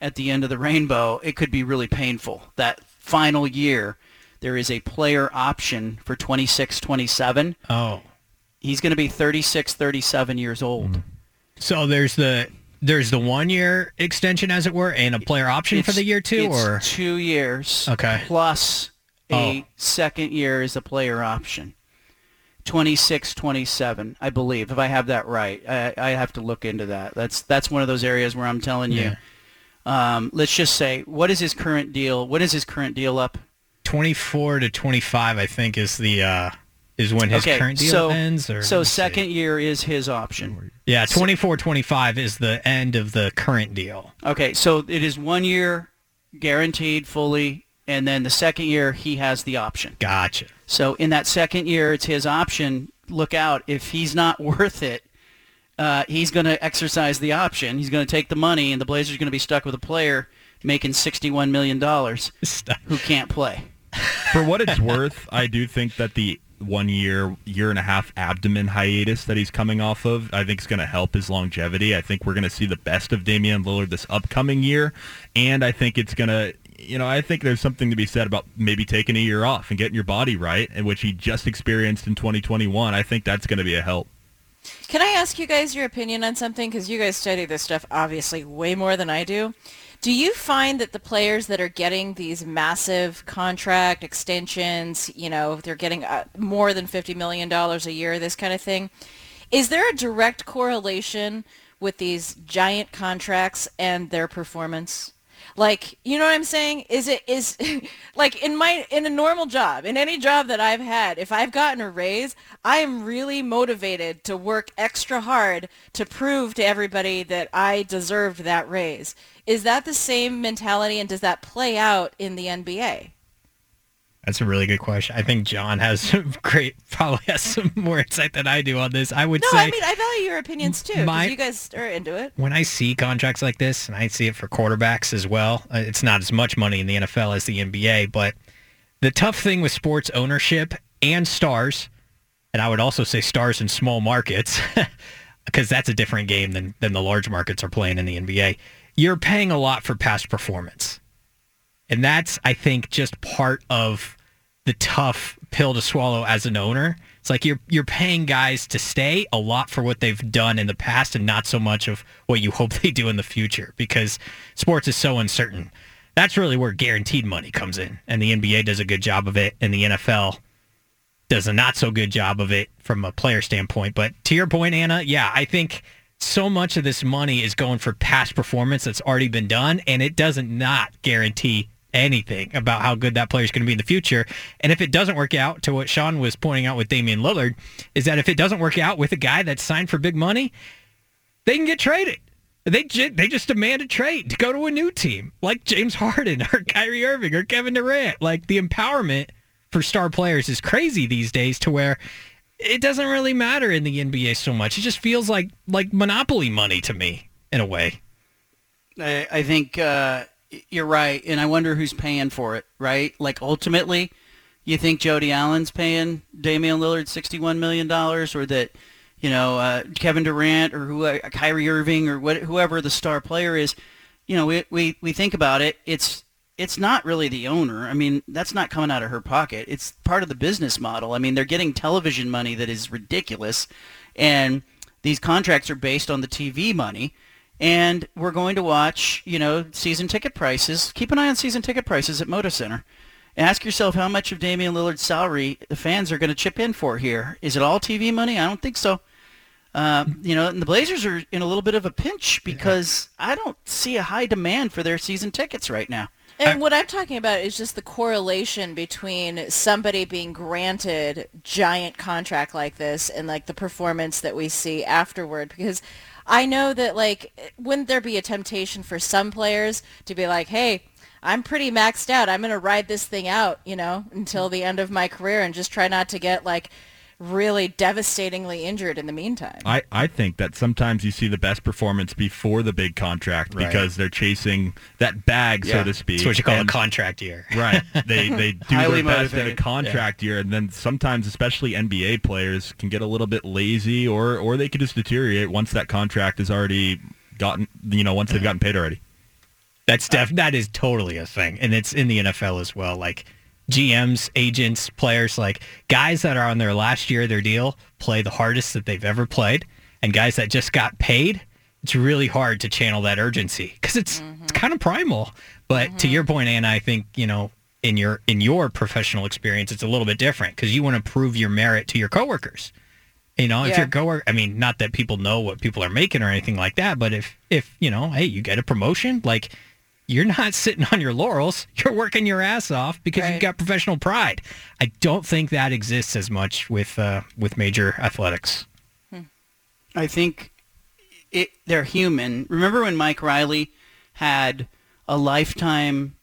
S2: at the end of the rainbow. It could be really painful that final year. There is a player option for 26, 27
S5: Oh,
S2: he's going to be 36 37 years old
S5: so there's the there's the one year extension, as it were, and a player option for the year two,
S2: it's
S5: or
S2: two years
S5: Okay.
S2: plus a
S5: Oh.
S2: second year is a player option 26 27 i believe if i have that right i, I have to look into that that's that's one of those areas where i'm telling you um, let's just say what is his current deal what is his current deal up
S5: 24 to 25, I think, is the uh, is when his
S2: okay
S5: current deal
S2: so
S5: ends. Or
S2: so
S5: me see.
S2: second year is his option
S5: yeah, 24 25 is the end of the current deal.
S2: Okay, so it is one year guaranteed fully, and then the second year he has the option.
S5: Gotcha.
S2: So in that second year, it's his option. Look out! If he's not worth it, uh, he's going to exercise the option. He's going to take the money, and the Blazers are going to be stuck with a player making sixty-one million dollars who can't play.
S3: For what it's worth, I do think that the one year, year and a half abdomen hiatus that he's coming off of, I think is going to help his longevity. I think we're going to see the best of Damian Lillard this upcoming year, and I think it's going to, you know, I think there's something to be said about maybe taking a year off and getting your body right, and which he just experienced in 2021. I think that's going to be a help.
S7: Can I ask you guys your opinion on something? Because you guys study this stuff obviously way more than I do. Do you find that the players that are getting these massive contract extensions, you know, they're getting uh, more than $50 million a year, this kind of thing, is there a direct correlation with these giant contracts and their performance? Like, you know what I'm saying? Is it is like in my in a normal job, in any job that I've had, if I've gotten a raise, I am really motivated to work extra hard to prove to everybody that I deserved that raise. Is that the same mentality and does that play out in the NBA?
S5: That's a really good question. I think John has some great, probably has some more insight than I do on this. I would
S7: No,
S5: say No,
S7: I mean I value your opinions too
S5: my-
S7: you guys are into it.
S5: when I see contracts like this, and I see it for quarterbacks as well, uh, it's not as much money in the NFL as the NBA, but the tough thing with sports ownership and stars, and I would also say stars in small markets, because that's a different game than, than the large markets are playing in the NBA, you're paying a lot for past performance. And that's, I think, just part of the tough pill to swallow as an owner. It's like you're you're paying guys to stay a lot for what they've done in the past and not so much of what you hope they do in the future because sports is so uncertain. That's really where guaranteed money comes in. And the NBA does a good job of it and the NFL does a not so good job of it from a player standpoint. But to your point, Anna, yeah, I think so much of this money is going for past performance that's already been done and it doesn't not guarantee anything about how good that player is going to be in the future. And if it doesn't work out, to what Sean was pointing out with Damian Lillard, is that if it doesn't work out with a guy that's signed for big money, they can get traded. They ju- they just demand a trade to go to a new team, like James Harden or Kyrie Irving or Kevin Durant. Like the empowerment for star players is crazy these days, to where it doesn't really matter in the NBA so much. It just feels like like monopoly money to me in a way.
S2: I, I think uh, you're right, and I wonder who's paying for it. Right? Like ultimately, you think Jody Allen's paying Damian Lillard sixty-one million dollars, or that you know uh, Kevin Durant or who uh, Kyrie Irving or what, whoever the star player is. You know, we, we we think about it. It's it's not really the owner. I mean, that's not coming out of her pocket. It's part of the business model. I mean, they're getting television money that is ridiculous, and these contracts are based on the TV money. And we're going to watch, you know, season ticket prices. Keep an eye on season ticket prices at Moda Center. Ask yourself how much of Damian Lillard's salary the fans are going to chip in for here. Is it all TV money? I don't think so. Uh, you know, and the Blazers are in a little bit of a pinch because I don't see a high demand for their season tickets right now.
S7: And what I'm talking about is just the correlation between somebody being granted giant contract like this and like the performance that we see afterward because I know that like wouldn't there be a temptation for some players to be like, "Hey, I'm pretty maxed out. I'm going to ride this thing out, you know, until the end of my career and just try not to get like really devastatingly injured in the meantime."
S3: I, I think that sometimes you see the best performance before the big contract
S5: Right.
S3: because they're chasing that bag, so to speak.
S5: That's what you call
S3: And-
S5: a contract year.
S3: Right. They they do
S2: Highly
S3: their best in a
S2: motivated.
S3: contract year, and then sometimes, especially NBA players, can get a little bit lazy, or or they could just deteriorate once that contract is already gotten. You know, once they've gotten paid already.
S5: That's def- that is totally a thing, and it's in the NFL as well. Like GMs, agents, players, like guys that are on their last year of their deal play the hardest that they've ever played, and guys that just got paid, it's really hard to channel that urgency because it's it's mm-hmm. kind of primal. But to your mm-hmm. point, Anna, I think you know in your in your professional experience, it's a little bit different because you want to prove your merit to your coworkers. You know, if
S7: Yeah.
S5: your coworker, I mean, not that people know what people are making or anything like that, but if if you know, hey, you get a promotion, like you're not sitting on your laurels. You're working your ass off because you've got professional pride. I don't think that exists as much with uh, with major athletics.
S2: I think it, they're human. Remember when Mike Riley had a lifetime,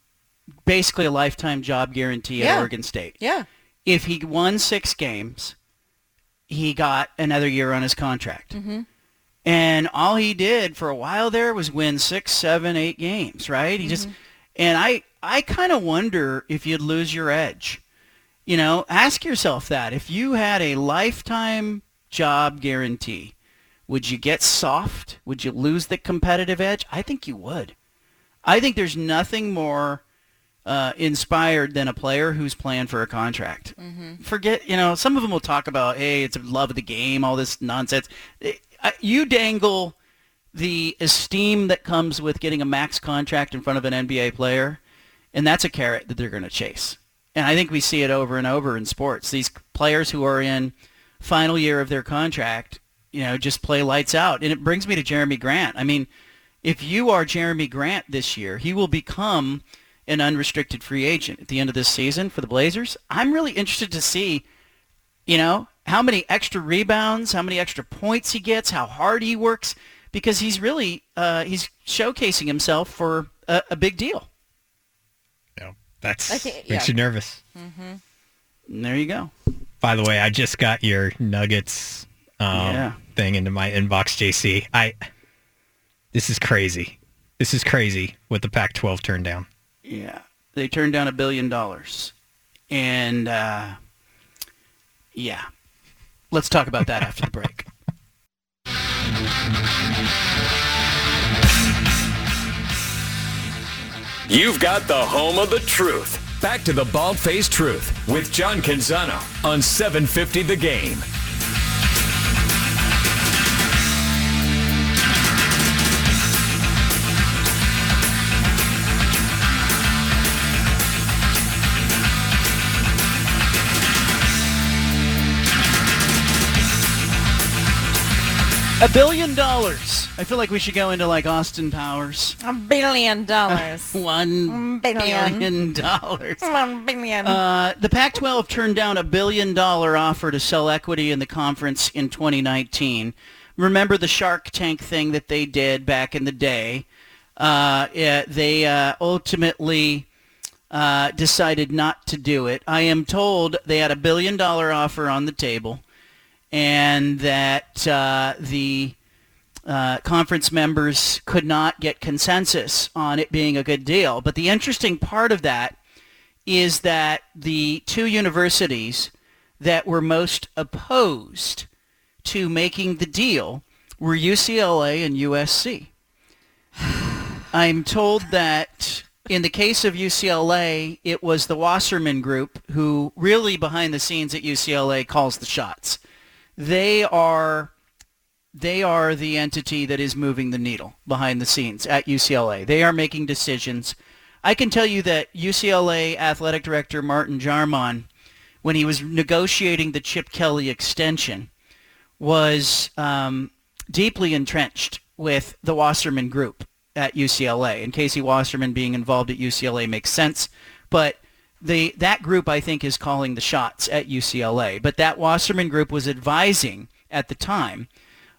S2: basically a lifetime job guarantee at
S7: Yeah.
S2: Oregon State?
S7: yeah.
S2: If he won six games, he got another year on his contract. And all he did for a while there was win six, seven, eight games, right? He just, mm-hmm. and I, I kind of wonder if you'd lose your edge. You know, ask yourself that. If you had a lifetime job guarantee, would you get soft? Would you lose the competitive edge? I think you would. I think there's nothing more uh, inspired than a player who's playing for a contract. Forget, you know, some of them will talk about, hey, it's a love of the game, all this nonsense. You dangle the esteem that comes with getting a max contract in front of an NBA player, and that's a carrot that they're going to chase. And I think we see it over and over in sports. These players who are in final year of their contract, you know, just play lights out. And it brings me to Jerami Grant. I mean, if you are Jerami Grant this year, he will become an unrestricted free agent at the end of this season for the Blazers. I'm really interested to see, you know, how many extra rebounds, how many extra points he gets, how hard he works, because he's really uh, he's showcasing himself for a, a big deal.
S5: Yeah, that's
S7: I think-
S5: makes you nervous.
S2: And there you go.
S5: By the way, I just got your Nuggets um,
S2: Yeah.
S5: thing into my inbox, JC. I this is crazy. This is crazy what the Pac-12 turned down.
S2: Yeah, they turned down a billion dollars, and uh, yeah, let's talk about that after the break.
S1: You've got the home of the truth. Back to the bald faced truth with John Canzano on 750 The Game.
S2: A billion dollars. I feel like we should go into like Austin Powers.
S7: A billion dollars.
S2: One
S7: Billion.
S2: billion dollars.
S7: One billion.
S2: Uh, the Pac-12 turned down a billion dollar offer to sell equity in the conference in 2019. Remember the Shark Tank thing that they did back in the day? Uh, yeah, they uh, ultimately uh, decided not to do it. I am told they had a billion dollar offer on the table, and that uh, the uh, conference members could not get consensus on it being a good deal. But the interesting part of that is that the two universities that were most opposed to making the deal were UCLA and USC. I'm told that in the case of UCLA, it was the Wasserman Group who really behind the scenes at UCLA calls the shots. They are they are the entity that is moving the needle behind the scenes at UCLA. They are making decisions. I can tell you that UCLA athletic director Martin Jarmond, when he was negotiating the Chip Kelly extension, was um, deeply entrenched with the Wasserman Group at UCLA. And Casey Wasserman being involved at UCLA makes sense, but the that group I think is calling the shots at UCLA. But that Wasserman Group was advising at the time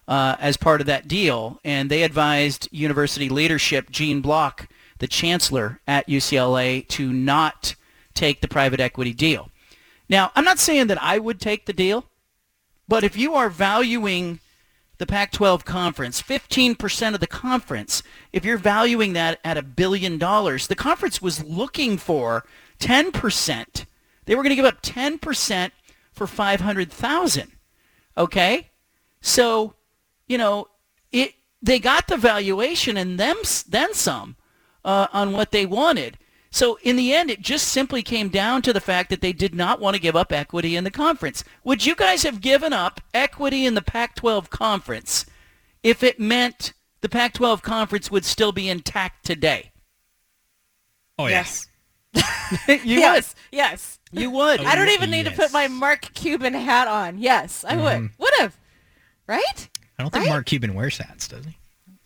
S2: uh, as part of that deal, and they advised university leadership, Gene Block, the chancellor at UCLA, to not take the private equity deal. Now, I'm not saying that I would take the deal, but if you are valuing the Pac-12 conference, 15% of the conference, if you're valuing that at a billion dollars, the conference was looking for 10%. They were going to give up 10% for 500,000. Okay? So, you know, it they got the valuation and them then some uh, on what they wanted. So in the end, it just simply came down to the fact that they did not want to give up equity in the conference. Would you guys have given up equity in the Pac-12 conference if it meant the Pac-12 conference would still be intact today?
S5: Oh yeah.
S7: yes.
S2: you
S7: yes. Yes.
S2: You would.
S7: I don't even need to put my Mark Cuban hat on. Yes, I would. Would have. Right?
S5: I don't think
S7: Right?
S5: Mark Cuban wears hats, does he?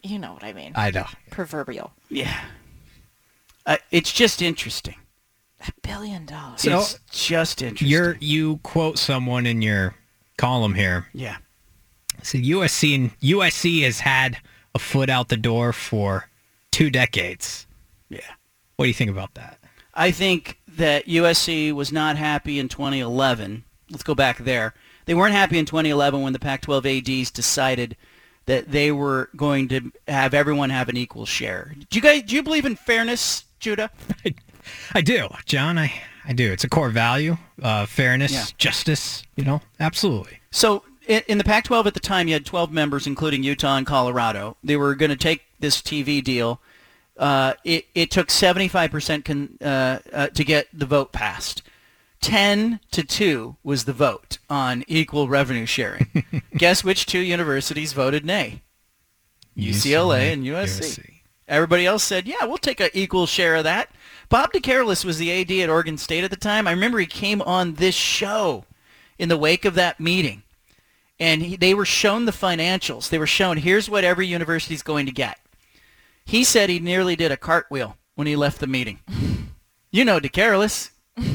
S7: You know what I mean.
S5: I know.
S7: Proverbial.
S2: Yeah. Uh, it's just interesting.
S7: A billion dollars.
S5: So-
S2: it's just interesting.
S5: You're you quote someone in your column here.
S2: yeah.
S5: So USC and USC has had a foot out the door for two decades.
S2: Yeah.
S5: What do you think about that?
S2: I think that USC was not happy in 2011. Let's go back there. They weren't happy in 2011 when the Pac-12 ADs decided that they were going to have everyone have an equal share. Do you guys do you believe in fairness, Judah?
S5: I do, John. I I do. It's a core value, uh, fairness,
S2: Yeah.
S5: justice. You know, absolutely.
S2: So in, in the Pac-12 at the time, you had 12 members, including Utah and Colorado. They were going to take this TV deal. Uh, it, it took 75% con, uh, uh, to get the vote passed. 10 to 2 was the vote on equal revenue sharing. Guess which two universities voted nay? UCLA and USC. Everybody else said, yeah, we'll take an equal share of that. Bob DeCarolis was the AD at Oregon State at the time. I remember he came on this show in the wake of that meeting. And he, they were shown the financials. They were shown, here's what every university is going to get. He said he nearly did a cartwheel when he left the meeting. You know DeCarolis.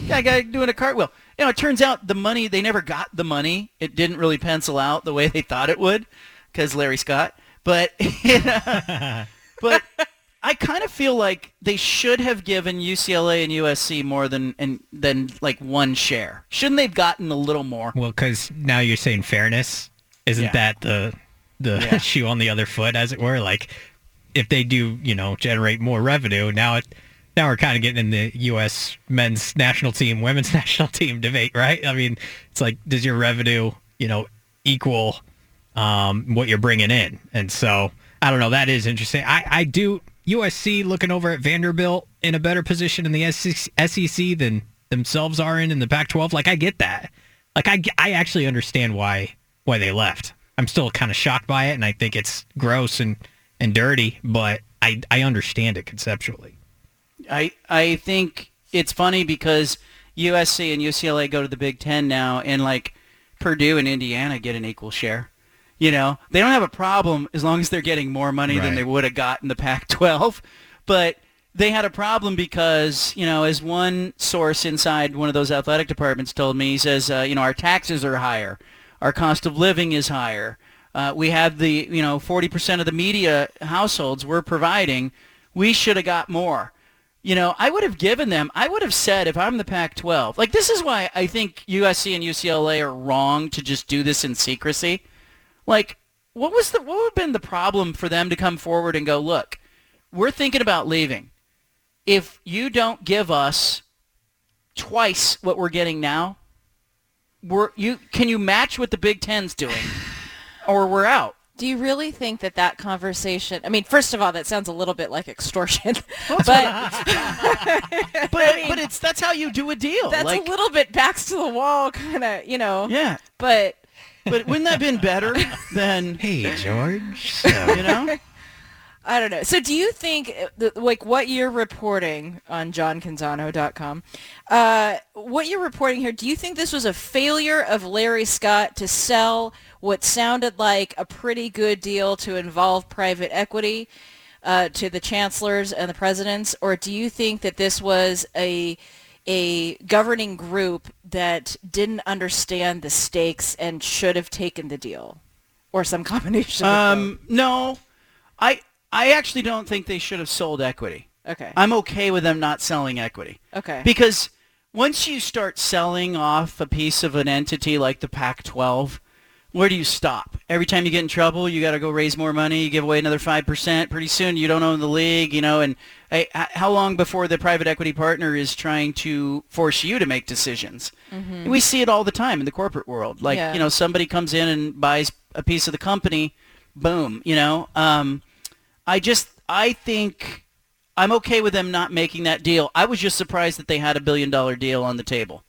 S2: Guy, guy doing a cartwheel. You know, it turns out the money, they never got the money. It didn't really pencil out the way they thought it would because Larry Scott. But, but I kind of feel like they should have given UCLA and USC more than and than like one share. Shouldn't they've gotten a little more?
S5: Well, because now you're saying fairness. Isn't
S2: Yeah.
S5: that the the
S2: Yeah.
S5: shoe on the other foot, as it were? Like, if they do, you know, generate more revenue, now it now we're kind of getting in the U.S. men's national team, women's national team debate, right? I mean, it's like, does your revenue, you know, equal um, what you're bringing in? And so I don't know. That is interesting. I I do USC looking over at Vanderbilt in a better position in the SEC than themselves are in in the Pac-12. Like I get that. Like I, I actually understand why why they left. I'm still kind of shocked by it, and I think it's gross and and dirty, but I I understand it conceptually.
S2: I I think it's funny because USC and UCLA go to the Big Ten now, and like Purdue and Indiana get an equal share. You know, they don't have a problem as long as they're getting more money than they would have got in the Pac-12. But they had a problem because, you know, as one source inside one of those athletic departments told me, he says, uh, you know, our taxes are higher, our cost of living is higher. Uh, we have the, you know, 40% of the media households we're providing. We should have got more. You know, I would have given them, I would have said if I'm the Pac-12, like this is why I think USC and UCLA are wrong to just do this in secrecy. Like, what was the, what would have been the problem for them to come forward and go, look, we're thinking about leaving. If you don't give us twice what we're getting now, we're, you, can you match what the Big Ten's doing? Or we're out.
S7: Do you really think that that conversation? I mean, first of all, that sounds a little bit like extortion, but
S2: But, I mean, but it's, that's how you do a deal.
S7: that's
S2: like,
S7: a little bit backs to the wall, kind of, you know.
S2: yeah.
S7: But
S2: But wouldn't that have been better than,
S5: Hey, George.
S2: you know?
S7: I don't know. So do you think, uh, like, what you're reporting on johncanzano.com, uh, what you're reporting here, do you think this was a failure of Larry Scott to sell what sounded like a pretty good deal to involve private equity uh, to the chancellors and the presidents, or do you think that this was a a governing group that didn't understand the stakes and should have taken the deal, or some combination? of
S2: Um, no, I I actually don't think they should have sold equity.
S7: okay.
S2: I'm okay with them not selling equity
S7: okay.
S2: because once you start selling off a piece of an entity like the Pac-12, where do you stop? Every time you get in trouble, you got to go raise more money. You give away another five percent. Pretty soon, you don't own the league. You know, and hey, how long before the private equity partner is trying to force you to make decisions? We see it all the time in the corporate world. Like,
S7: Yeah.
S2: you know, somebody comes in and buys a piece of the company, boom. You know, um, I just I think I'm okay with them not making that deal. I was just surprised that they had a billion dollar deal on the table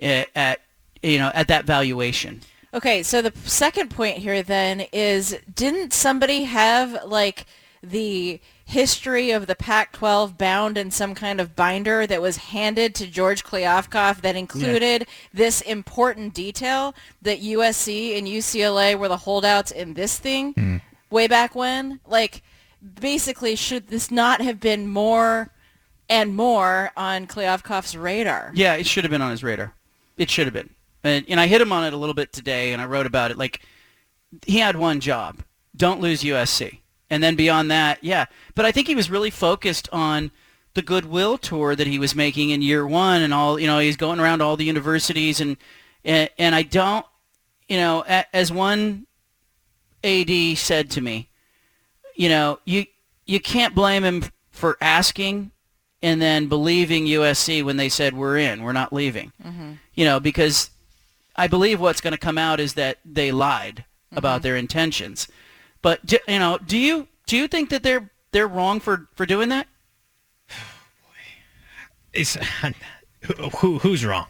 S2: at, at you know at that valuation.
S7: Okay, so the second point here then is didn't somebody have like the history of the Pac-12 bound in some kind of binder that was handed to George Kliavkoff that included this important detail that USC and UCLA were the holdouts in this thing hmm. way back when? Like basically should this not have been more and more on Kliavkoff's radar?
S2: Yeah, it should have been on his radar. It should have been. And, and I hit him on it a little bit today, and I wrote about it. Like, he had one job. Don't lose USC. And then beyond that, yeah. But I think he was really focused on the goodwill tour that he was making in year one and all, you know, he's going around all the universities and, and, and I don't, you know, as one AD said to me, you know, you, you can't blame him for asking and then believing USC when they said we're in, we're not leaving. Mm-hmm. You know, because I believe what's going to come out is that they lied about their intentions. But do, you know, do you do you think that they're they're wrong for for doing that?
S5: It's, who, who, who's wrong?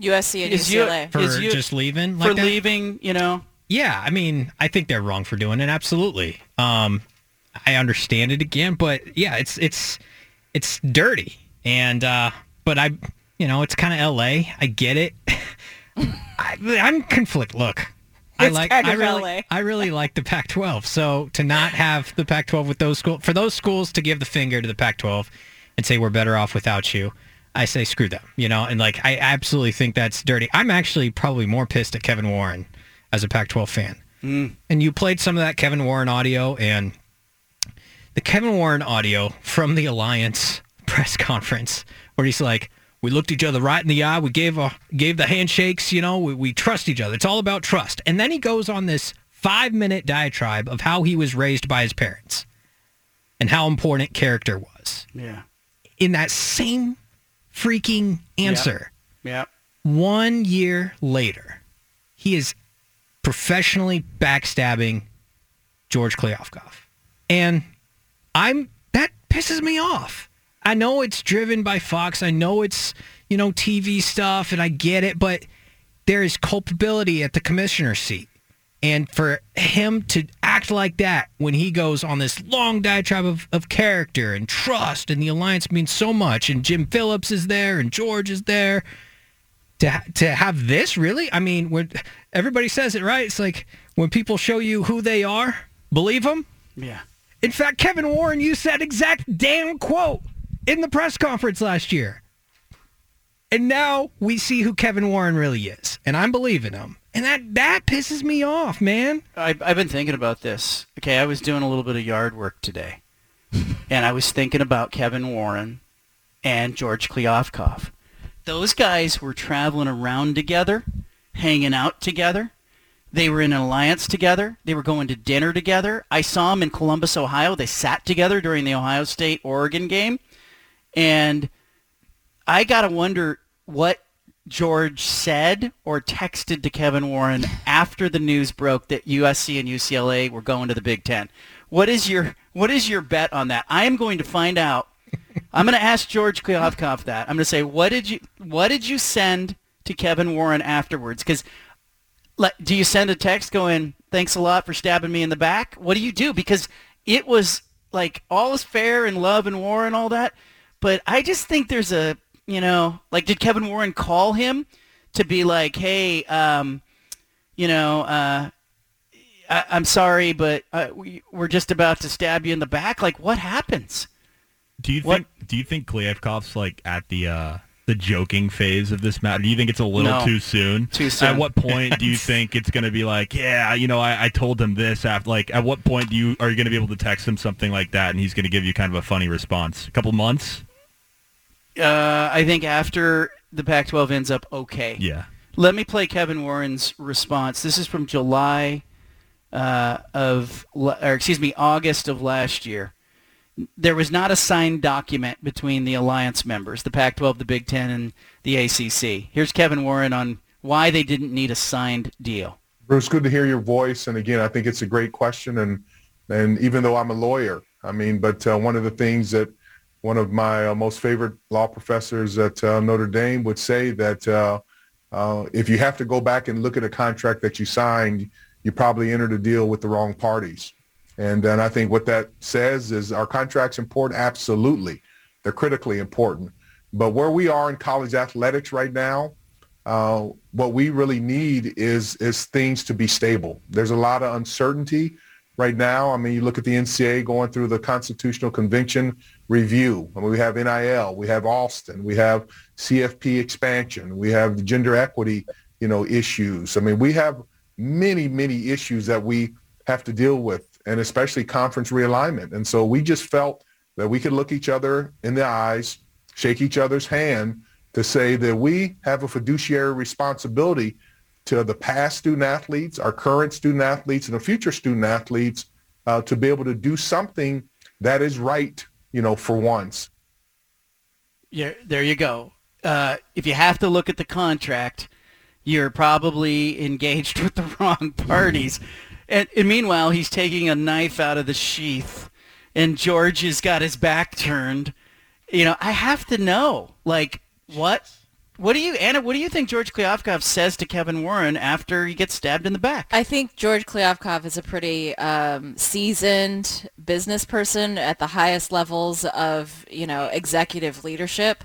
S7: USC and
S2: Is you-
S7: UCLA.
S5: For
S2: Is you-
S5: just leaving
S2: for
S5: that?
S2: leaving, you know?
S5: Yeah, I mean, I think they're wrong for doing it. Absolutely. Um, I understand it again, but yeah, it's it's it's dirty, and uh, but I, you know, it's kind of L.A. I get it. I, I'm conflict. Look, I like
S7: kind
S5: I really
S7: LA.
S5: I really like the Pac-12. So to not have the Pac-12 with those schools for those schools to give the finger to the Pac-12 and say we're better off without you. I say screw them, you know, and like I absolutely think that's dirty. I'm actually probably more pissed at Kevin Warren as a Pac-12 fan. Mm. And you played some of that Kevin Warren audio, and the Kevin Warren audio from the Alliance press conference, where he's like, "We looked each other right in the eye. We gave a gave the handshakes. You know, we, we trust each other. It's all about trust." And then he goes on this five minute diatribe of how he was raised by his parents and how important character was.
S2: Yeah.
S5: In that same freaking answer,
S2: Yeah.
S5: one year later, he is professionally backstabbing George Kliavkoff. And I'm that pisses me off. I know it's driven by Fox. I know it's, you know, TV stuff and I get it, but there is culpability at the commissioner's seat. And for him to act like that when he goes on this long diatribe of, of character and trust and the alliance means so much and Jim Phillips is there and George is there to to have this really i mean when everybody says it right it's like When people show you who they are, believe them.
S2: Yeah.
S5: In fact, Kevin Warren used that exact damn quote in the press conference last year. And now we see who Kevin Warren really is, and I'm believing him. And that that pisses me off, man.
S2: I've, I've been thinking about this. Okay, I was doing a little bit of yard work today, and I was thinking about Kevin Warren and George Kliavkoff. Those guys were traveling around together, hanging out together. They were in an alliance together. They were going to dinner together. I saw them in Columbus, Ohio. They sat together during the Ohio State-Oregon game. And I got to wonder what George said or texted to Kevin Warren after the news broke that USC and UCLA were going to the Big Ten. What is your what is your bet on that? I am going to find out. I'm going to ask George Kliavkoff that. I'm going to say, what did you what did you send to Kevin Warren afterwards? Because do you send a text going, "Thanks a lot for stabbing me in the back"? What do you do? Because it was like all is fair in love and war and all that, but I just think there's a you know, like did Kevin Warren call him to be like, "Hey, um, you know, uh, I, am sorry, but uh, we, we're just about to stab you in the back." Like, what happens?
S3: Do you
S2: What-
S3: think? Do you think Kliavkoff's like at the uh, the joking phase of this matter? Do you think it's a little
S2: No.
S3: too soon?
S2: Too soon.
S3: At what point do you think it's going to be like, yeah, you know, I, I told him this after? Like, at what point do you are you going to be able to text him something like that, and he's going to give you kind of a funny response? A couple months?
S2: Uh, I think after the Pac-12 ends up okay.
S3: Yeah.
S2: Let me play Kevin Warren's response. This is from July uh, of, or excuse me, August of last year. There was not a signed document between the alliance members, the Pac-12, the Big Ten, and the ACC. Here's Kevin Warren on why they didn't need a signed deal.
S9: Bruce, good to hear your voice. And again, I think it's a great question. And and even though I'm a lawyer, I mean, but uh, one of the things that one of my uh, most favorite law professors at uh, Notre Dame would say that uh, if you have to go back and look at a contract that you signed, you probably entered a deal with the wrong parties. And then I think what that says is our contracts important? Absolutely. They're critically important. But where we are in college athletics right now, uh, what we really need is is things to be stable. There's a lot of uncertainty right now. I mean, you look at the NCAA going through the Constitutional Convention review. I mean, we have NIL, we have Austin, we have CFP expansion, we have gender equity, you know, issues. I mean, we have many, many issues that we have to deal with, and especially conference realignment. And so we just felt that we could look each other in the eyes, shake each other's hand to say that we have a fiduciary responsibility to the past student athletes, our current student athletes, and the future student athletes uh, to be able to do something that is right, you know, for once.
S2: Yeah, there you go. Uh, if you have to look at the contract, you're probably engaged with the wrong parties. And, and meanwhile, he's taking a knife out of the sheath, and George has got his back turned. You know, I have to know, like, what, what do you, Anna? What do you think George Kliavkoff says to Kevin Warren after he gets stabbed in the back?
S7: I think George Kliavkoff is a pretty um, seasoned business person at the highest levels of, you know, executive leadership.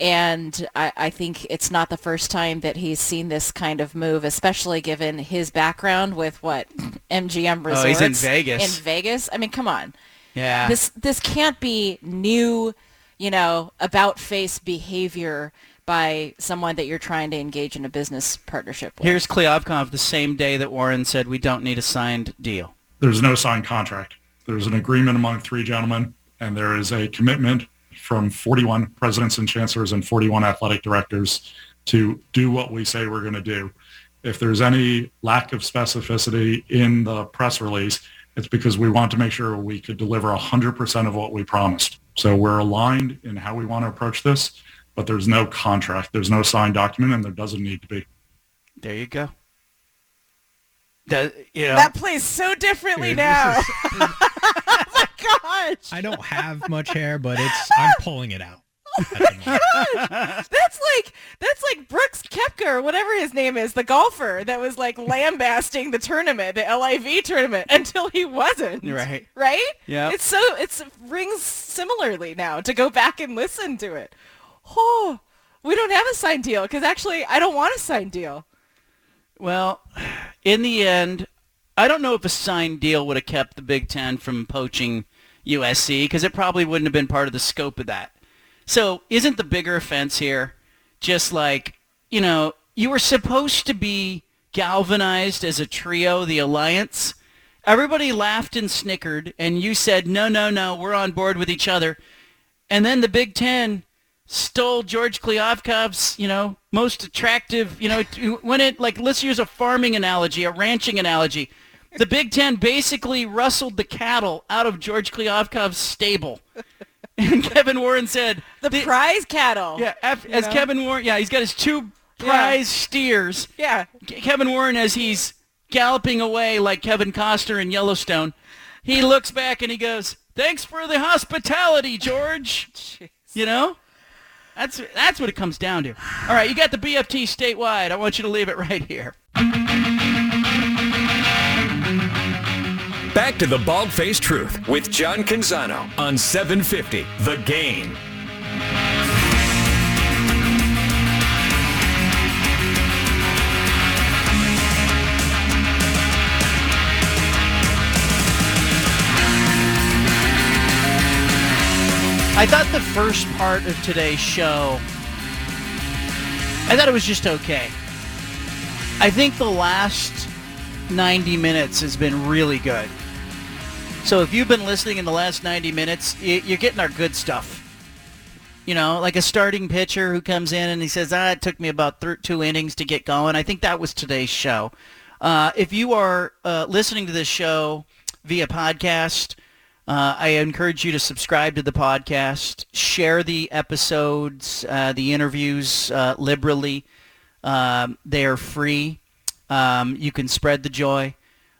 S7: And I, I think it's not the first time that he's seen this kind of move, especially given his background with what MGM Resorts
S2: Oh, he's in Vegas.
S7: In Vegas, I mean, come on.
S2: yeah.
S7: This this can't be new, you know, about face behavior by someone that you're trying to engage in a business partnership with.
S2: Here's Kliavkoff the same day that Warren said we don't need a signed deal.
S10: There's no signed contract. There's an agreement among three gentlemen, and there is a commitment from 41 presidents and chancellors and 41 athletic directors to do what we say we're going to do. If there's any lack of specificity in the press release, it's because we want to make sure we could deliver 100% of what we promised. So we're aligned in how we want to approach this, but there's no contract. There's no signed document, and there doesn't need to be.
S2: There you go. That, you know,
S7: That plays so differently
S5: Dude,
S7: now.
S5: this is-
S7: oh my gosh.
S5: I don't have much hair, but it's I'm pulling it out. at the moment.
S7: That's like that's like Brooks Koepka or whatever his name is, the golfer that was like lambasting the tournament, the LIV tournament, until he wasn't.
S2: Right.
S7: Right?
S2: Yeah.
S7: It's so it's rings similarly now to go back and listen to it. Oh, we don't have a signed deal because actually I don't want a signed deal.
S2: Well, in the end, I don't know if a signed deal would have kept the Big Ten from poaching USC because it probably wouldn't have been part of the scope of that. So isn't the bigger offense here just like, you know, you were supposed to be galvanized as a trio, the alliance. Everybody laughed and snickered, and you said, no, no, no, we're on board with each other. And then the Big Ten stole George Kliavkoff's, you know, most attractive, you know, when it, like, let's use a farming analogy, a ranching analogy. The Big Ten basically rustled the cattle out of George Kliavkoff's stable. And Kevin Warren said,
S7: The prize cattle.
S2: yeah, af- as
S7: know?
S2: Kevin Warren, yeah, he's got his two prize steers.
S7: Yeah.
S2: Kevin Warren, as he's galloping away like Kevin Costner in Yellowstone, he looks back and he goes, "Thanks for the hospitality, George." you know, that's that's what it comes down to. All right, you got the BFT statewide. I want you to leave it right here.
S1: Back to the Bald Faced Truth with John Canzano on 750 The Game.
S2: I thought the first part of today's show, I thought it was just okay. I think the last 90 minutes has been really good. So if you've been listening in the last 90 minutes, you're getting our good stuff. You know, like a starting pitcher who comes in and he says, ah, it took me about thir- two innings to get going. I think that was today's show. Uh, if you are uh, listening to this show via podcast, uh, I encourage you to subscribe to the podcast, share the episodes, uh, the interviews uh, liberally. Um, they are free. Um, you can spread the joy.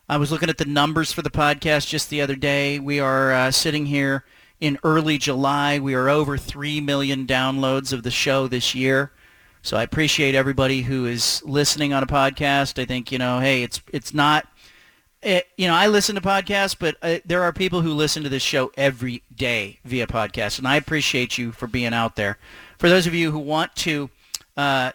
S2: I was looking at the numbers for the podcast just the other day. We are uh, sitting here in early July. We are over 3 million downloads of the show this year. So I appreciate everybody who is listening on a podcast. I think, you know, hey, it's it's not it, you know, I listen to podcasts, but uh, there are people who listen to this show every day via podcast, and I appreciate you for being out there. For those of you who want to uh,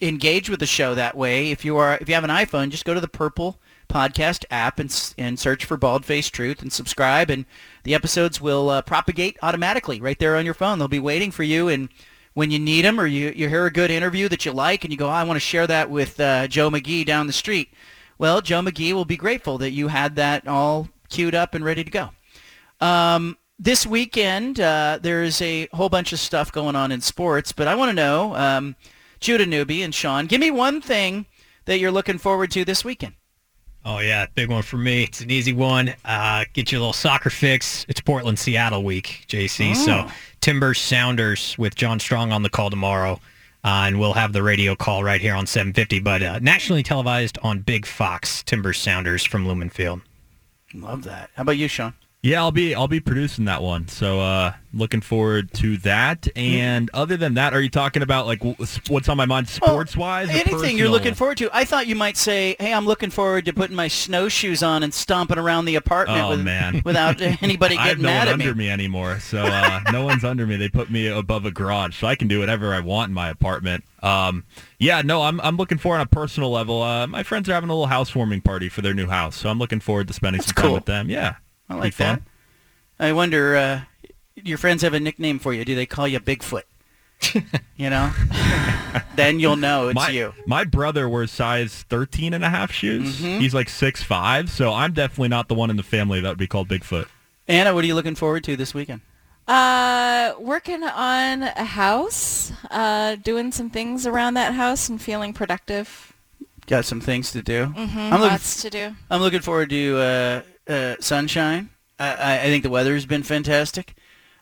S2: engage with the show that way, if you are if you have an iPhone, just go to the Purple Podcast app and and search for Bald Face Truth and subscribe, and the episodes will uh, propagate automatically right there on your phone. They'll be waiting for you, and when you need them or you, you hear a good interview that you like and you go, oh, I want to share that with uh, Joe McGee down the street. Well, Joe McGee will be grateful that you had that all queued up and ready to go. Um, this weekend, uh, there is a whole bunch of stuff going on in sports, but I want to know, um, Judah Newby and Sean, give me one thing that you're looking forward to this weekend.
S5: Oh yeah, big one for me. It's an easy one. Uh, get you a little soccer fix. It's Portland Seattle week, JC. So
S2: Oh.
S5: Timbers Sounders with John Strong on the call tomorrow, uh, and we'll have the radio call right here on 750. But uh, nationally televised on Big Fox. Timber Sounders from Lumen Field.
S2: Love that. How about you, Sean?
S3: Yeah, I'll be I'll be producing that one. So uh looking forward to that. And other than that, are you talking about like what's on my mind sports wise?
S2: Anything you're looking forward to. I thought you might say, hey, I'm looking forward to putting my snowshoes on and stomping around the apartment
S3: Oh
S2: with,
S3: man!
S2: without anybody getting
S3: no
S2: mad at me.
S3: under me anymore, so uh, no one's under me. They put me above a garage, so I can do whatever I want in my apartment. Um, yeah, no, I'm I'm looking forward on a personal level. Uh, my friends are having a little housewarming party for their new house, so I'm looking forward to spending some time with them. Yeah,
S2: I
S3: Be
S2: like
S3: fun.
S2: that. I wonder, uh, your friends have a nickname for you. Do they call you Bigfoot? you know? then you'll know it's
S3: my,
S2: you.
S3: My brother wears size 13 and a half shoes.
S2: Mhm.
S3: He's like six five, so I'm definitely not the one in the family that would be called Bigfoot.
S2: Anna, what are you looking forward to this weekend?
S7: Uh, working on a house, uh, doing some things around that house and feeling productive.
S2: Got some things to do.
S7: Mhm,
S2: I'm looking,
S7: lots to do.
S2: I'm looking forward to uh, uh, sunshine. I, I, think the weather has been fantastic.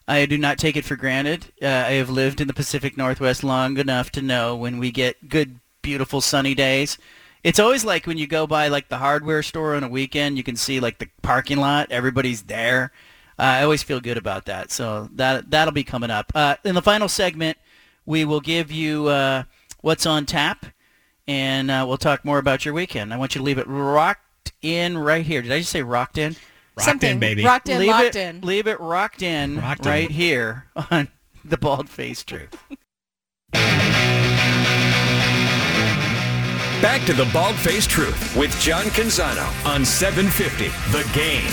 S2: I do not take it for granted. Uh, I have lived in the Pacific Northwest long enough to know when we get good, beautiful sunny days. It's always like when you go by like the hardware store on a weekend, you can see like the parking lot, everybody's there. Uh, I always feel good about that. So that that'll be coming up. Uh, in the final segment, we will give you uh, what's on tap, and uh, we'll talk more about your weekend. I want you to leave it rocked in right here. Did I just say rocked in?
S5: Rocked Something. in, baby.
S7: Rocked in,
S2: leave
S7: locked
S2: it,
S7: in.
S2: Leave it rocked in
S5: Rocked in.
S2: right here on the Bald Face Truth.
S1: Back to the Bald Faced Truth with John Canzano on 750 The Game.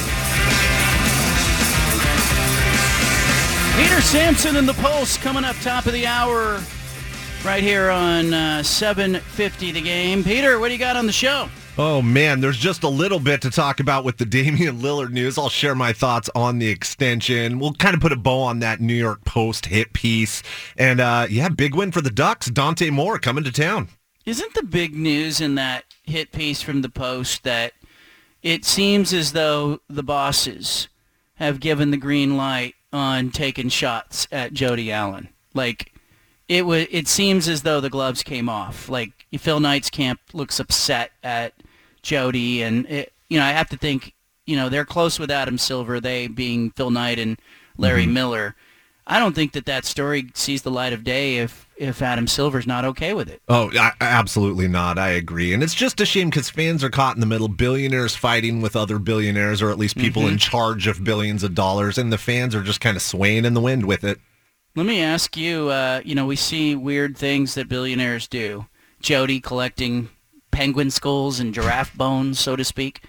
S2: Peter Sampson in the Pulse coming up top of the hour right here on uh, 750 The Game. Peter, what do you got on the show?
S11: Oh man, there's just a little bit to talk about with the Damian Lillard news. I'll share my thoughts on the extension. We'll kind of put a bow on that New York Post hit piece. And uh, yeah, big win for the Ducks. Dante Moore coming to town.
S2: Isn't the big news in that hit piece from the Post that it seems as though the bosses have given the green light on taking shots at Jody Allen? Like it was, it seems as though the gloves came off. Like Phil Knight's camp looks upset at Jody, and it, you know I have to think you know they're close with Adam Silver, they being Phil Knight and Larry
S11: Mm-hmm.
S2: Miller. I don't think that that story sees the light of day if if Adam Silver's not okay with it.
S11: Oh, I, absolutely not. I agree. And it's just a shame because fans are caught in the middle. Billionaires fighting with other billionaires, or at least people
S2: Mm-hmm.
S11: in charge of billions of dollars, and the fans are just kind of swaying in the wind with it.
S2: Let me ask you, uh, you know, we see weird things that billionaires do. Jody collecting penguin skulls and giraffe bones, so to speak.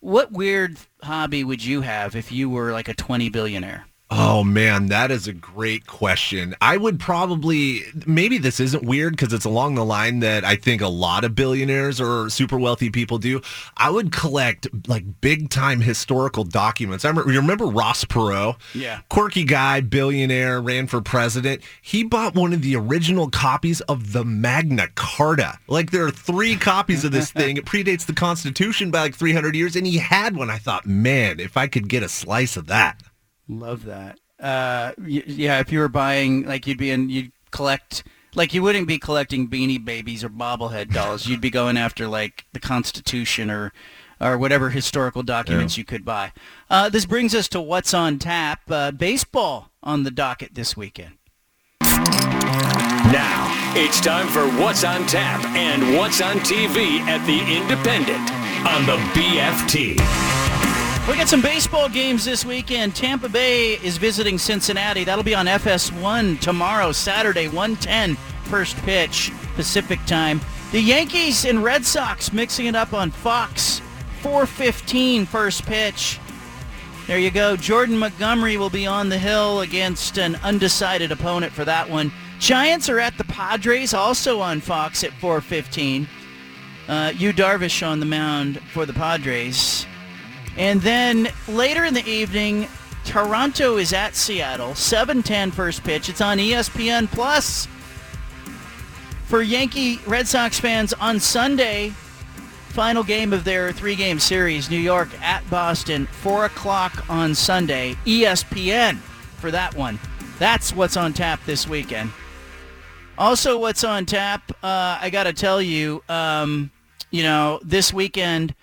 S2: What weird hobby would you have if you were like a 20 billionaire?
S11: Oh man, that is a great question. I would probably maybe this isn't weird because it's along the line that I think a lot of billionaires or super wealthy people do. I would collect like big time historical documents. I remember, you remember Ross Perot?
S2: Yeah.
S11: Quirky guy, billionaire, ran for president. He bought one of the original copies of the Magna Carta. Like there are three copies of this thing. It predates the Constitution by like 300 years and he had one. I thought, "Man, if I could get a slice of that."
S2: Love that. Uh, y- yeah, if you were buying, like you'd be in, you'd collect, like you wouldn't be collecting Beanie Babies or bobblehead dolls. You'd be going after like the Constitution or, or whatever historical documents you could buy. Uh, this brings us to what's on tap. Uh, baseball on the docket this weekend.
S1: Now, it's time for What's on Tap and What's on TV at the Independent on the BFT.
S2: We got some baseball games this weekend. Tampa Bay is visiting Cincinnati. That'll be on FS1 tomorrow, Saturday, 110 first pitch Pacific time. The Yankees and Red Sox mixing it up on Fox, 415 first pitch. There you go. Jordan Montgomery will be on the hill against an undecided opponent for that one. Giants are at the Padres, also on Fox at 415. Uh, Yu Darvish on the mound for the Padres. And then later in the evening, Toronto is at Seattle. 7:10 first pitch. It's on ESPN Plus. For Yankee Red Sox fans on Sunday, final game of their three-game series, New York at Boston, 4 o'clock on Sunday. ESPN for that one. That's what's on tap this weekend. Also, what's on tap? Uh, I got to tell you, um, you know, this weekend.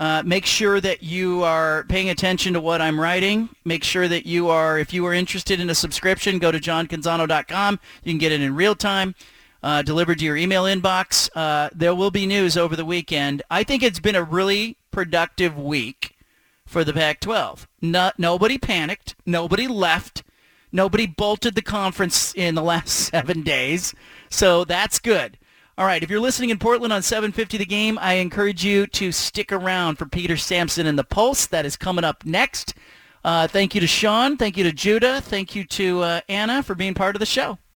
S2: Uh, make sure that you are paying attention to what I'm writing. Make sure that you are, if you are interested in a subscription, go to johncanzano.com. You can get it in real time, uh, delivered to your email inbox. Uh, there will be news over the weekend. I think it's been a really productive week for the Pac-12. No, nobody panicked. Nobody left. Nobody bolted the conference in the last seven days. So that's good. All right, if you're listening in Portland on 750 The Game, I encourage you to stick around for Peter Sampson and the Pulse. That is coming up next. Uh, thank you to Sean. Thank you to Judah. Thank you to uh, Anna for being part of the show.